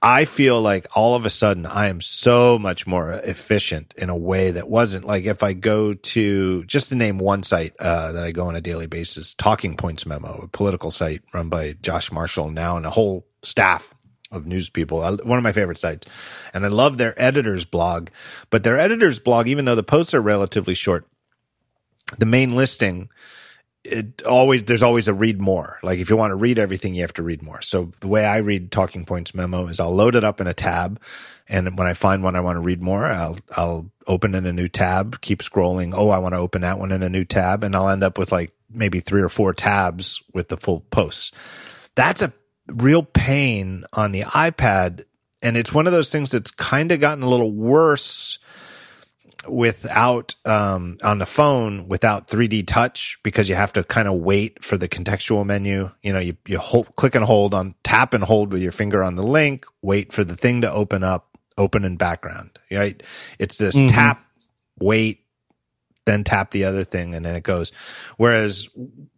I feel like all of a sudden I am so much more efficient in a way that wasn't like if I go to just to name one site uh, that I go on a daily basis, Talking Points Memo, a political site run by Josh Marshall now and a whole staff of news people. I, one of my favorite sites, and I love their editor's blog. But their editor's blog, even though the posts are relatively short, the main listing it always there's always a read more. Like if you want to read everything, you have to read more. So the way I read Talking Points memo is I'll load it up in a tab, and when I find one I want to read more, I'll I'll open in a new tab, keep scrolling. Oh, I want to open that one in a new tab, and I'll end up with like maybe three or four tabs with the full posts. That's a real pain on the iPad, and it's one of those things that's kind of gotten a little worse without um, on the phone without 3D touch because you have to kind of wait for the contextual menu. You know, you you hold, click and hold on tap and hold with your finger on the link, wait for the thing to open up, open in background. Right? It's this tap, wait, then tap the other thing, and then it goes. Whereas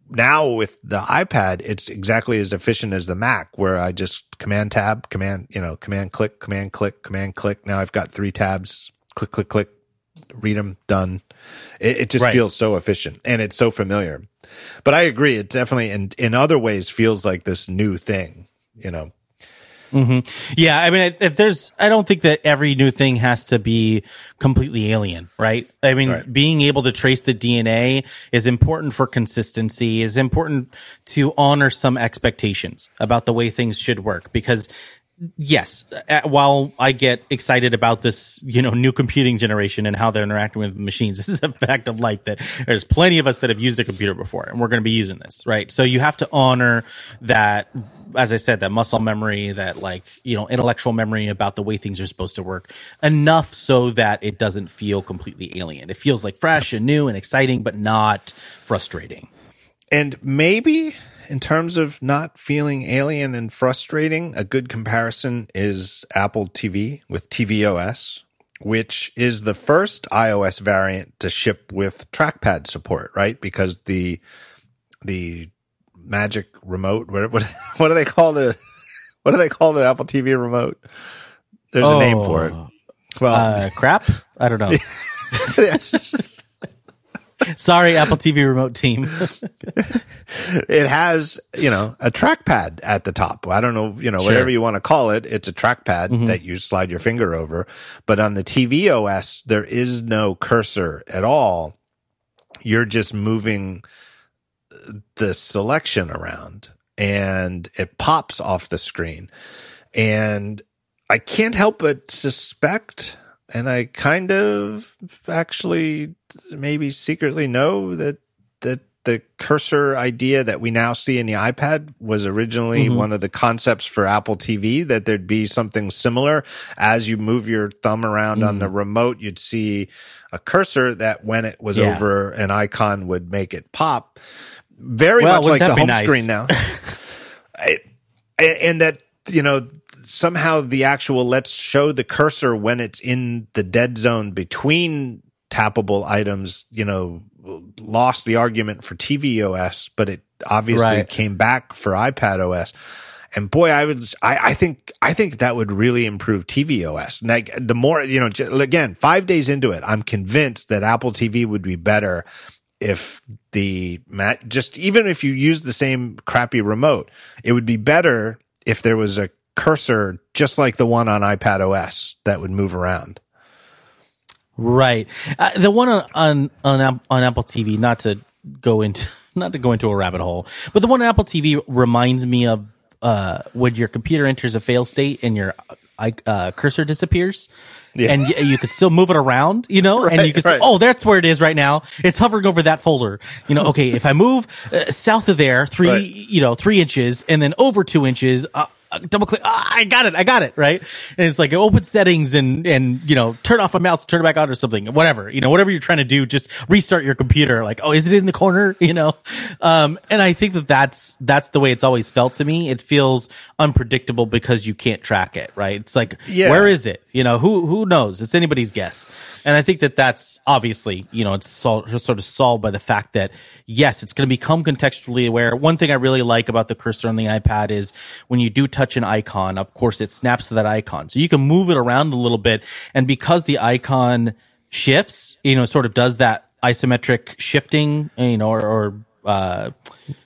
now with the iPad, it's exactly as efficient as the Mac, where I just command tab, command, you know, command click, command click, command click. Now I've got three tabs, click, click, click, read them, done. It, it just Right. feels so efficient and it's so familiar. But I agree, it definitely in in other ways feels like this new thing, you know. Mm-hmm. Yeah, I mean, if there's, I don't think that every new thing has to be completely alien, right? I mean, Right. being able to trace the DNA is important for consistency, is important to honor some expectations about the way things should work because yes, uh, while I get excited about this, you know, new computing generation and how they're interacting with machines, *laughs* this is a fact of life that there's plenty of us that have used a computer before and we're going to be using this, right? So you have to honor that, as I said, that muscle memory, that like, you know, intellectual memory about the way things are supposed to work enough so that it doesn't feel completely alien. It feels like fresh and new and exciting, but not frustrating. And maybe in terms of not feeling alien and frustrating, a good comparison is Apple TV with tvOS, which is the first iOS variant to ship with trackpad support, right? Because the the magic remote, what what, *laughs* what do they call the *laughs* what do they call the Apple TV remote? There's a name for it. Well, Uh, crap? I don't know. *laughs* yes. Sorry, Apple TV remote team. *laughs* it has, you know, a trackpad at the top. I don't know, you know, whatever you want to call it. It's a trackpad mm-hmm. that you slide your finger over. But on the TV OS, there is no cursor at all. You're just moving uh, the selection around and it pops off the screen. And I can't help but suspect, and I kind of actually maybe secretly know that that the cursor idea that we now see in the iPad was originally one of the concepts for Apple TV that there'd be something similar. As you move your thumb around on the remote you'd see a cursor that when it was Yeah. over an icon would make it pop. Very Well, much like the home be screen now. *laughs* I- and that you know somehow the actual let's show the cursor when it's in the dead zone between tappable items you know lost the argument for tvOS but it obviously Right. came back for iPad OS and boy I would I, I think I think that would really improve tvOS like the more you know again 5 days into it I'm convinced that Apple TV would be better if the mat just even if you use the same crappy remote, it would be better if there was a cursor just like the one on iPad OS that would move around. Right. Uh, the one on, on on on Apple TV, not to go into *laughs* not to go into a rabbit hole, but the one on Apple TV reminds me of uh, when your computer enters a fail state and your uh, uh, cursor disappears. And y- you could still move it around, you know, and you Right, could say, "Oh, that's where it is right now. It's hovering over that folder." You know, okay, if I move uh, south of there three, Right. you know, three inches, and then over two inches, uh, double click. Ah, I got it. I got it. Right. And it's like open settings and, and, you know, turn off my mouse, turn it back on or something, whatever, you know, whatever you're trying to do, just restart your computer. Like, oh, is it in the corner? *laughs* You know? Um, and I think that that's, that's the way it's always felt to me. It feels unpredictable because you can't track it. Right. It's like, Yeah. where is it? You know, who, who knows? It's anybody's guess. And I think that that's obviously, you know, it's sol- sort of solved by the fact that yes, it's going to become contextually aware. One thing I really like about the cursor on the iPad is when you do touch an icon, of course, it snaps to that icon. So you can move it around a little bit. And because the icon shifts, you know, sort of does that isometric shifting, you know, or, or uh,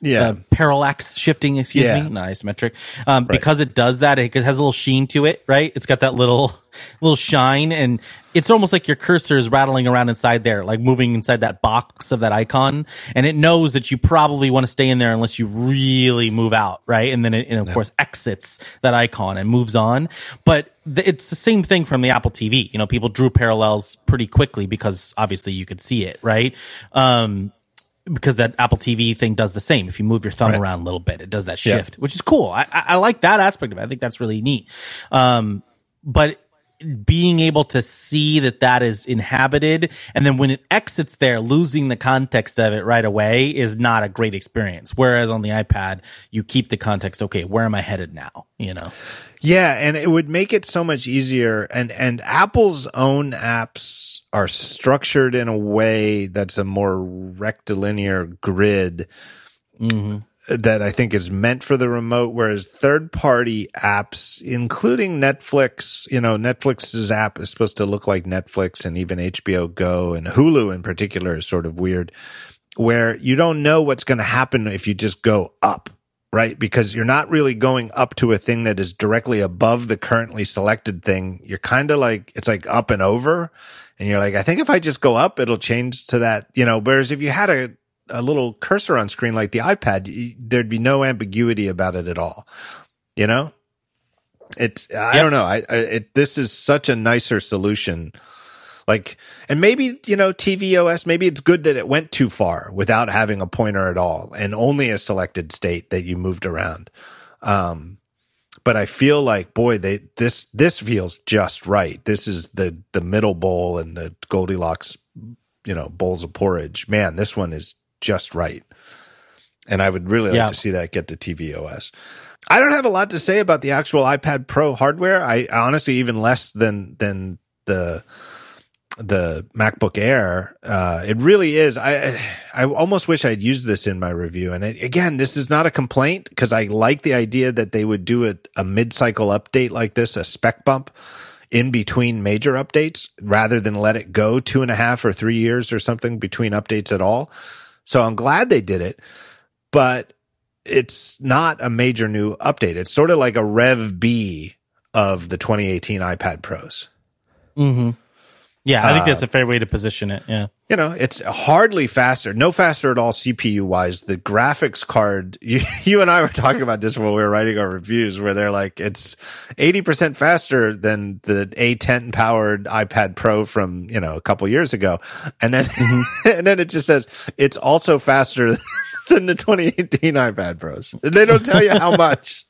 Yeah. uh, parallax shifting, excuse Yeah. me, not isometric. Um, because it does that, it has a little sheen to it, right? It's got that little, *laughs* little shine and it's almost like your cursor is rattling around inside there, like moving inside that box of that icon. And it knows that you probably want to stay in there unless you really move out, right? And then it, and of course, exits that icon and moves on. But it's the same thing from the Apple TV. You know, people drew parallels pretty quickly because obviously you could see it, right? Um, because that Apple TV thing does the same. If you move your thumb Right. around a little bit, it does that Yeah. shift, which is cool. I, I, I like that aspect of it. I think that's really neat. Um, but being able to see that that is inhabited and then when it exits there, losing the context of it right away is not a great experience. Whereas on the iPad, you keep the context. Okay, where am I headed now? You know? Yeah, and it would make it so much easier. And and Apple's own apps are structured in a way that's a more rectilinear grid mm-hmm. That I think is meant for the remote, whereas third party apps, including Netflix, you know, Netflix's app is supposed to look like Netflix and even HBO Go and Hulu in particular is sort of weird, where you don't know what's going to happen if you just go up. Right. Because you're not really going up to a thing that is directly above the currently selected thing. You're kind of like, it's like up and over. And you're like, I think if I just go up, it'll change to that, you know, whereas if you had a, a little cursor on screen like the iPad, there'd be no ambiguity about it at all. You know, it's I don't know. I, I it this is such a nicer solution. Like, and maybe you know, tvOS. Maybe it's good that it went too far without having a pointer at all and only a selected state that you moved around. Um, but I feel like, boy, they this this feels just right. This is the the middle bowl and the Goldilocks, you know, bowls of porridge. Man, this one is just right. And I would really like Yeah. to see that get to tvOS. I don't have a lot to say about the actual iPad Pro hardware. I honestly even less than than the the MacBook Air. Uh, it really is. I I almost wish I'd used this in my review. And it, again, this is not a complaint because I like the idea that they would do a, a mid cycle update like this, a spec bump in between major updates, rather than let it go two and a half or three years or something between updates at all. So I'm glad they did it, but it's not a major new update. It's sort of like a Rev B of the 2018 iPad Pros. Hmm. Yeah, I think Uh, that's a fair way to position it. Yeah. You know, it's hardly faster, no faster at all CPU wise. The graphics card, *laughs* you, you and I were talking about this when we were writing our reviews, where they're like, it's 80% faster than the A10 powered iPad Pro from, you know, a couple years ago. And then, *laughs* and then it just says it's also faster *laughs* than the 2018 iPad Pros. They don't tell you how much.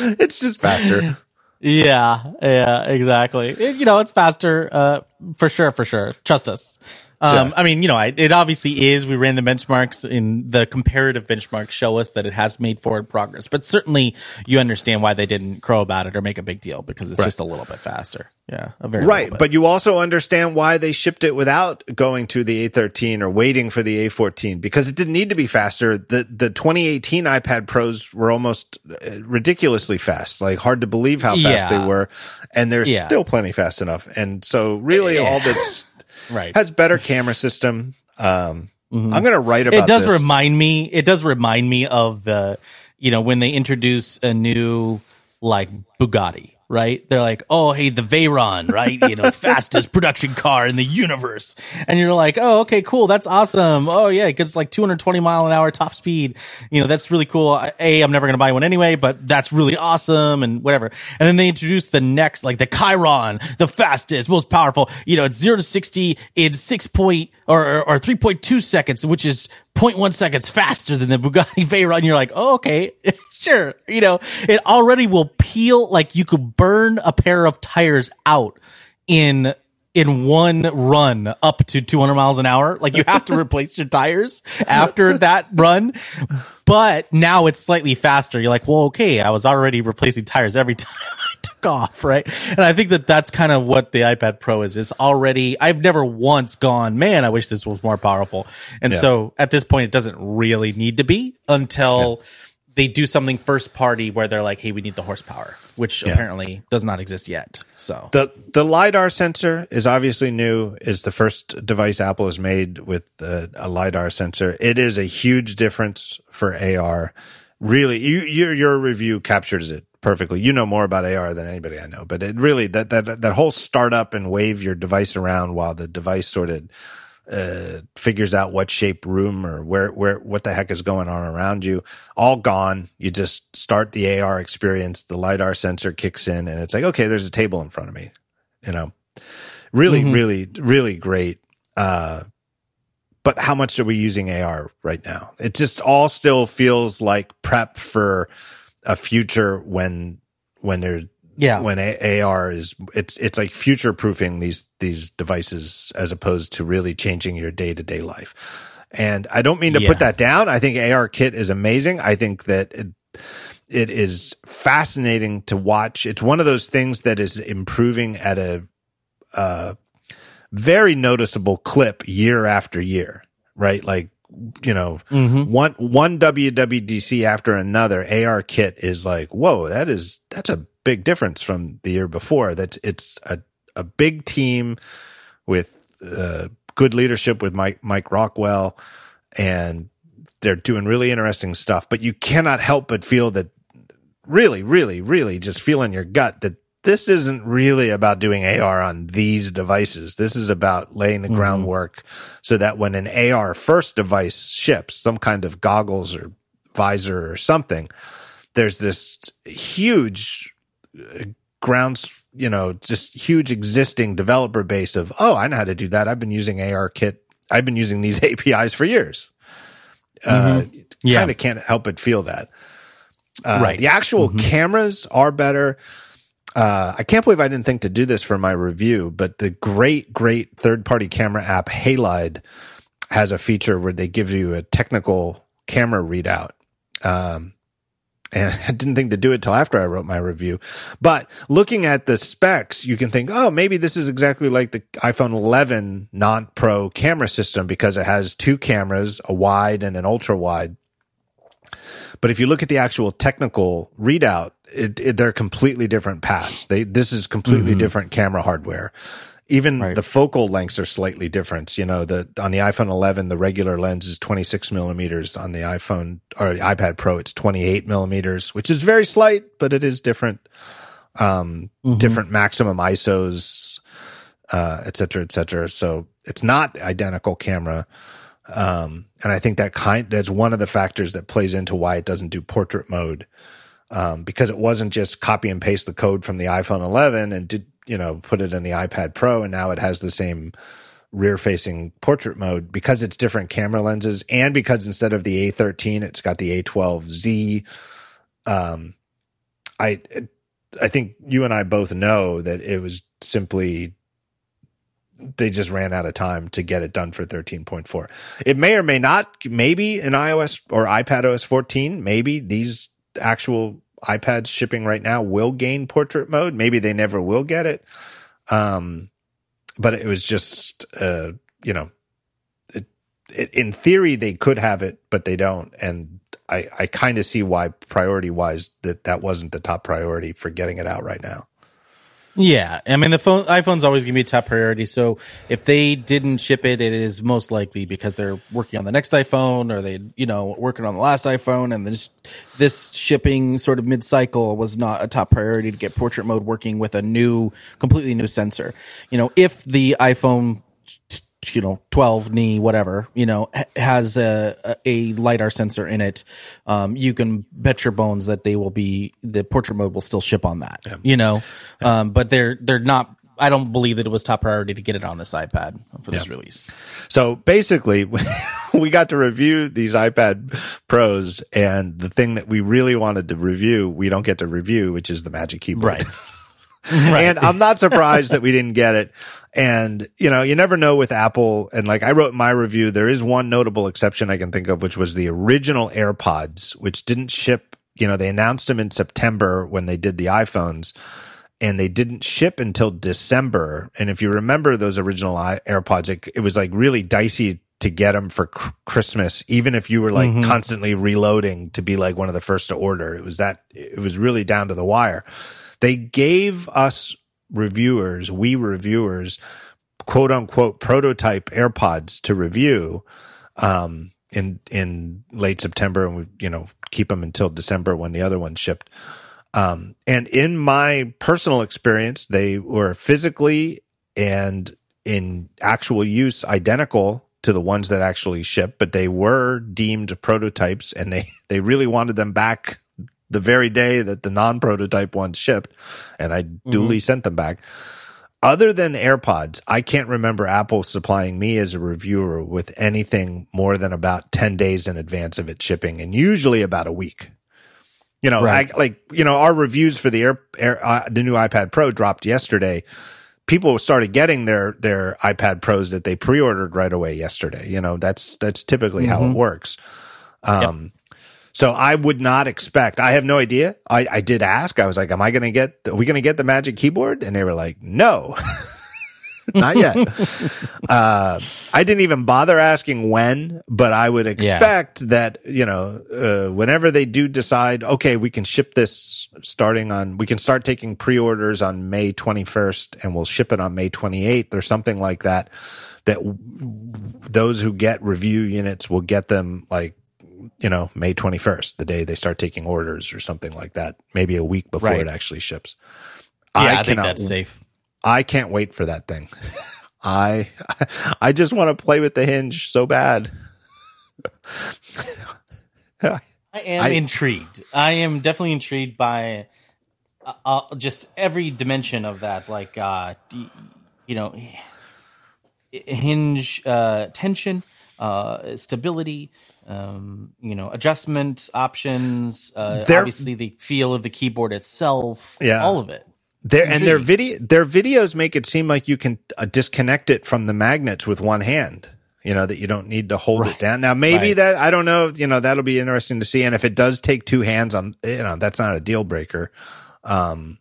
It's just faster. Yeah, yeah, exactly. It- you know, it's faster, uh, for sure, for sure. Trust us. Um, Yeah. I mean, you know, I, it obviously is. We ran the benchmarks in the comparative benchmarks show us that it has made forward progress, but certainly you understand why they didn't crow about it or make a big deal because it's just a little bit faster. Yeah, a very Right. But you also understand why they shipped it without going to the A13 or waiting for the A14 because it didn't need to be faster. The, the 2018 iPad Pros were almost uh, ridiculously fast, like hard to believe how fast Yeah. they were. And they're Yeah. still plenty fast enough. And so really all that's *laughs* right. has better camera system. Um, I'm going to write about Mm-hmm. it does this. remind me it does remind me of the you know when they introduce a new like bugatti right? They're like oh hey the veyron right? You know *laughs* fastest production car in the universe. And you're like oh okay cool. That's awesome. Oh yeah it gets like 220 mile an hour top speed. You know that's really cool. I- a i'm never gonna buy one anyway but that's really awesome and whatever. And then they introduce the next like the chiron the fastest most powerful. You know it's 0 to 60 in 6 point or or, or 3.2 seconds which is 0.1 seconds faster than the Bugatti *laughs* Veyron. You're like, oh, okay, *laughs* sure. You know, it already will peel like you could burn a pair of tires out in in one run up to 200 miles an hour. Like you have to *laughs* replace your tires after that run. But now it's slightly faster. You're like, well, okay, I was already replacing tires every *laughs* time I took off, right? And I think that that's kind of what the iPad Pro is. Is already, I've never once gone, man, I wish this was more powerful. And Yeah. so at this point, it doesn't really need to be until they do something first party where they're like, hey, we need the horsepower, which apparently does not exist yet. So The the lidar sensor is obviously new. Is the first device Apple has made with uh, a lidar sensor. It is a huge difference for AR. Really, you, your your review captures it perfectly. You know more about AR than anybody I know, but it really that that that whole startup and wave your device around while the device sort of uh, figures out what shape room or where where what the heck is going on around you. All gone. You just start the AR experience. The lidar sensor kicks in, and it's like, okay, there's a table in front of me. You know, really, really, really great. Uh, but how much are we using AR right now? It just all still feels like prep for a future when when there Yeah. when A- AR is it's it's like future proofing these these devices as opposed to really changing your day to day life. And I don't mean to Yeah. put that down. I think AR Kit is amazing. I think that it, it is fascinating to watch. It's one of those things that is improving at a uh, very noticeable clip year after year, right? Like you know, one, one WWDC after another AR kit is like, whoa, that is, that's a big difference from the year before. That's, it's a, a big team with, uh, good leadership with Mike, Mike Rockwell and they're doing really interesting stuff, but you cannot help but feel that really, really, really just feel in your gut that this isn't really about doing AR on these devices. This is about laying the groundwork so that when an AR first device ships, some kind of goggles or visor or something, there's this huge grounds, you know, just huge existing developer base of, oh, I know how to do that. I've been using AR kit. I've been using these *laughs* APIs for years. Uh, Yeah. kind of can't help but feel that. Uh, Right. The actual cameras are better. Uh, I can't believe I didn't think to do this for my review, but the great, great third party camera app Halide has a feature where they give you a technical camera readout. Um, and *laughs* I didn't think to do it till after I wrote my review. But looking at the specs, you can think, oh, maybe this is exactly like the iPhone 11 non pro camera system because it has two cameras, a wide and an ultra wide. But if you look at the actual technical readout, it, it, they're completely different paths. They, this is completely mm-hmm. different camera hardware. Even Right. the focal lengths are slightly different. You know, the, on the iPhone 11, the regular lens is 26 millimeters. On the iPhone or the iPad Pro, it's 28 millimeters, which is very slight, but it is different. Um, different maximum ISOs, uh, et cetera, et cetera. So it's not identical camera. Um, and I think that kind, that's one of the factors that plays into why it doesn't do portrait mode. Um, because it wasn't just copy and paste the code from the iPhone 11 and did, you know, put it in the iPad Pro and now it has the same rear facing portrait mode because it's different camera lenses and because instead of the A13, it's got the A12Z. Um, I, I think you and I both know that it was simply they just ran out of time to get it done for 13.4. It may or may not, maybe in iOS or iPad OS 14, maybe these actual iPads shipping right now will gain portrait mode. Maybe they never will get it. Um, but it was just, uh, you know, it, it, in theory they could have it, but they don't. And I, I kind of see why priority wise that that wasn't the top priority for getting it out right now. Yeah, I mean the phone iPhone's always going to be top priority. So if they didn't ship it, it is most likely because they're working on the next iPhone, or they, you know, working on the last iPhone, and this this shipping sort of mid cycle was not a top priority to get portrait mode working with a new, completely new sensor. You know, if the iPhone you know 12 knee whatever you know has a, a lidar sensor in it um you can bet your bones that they will be the portrait mode will still ship on that you know? Um but they're they're not i don't believe that it was top priority to get it on this ipad for this release. So basically, *laughs* we got to review these iPad Pros, and the thing that we really wanted to review, we don't get to review, which is the Magic Keyboard. *laughs* *laughs* And I'm not surprised that we didn't get it. And, you know, you never know with Apple. And like I wrote in my review, there is one notable exception I can think of, which was the original AirPods, which didn't ship. You know, they announced them in September when they did the iPhones and they didn't ship until December. And if you remember those original AirPods, it, it was like really dicey to get them for cr- Christmas, even if you were like mm-hmm. constantly reloading to be like one of the first to order. It was that, it was really down to the wire. They gave us reviewers, we reviewers, quote unquote prototype AirPods to review um, in in late September, and we you know keep them until December when the other one shipped. Um, and in my personal experience, they were physically and in actual use identical to the ones that actually shipped, but they were deemed prototypes, and they they really wanted them back the very day that the non-prototype ones shipped, and I duly sent them back. Other than AirPods, I can't remember Apple supplying me as a reviewer with anything more than about 10 days in advance of it shipping and usually about a week. You know, Right. I, like, you know, our reviews for the Air, Air uh, the new iPad Pro dropped yesterday. People started getting their their iPad Pros that they pre-ordered right away yesterday. You know, that's that's typically how it works. Um so I would not expect. I have no idea. I, I did ask. I was like, "Am I going to get? Are we going to get the Magic Keyboard?" And they were like, "No." *laughs* Not yet. *laughs* uh, I didn't even bother asking when, but I would expect yeah. that, you know, uh, whenever they do decide, okay, we can ship this starting on, we can start taking pre orders on May 21st and we'll ship it on May 28th or something like that, that w- those who get review units will get them like, you know, May 21st, the day they start taking orders or something like that, maybe a week before right. it actually ships. Yeah, I, I think that's safe. I can't wait for that thing. *laughs* I *laughs* I just want to play with the hinge so bad. *laughs* I am I, intrigued. I am definitely intrigued by uh, uh, just every dimension of that. Like, uh, you know, *sighs* hinge uh, tension, uh, stability, um, you know, adjustment options. Uh, obviously, the feel of the keyboard itself. Yeah, all of it. Their, and their video, their videos make it seem like you can uh, disconnect it from the magnets with one hand. You know that you don't need to hold right. it down. Now, maybe right. that I don't know. You know that'll be interesting to see. And if it does take two hands, on you know that's not a deal breaker. Um,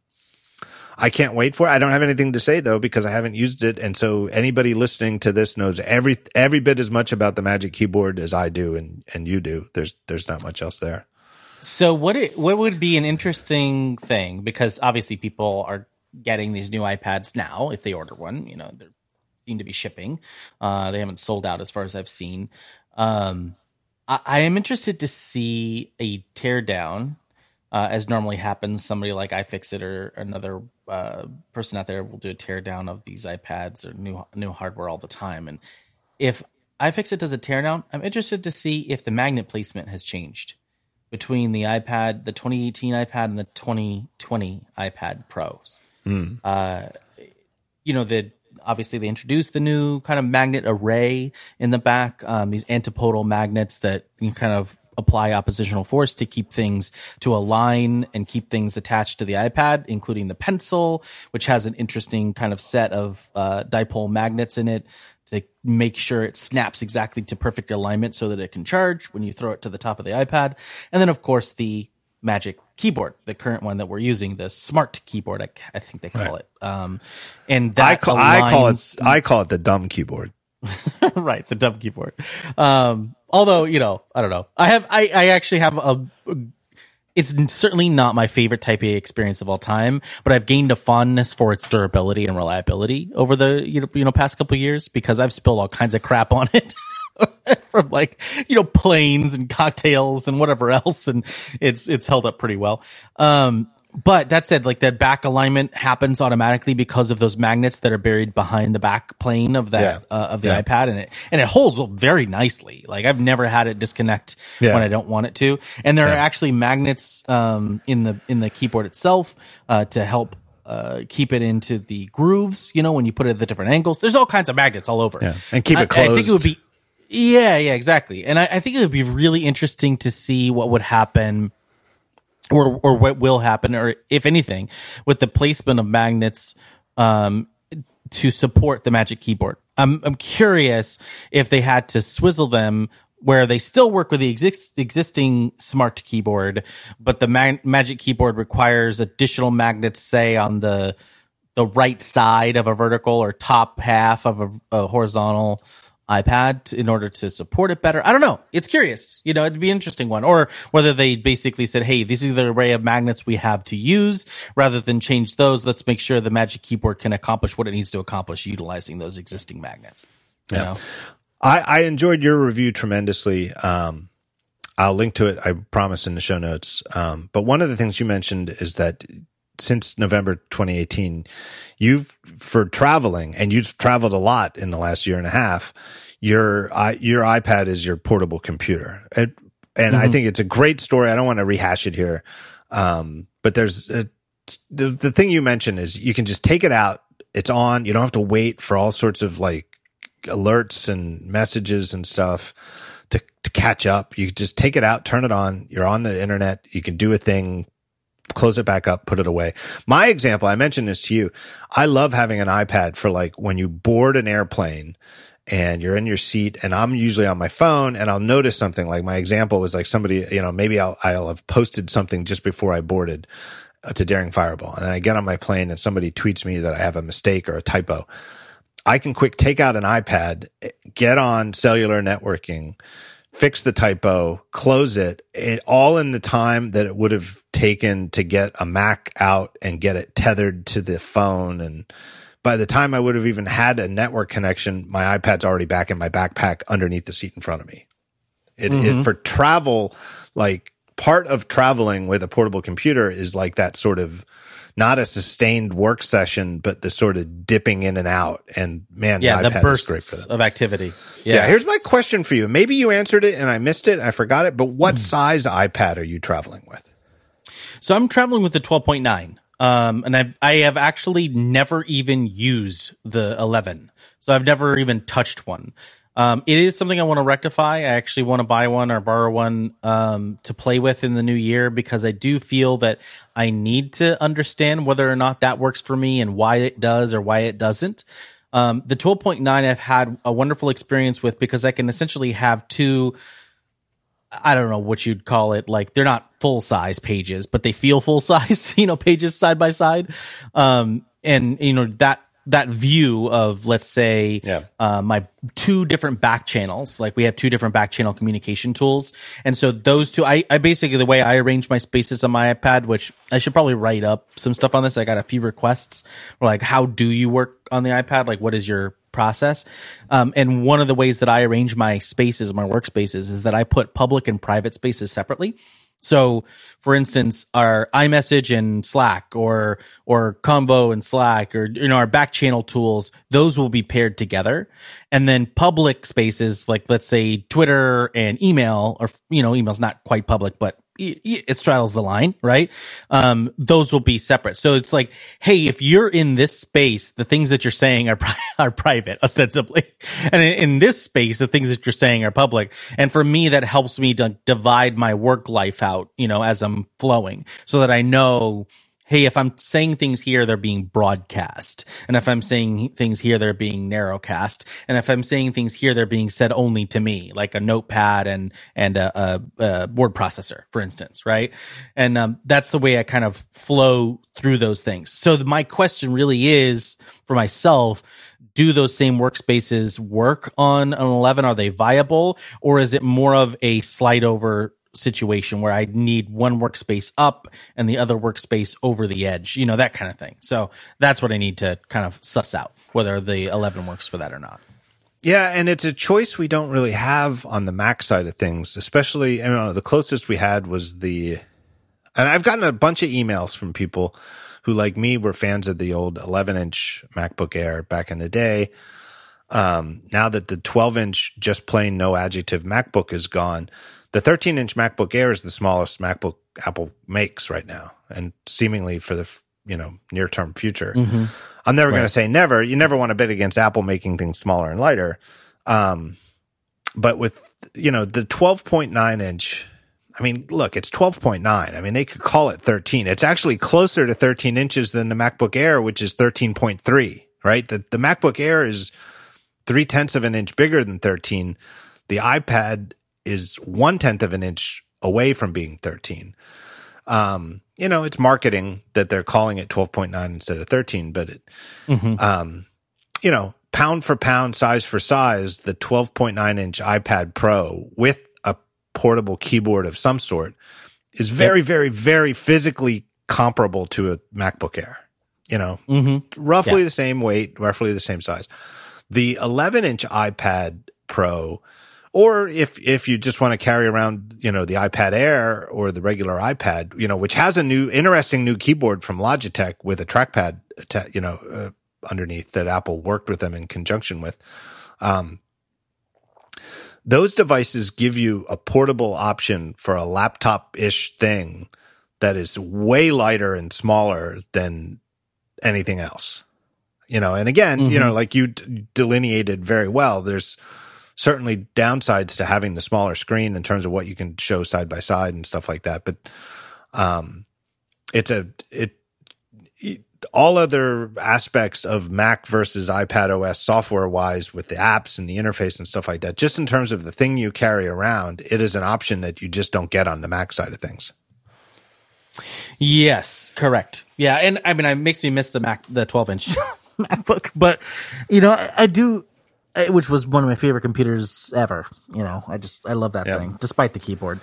I can't wait for it. I don't have anything to say though because I haven't used it, and so anybody listening to this knows every every bit as much about the Magic Keyboard as I do, and and you do. There's there's not much else there. So what it, what would be an interesting thing because obviously people are getting these new iPads now if they order one, you know, they seem to be shipping. Uh, they haven't sold out as far as I've seen. Um, I, I, am interested to see a teardown, uh, as normally happens. Somebody like iFixit or another uh, person out there will do a teardown of these iPads or new new hardware all the time. And if iFixit does a teardown, I'm interested to see if the magnet placement has changed between the iPad, the 2018 iPad, and the 2020 iPad Pros. Mm. Uh, you know, the obviously they introduced the new kind of magnet array in the back, um, these antipodal magnets that you kind of apply oppositional force to keep things to align and keep things attached to the iPad, including the pencil, which has an interesting kind of set of uh, dipole magnets in it to make sure it snaps exactly to perfect alignment so that it can charge when you throw it to the top of the iPad. And then, of course, the Magic keyboard, the current one that we're using, the smart keyboard, I, I think they call right. it. Um, and that I call, aligns, I call it I call it the dumb keyboard. *laughs* right, the dumb keyboard. Um, although you know, I don't know. I have I, I actually have a, it's certainly not my favorite Type A experience of all time, but I've gained a fondness for its durability and reliability over the you know, you know past couple years because I've spilled all kinds of crap on it. *laughs* from like you know planes and cocktails and whatever else and it's it's held up pretty well um but that said, like that back alignment happens automatically because of those magnets that are buried behind the back plane of that yeah. uh, of the yeah. iPad, and it and it holds very nicely. Like I've never had it disconnect yeah. when I don't want it to. And there are actually magnets um, in the in the keyboard itself uh, to help uh, keep it into the grooves. You know, when you put it at the different angles, there's all kinds of magnets all over. Yeah. and keep it closed. I, I think it would be. Yeah, yeah, exactly. And I, I think it would be really interesting to see what would happen or or what will happen, or if anything, with the placement of magnets um, to support the Magic Keyboard. I'm I'm curious if they had to swizzle them where they still work with the exist, existing smart keyboard, but the mag- Magic Keyboard requires additional magnets, say on the the right side of a vertical or top half of a, a horizontal iPad in order to support it better. I don't know. It's curious. You know, it'd be an interesting one. Or whether they basically said, hey, this is the array of magnets we have to use. Rather than change those, let's make sure the Magic Keyboard can accomplish what it needs to accomplish utilizing those existing magnets. You yeah. Know? I, I enjoyed your review tremendously. Um, I'll link to it, I promise, in the show notes. Um, but one of the things you mentioned is that since November 2018, you've for traveling and you've traveled a lot in the last year and a half. Your your iPad is your portable computer, it, and mm-hmm. I think it's a great story. I don't want to rehash it here, um, but there's a, the the thing you mentioned is you can just take it out. It's on. You don't have to wait for all sorts of like alerts and messages and stuff to to catch up. You just take it out, turn it on. You're on the internet. You can do a thing close it back up, put it away. My example, I mentioned this to you. I love having an iPad for like when you board an airplane and you're in your seat and I'm usually on my phone and I'll notice something like my example was like somebody, you know, maybe I'll, I'll have posted something just before I boarded uh, to Daring Fireball and I get on my plane and somebody tweets me that I have a mistake or a typo. I can quick take out an iPad, get on cellular networking, fix the typo, close it, it, all in the time that it would have taken to get a Mac out and get it tethered to the phone. And by the time I would have even had a network connection, my iPad's already back in my backpack underneath the seat in front of me. It, mm-hmm. it for travel, like part of traveling with a portable computer is like that sort of not a sustained work session, but the sort of dipping in and out. And man, yeah, the, bursts of activity. Yeah. yeah. Here's my question for you. Maybe you answered it and I missed it. I forgot it. But what mm. size iPad are you traveling with? So I'm traveling with the 12.9. Um, and I I have actually never even used the 11. So I've never even touched one. Um, it is something I want to rectify. I actually want to buy one or borrow one um, to play with in the new year because I do feel that I need to understand whether or not that works for me and why it does or why it doesn't. Um, the 12.9 I've had a wonderful experience with because I can essentially have two. I don't know what you'd call it. Like they're not full size pages, but they feel full *laughs* size, you know, pages side by side. Um, and you know, that that view of let's say yeah. uh, my two different back channels. Like we have two different back channel communication tools. And so those two I, I basically the way i arrange my spaces on my ipad which i should probably write up some stuff on this. I got a few requests like how do you work on the ipad? Like what is your process? Um, and one of the ways that i arrange my spaces my workspaces is that i put public and private spaces separately so, for instance, our iMessage and Slack or or Combo and Slack or you know our back channel tools, those will be paired together. And then public spaces like let's say Twitter and email or you know email's not quite public but it straddles the line, right? Um, those will be separate. So it's like, hey, if you're in this space, the things that you're saying are pri- *laughs* are private, ostensibly, and in, in, this space, the things that you're saying are public. And for me, that helps me to divide my work life out, you know, as I'm flowing, so that I know hey, if I'm saying things here, they're being broadcast. And if I'm saying things here, they're being narrowcast. And if I'm saying things here, they're being said only to me, like a notepad and, and a, a, a word processor, for instance, right? And um, that's the way I kind of flow through those things. So my question really is for myself, do those same workspaces work on an 11? Are they viable? Or is it more of a slide over situation where I need one workspace up and the other workspace over the edge, you know, that kind of thing. So that's what I need to kind of suss out whether the 11 works for that or not. Yeah, and it's a choice we don't really have on the Mac side of things, especially, I know, the closest we had was the, and I've gotten a bunch of emails from people who, like me, were fans of the old 11 inch MacBook Air back in the day. Um, now that the 12 inch, just plain no adjective MacBook is gone, the 13 inch MacBook Air is the smallest MacBook Apple makes right now, and seemingly for the you know near term future. Mm-hmm. I'm never right. going to say never. You never want to bet against Apple making things smaller and lighter. Um, but with you know the 12.9 inch. I mean, look, it's 12.9. I mean, they could call it 13. It's actually closer to 13 inches than the MacBook Air, which is 13.3, right? The, the MacBook Air is three tenths of an inch bigger than 13. The iPad is one tenth of an inch away from being 13. Um, you know, it's marketing that they're calling it 12.9 instead of 13, but it, mm-hmm. um, you know, pound for pound, size for size, the 12.9 inch iPad Pro with a portable keyboard of some sort is very, yep. very, very physically comparable to a MacBook Air. You know, mm-hmm. roughly yeah. the same weight, roughly the same size. The 11 inch iPad Pro or if, if you just want to carry around, you know, the iPad Air or the regular iPad, you know, which has a new, interesting new keyboard from Logitech with a trackpad, you know, uh, underneath that Apple worked with them in conjunction with. Um, those devices give you a portable option for a laptop ish thing that is way lighter and smaller than anything else. You know, and again, mm-hmm. you know, like you d- delineated very well, there's, certainly downsides to having the smaller screen in terms of what you can show side by side and stuff like that. But um, it's a it, it all other aspects of Mac versus iPad OS software wise with the apps and the interface and stuff like that, just in terms of the thing you carry around, it is an option that you just don't get on the Mac side of things. Yes, correct. Yeah, and I mean, it makes me miss the Mac, the 12 inch *laughs* MacBook, but you know, I, I do, I- which was one of my favorite computers ever. You know, I just I love that Yeah. thing, despite the keyboard.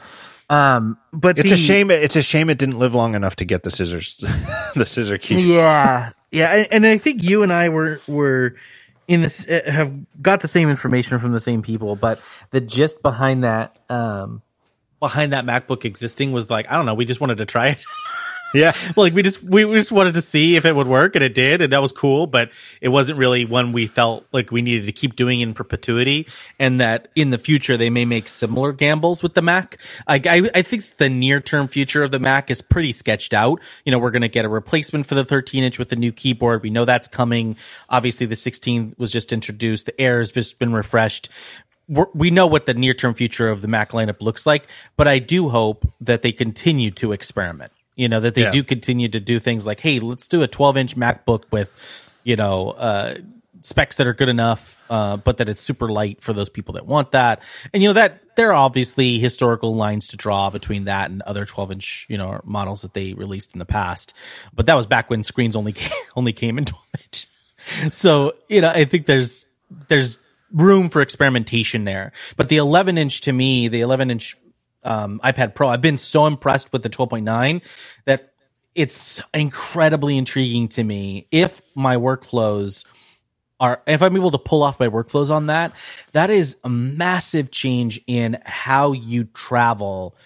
Um, but It's the- a shame. It's a shame it didn't live long enough to get the scissors, *laughs* the scissor key. Yeah, *laughs* yeah, and, and I think you and I were were in this uh, have got the same information from the same people, but the gist behind that, um, Behind that MacBook existing was like, I don't know, we just wanted to try it. *laughs* Yeah, *laughs* like we just we, we just wanted to see if it would work and it did and that was cool but it wasn't really one we felt like we needed to keep doing in perpetuity and that in the future they may make similar gambles with the mac. I i, I think the near term future of the mac is pretty sketched out. You know we're going to get a replacement for the 13 inch with the new keyboard. We know that's coming. Obviously the 16 was just introduced. The air has just been refreshed. We know what the near term future of the Mac lineup looks like, but I do hope that they continue to experiment. You know, that they Yeah. do continue to do things like, hey, let's do a 12 inch MacBook with, you know, uh, specs that are good enough, uh, but that it's super light for those people that want that. And, you know, that there are obviously historical lines to draw between that and other 12 inch, you know, models that they released in the past. But that was back when screens only *laughs* came, only came in 12 inch. *laughs* So, you know, I think there's, there's room for experimentation there. But the 11 inch to me, the 11 inch um, iPad Pro, I've been so impressed with the 12.9 that it's incredibly intriguing to me. If my workflows are, if I'm able to pull off my workflows on that, that is a massive change in how you travel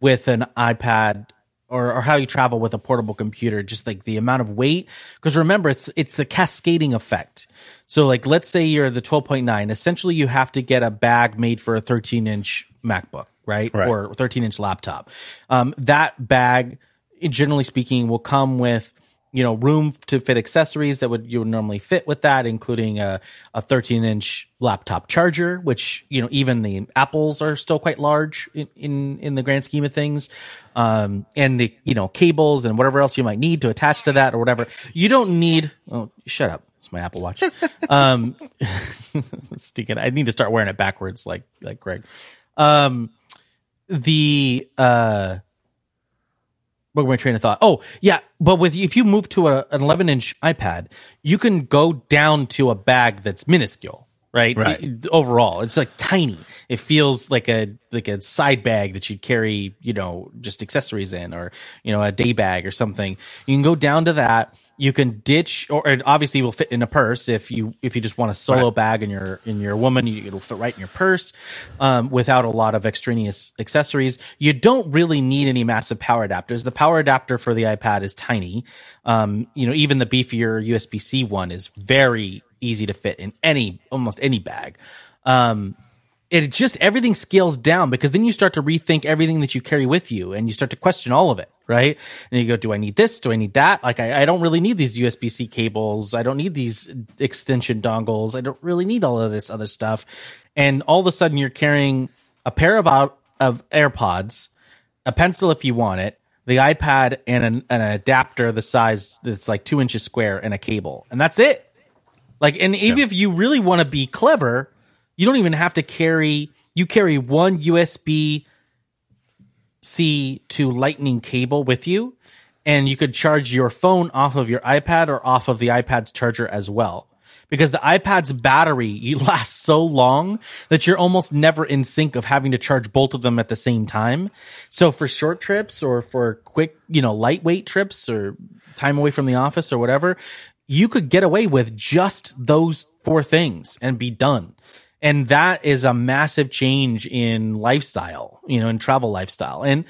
with an iPad or, or how you travel with a portable computer, just like the amount of weight. Because remember, it's it's a cascading effect. So like let's say you're the 12.9, essentially you have to get a bag made for a 13 inch MacBook, right? Right. Or 13 inch laptop. Um, that bag, generally speaking, will come with you know room to fit accessories that would you would normally fit with that including a, a 13 inch laptop charger which you know even the apples are still quite large in in, in the grand scheme of things um and the you know cables and whatever else you might need to attach to that or whatever you don't need oh shut up it's my apple watch um *laughs* stinking i need to start wearing it backwards like like greg um the uh what was my train of thought? Oh, yeah. But with if you move to a, an 11 inch iPad, you can go down to a bag that's minuscule, right? Right. It- overall, it's like tiny. It feels like a like a side bag that you'd carry, you know, just accessories in, or you know, a day bag or something. You can go down to that. You can ditch, or it obviously will fit in a purse if you if you just want a solo bag in your in your woman, you, it'll fit right in your purse um, without a lot of extraneous accessories. You don't really need any massive power adapters. The power adapter for the iPad is tiny. Um, you know, even the beefier USB C one is very easy to fit in any almost any bag. Um, it just everything scales down because then you start to rethink everything that you carry with you and you start to question all of it right? And you go do i need this? Do i need that? Like i, I don't really need these usb-c cables. I don't need these extension dongles. I don't really need all of this other stuff. And all of a sudden you're carrying a pair of out of airpods a pencil if you want it the ipad and an, an adapter the size that's like two inches square and a cable. And that's it. Like, and even if you really want to be clever, you don't even have to carry. You carry one USB C to Lightning cable with you, and you could charge your phone off of your iPad or off of the iPad's charger as well. Because the iPad's battery *laughs* you last so long that you're almost never in sync of having to charge both of them at the same time. So for short trips or for quick, you know, lightweight trips or time away from the office or whatever, you could get away with just those four things and be done. And that is a massive change in lifestyle, you know, in travel lifestyle. And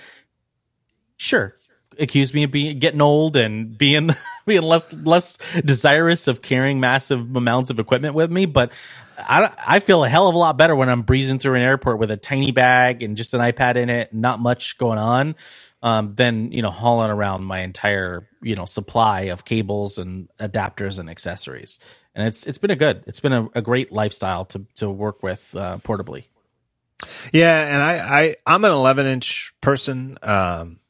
sure, accuse me of being getting old and being *laughs* being less less desirous of carrying massive amounts of equipment with me, but I I feel a hell of a lot better when I'm breezing through an airport with a tiny bag and just an iPad in it, not much going on, um, than you know hauling around my entire you know supply of cables and adapters and accessories. And it's it's been a good, it's been a, a great lifestyle to to work with uh, portably. Yeah, and I, I I'm an 11 inch person, um,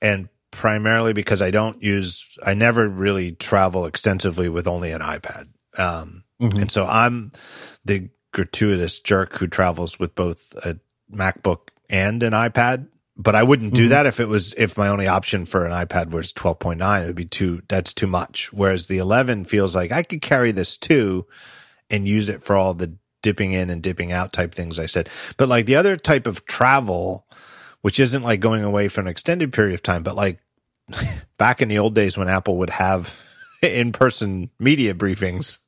and primarily because I don't use, I never really travel extensively with only an iPad, um, and so I'm the gratuitous jerk who travels with both a MacBook and an iPad. But I wouldn't do mm-hmm. that if it was if my only option for an iPad was 12.9. It would be too that's too much. Whereas the 11 feels like I could carry this too and use it for all the dipping in and dipping out type things I said. But like the other type of travel, which isn't like going away for an extended period of time, but like *laughs* back in the old days when Apple would have *laughs* in person media briefings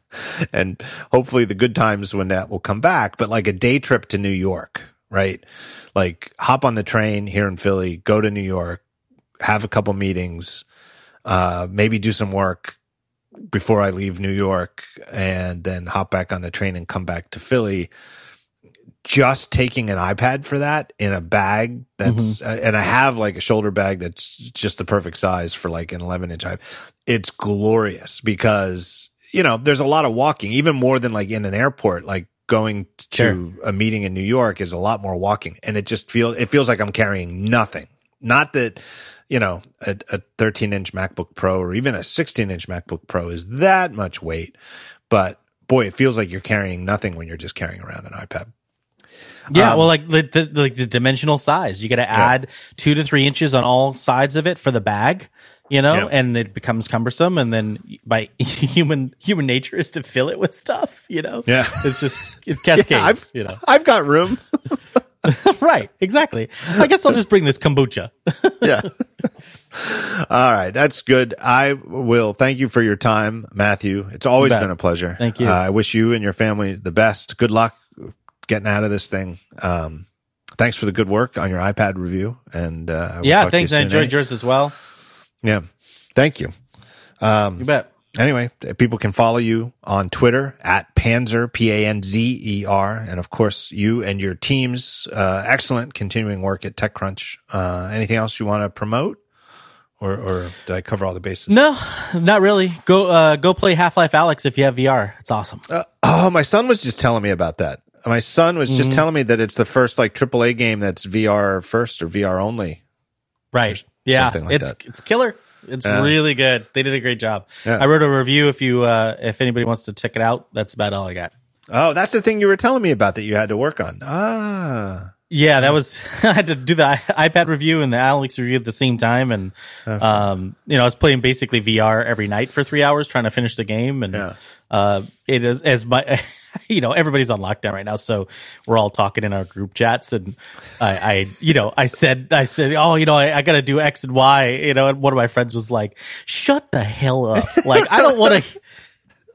*laughs* and hopefully the good times when that will come back, but like a day trip to New York, right? Like hop on the train here in Philly, go to New York, have a couple meetings, uh, maybe do some work before I leave New York and then hop back on the train and come back to Philly. Just taking an iPad for that in a bag that's, uh, and I have like a shoulder bag that's just the perfect size for like an 11 inch iPad. It's glorious because you know, there's a lot of walking, even more than like in an airport, like going to Sure. a meeting in New York is a lot more walking. And it just feels, it feels like I'm carrying nothing. Not that, you know, a, a 13 inch MacBook Pro or even a 16 inch MacBook Pro is that much weight, but boy, it feels like you're carrying nothing when you're just carrying around an iPad. Yeah, Um, well, like the, the like the dimensional size, you got to add two to three inches on all sides of it for the bag, you know, Yeah. and it becomes cumbersome. And then by *laughs* human human nature is to fill it with stuff, you know. Yeah. it's just *laughs* it cascades, I've, you know. I've got room. *laughs* right, exactly. I guess I'll just bring this kombucha. yeah. All right. That's good. I will thank you for your time, Matthew. It's always been a pleasure. Thank you. Uh, I wish you and your family the best. Good luck getting out of this thing. Um, thanks for the good work on your iPad review. And, uh, yeah, talk to you thanks. I enjoyed eh? yours as well. Yeah. Thank you. You bet. Anyway, people can follow you on Twitter at Panzer, P A N Z E R. And of course, you and your team's uh, excellent continuing work at TechCrunch. Uh, anything else you want to promote? Or, or did I cover all the bases? No, not really. Go uh, go play Half-Life: Alyx if you have VR. It's awesome. Oh, my son was just telling me about that. My son was Mm-hmm. just telling me that it's the first like AAA game that's VR first or VR only. Right. Yeah. like it's that. it's killer. It's Yeah. really good. They did a great job. Yeah. I wrote a review if you uh if anybody wants to check it out. That's about all I got. Oh, that's the thing you were telling me about that you had to work on. Ah, Yeah, that was *laughs* I had to do the iPad review and the Alyx review at the same time and um you know, I was playing basically VR every night for 3 hours trying to finish the game and Yeah. uh it is as my *laughs* *laughs* you know, everybody's on lockdown right now, so we're all talking in our group chats and I I you know, I said I said, "Oh, you know, I, I got to do X and Y," you know, and one of my friends was like, "Shut the hell up." Like, I don't want to *laughs*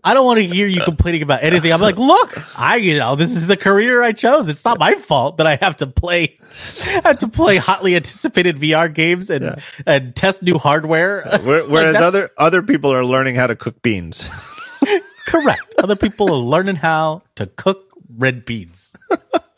I don't want to hear you complaining about anything. I'm like, look, I, you know, this is the career I chose. It's not my fault that I have to play, I *laughs* have to play hotly anticipated VR games and, and test new hardware. Where- Like, whereas other other people are learning how to cook beans. Correct. Other people are learning how to cook red beans. *laughs*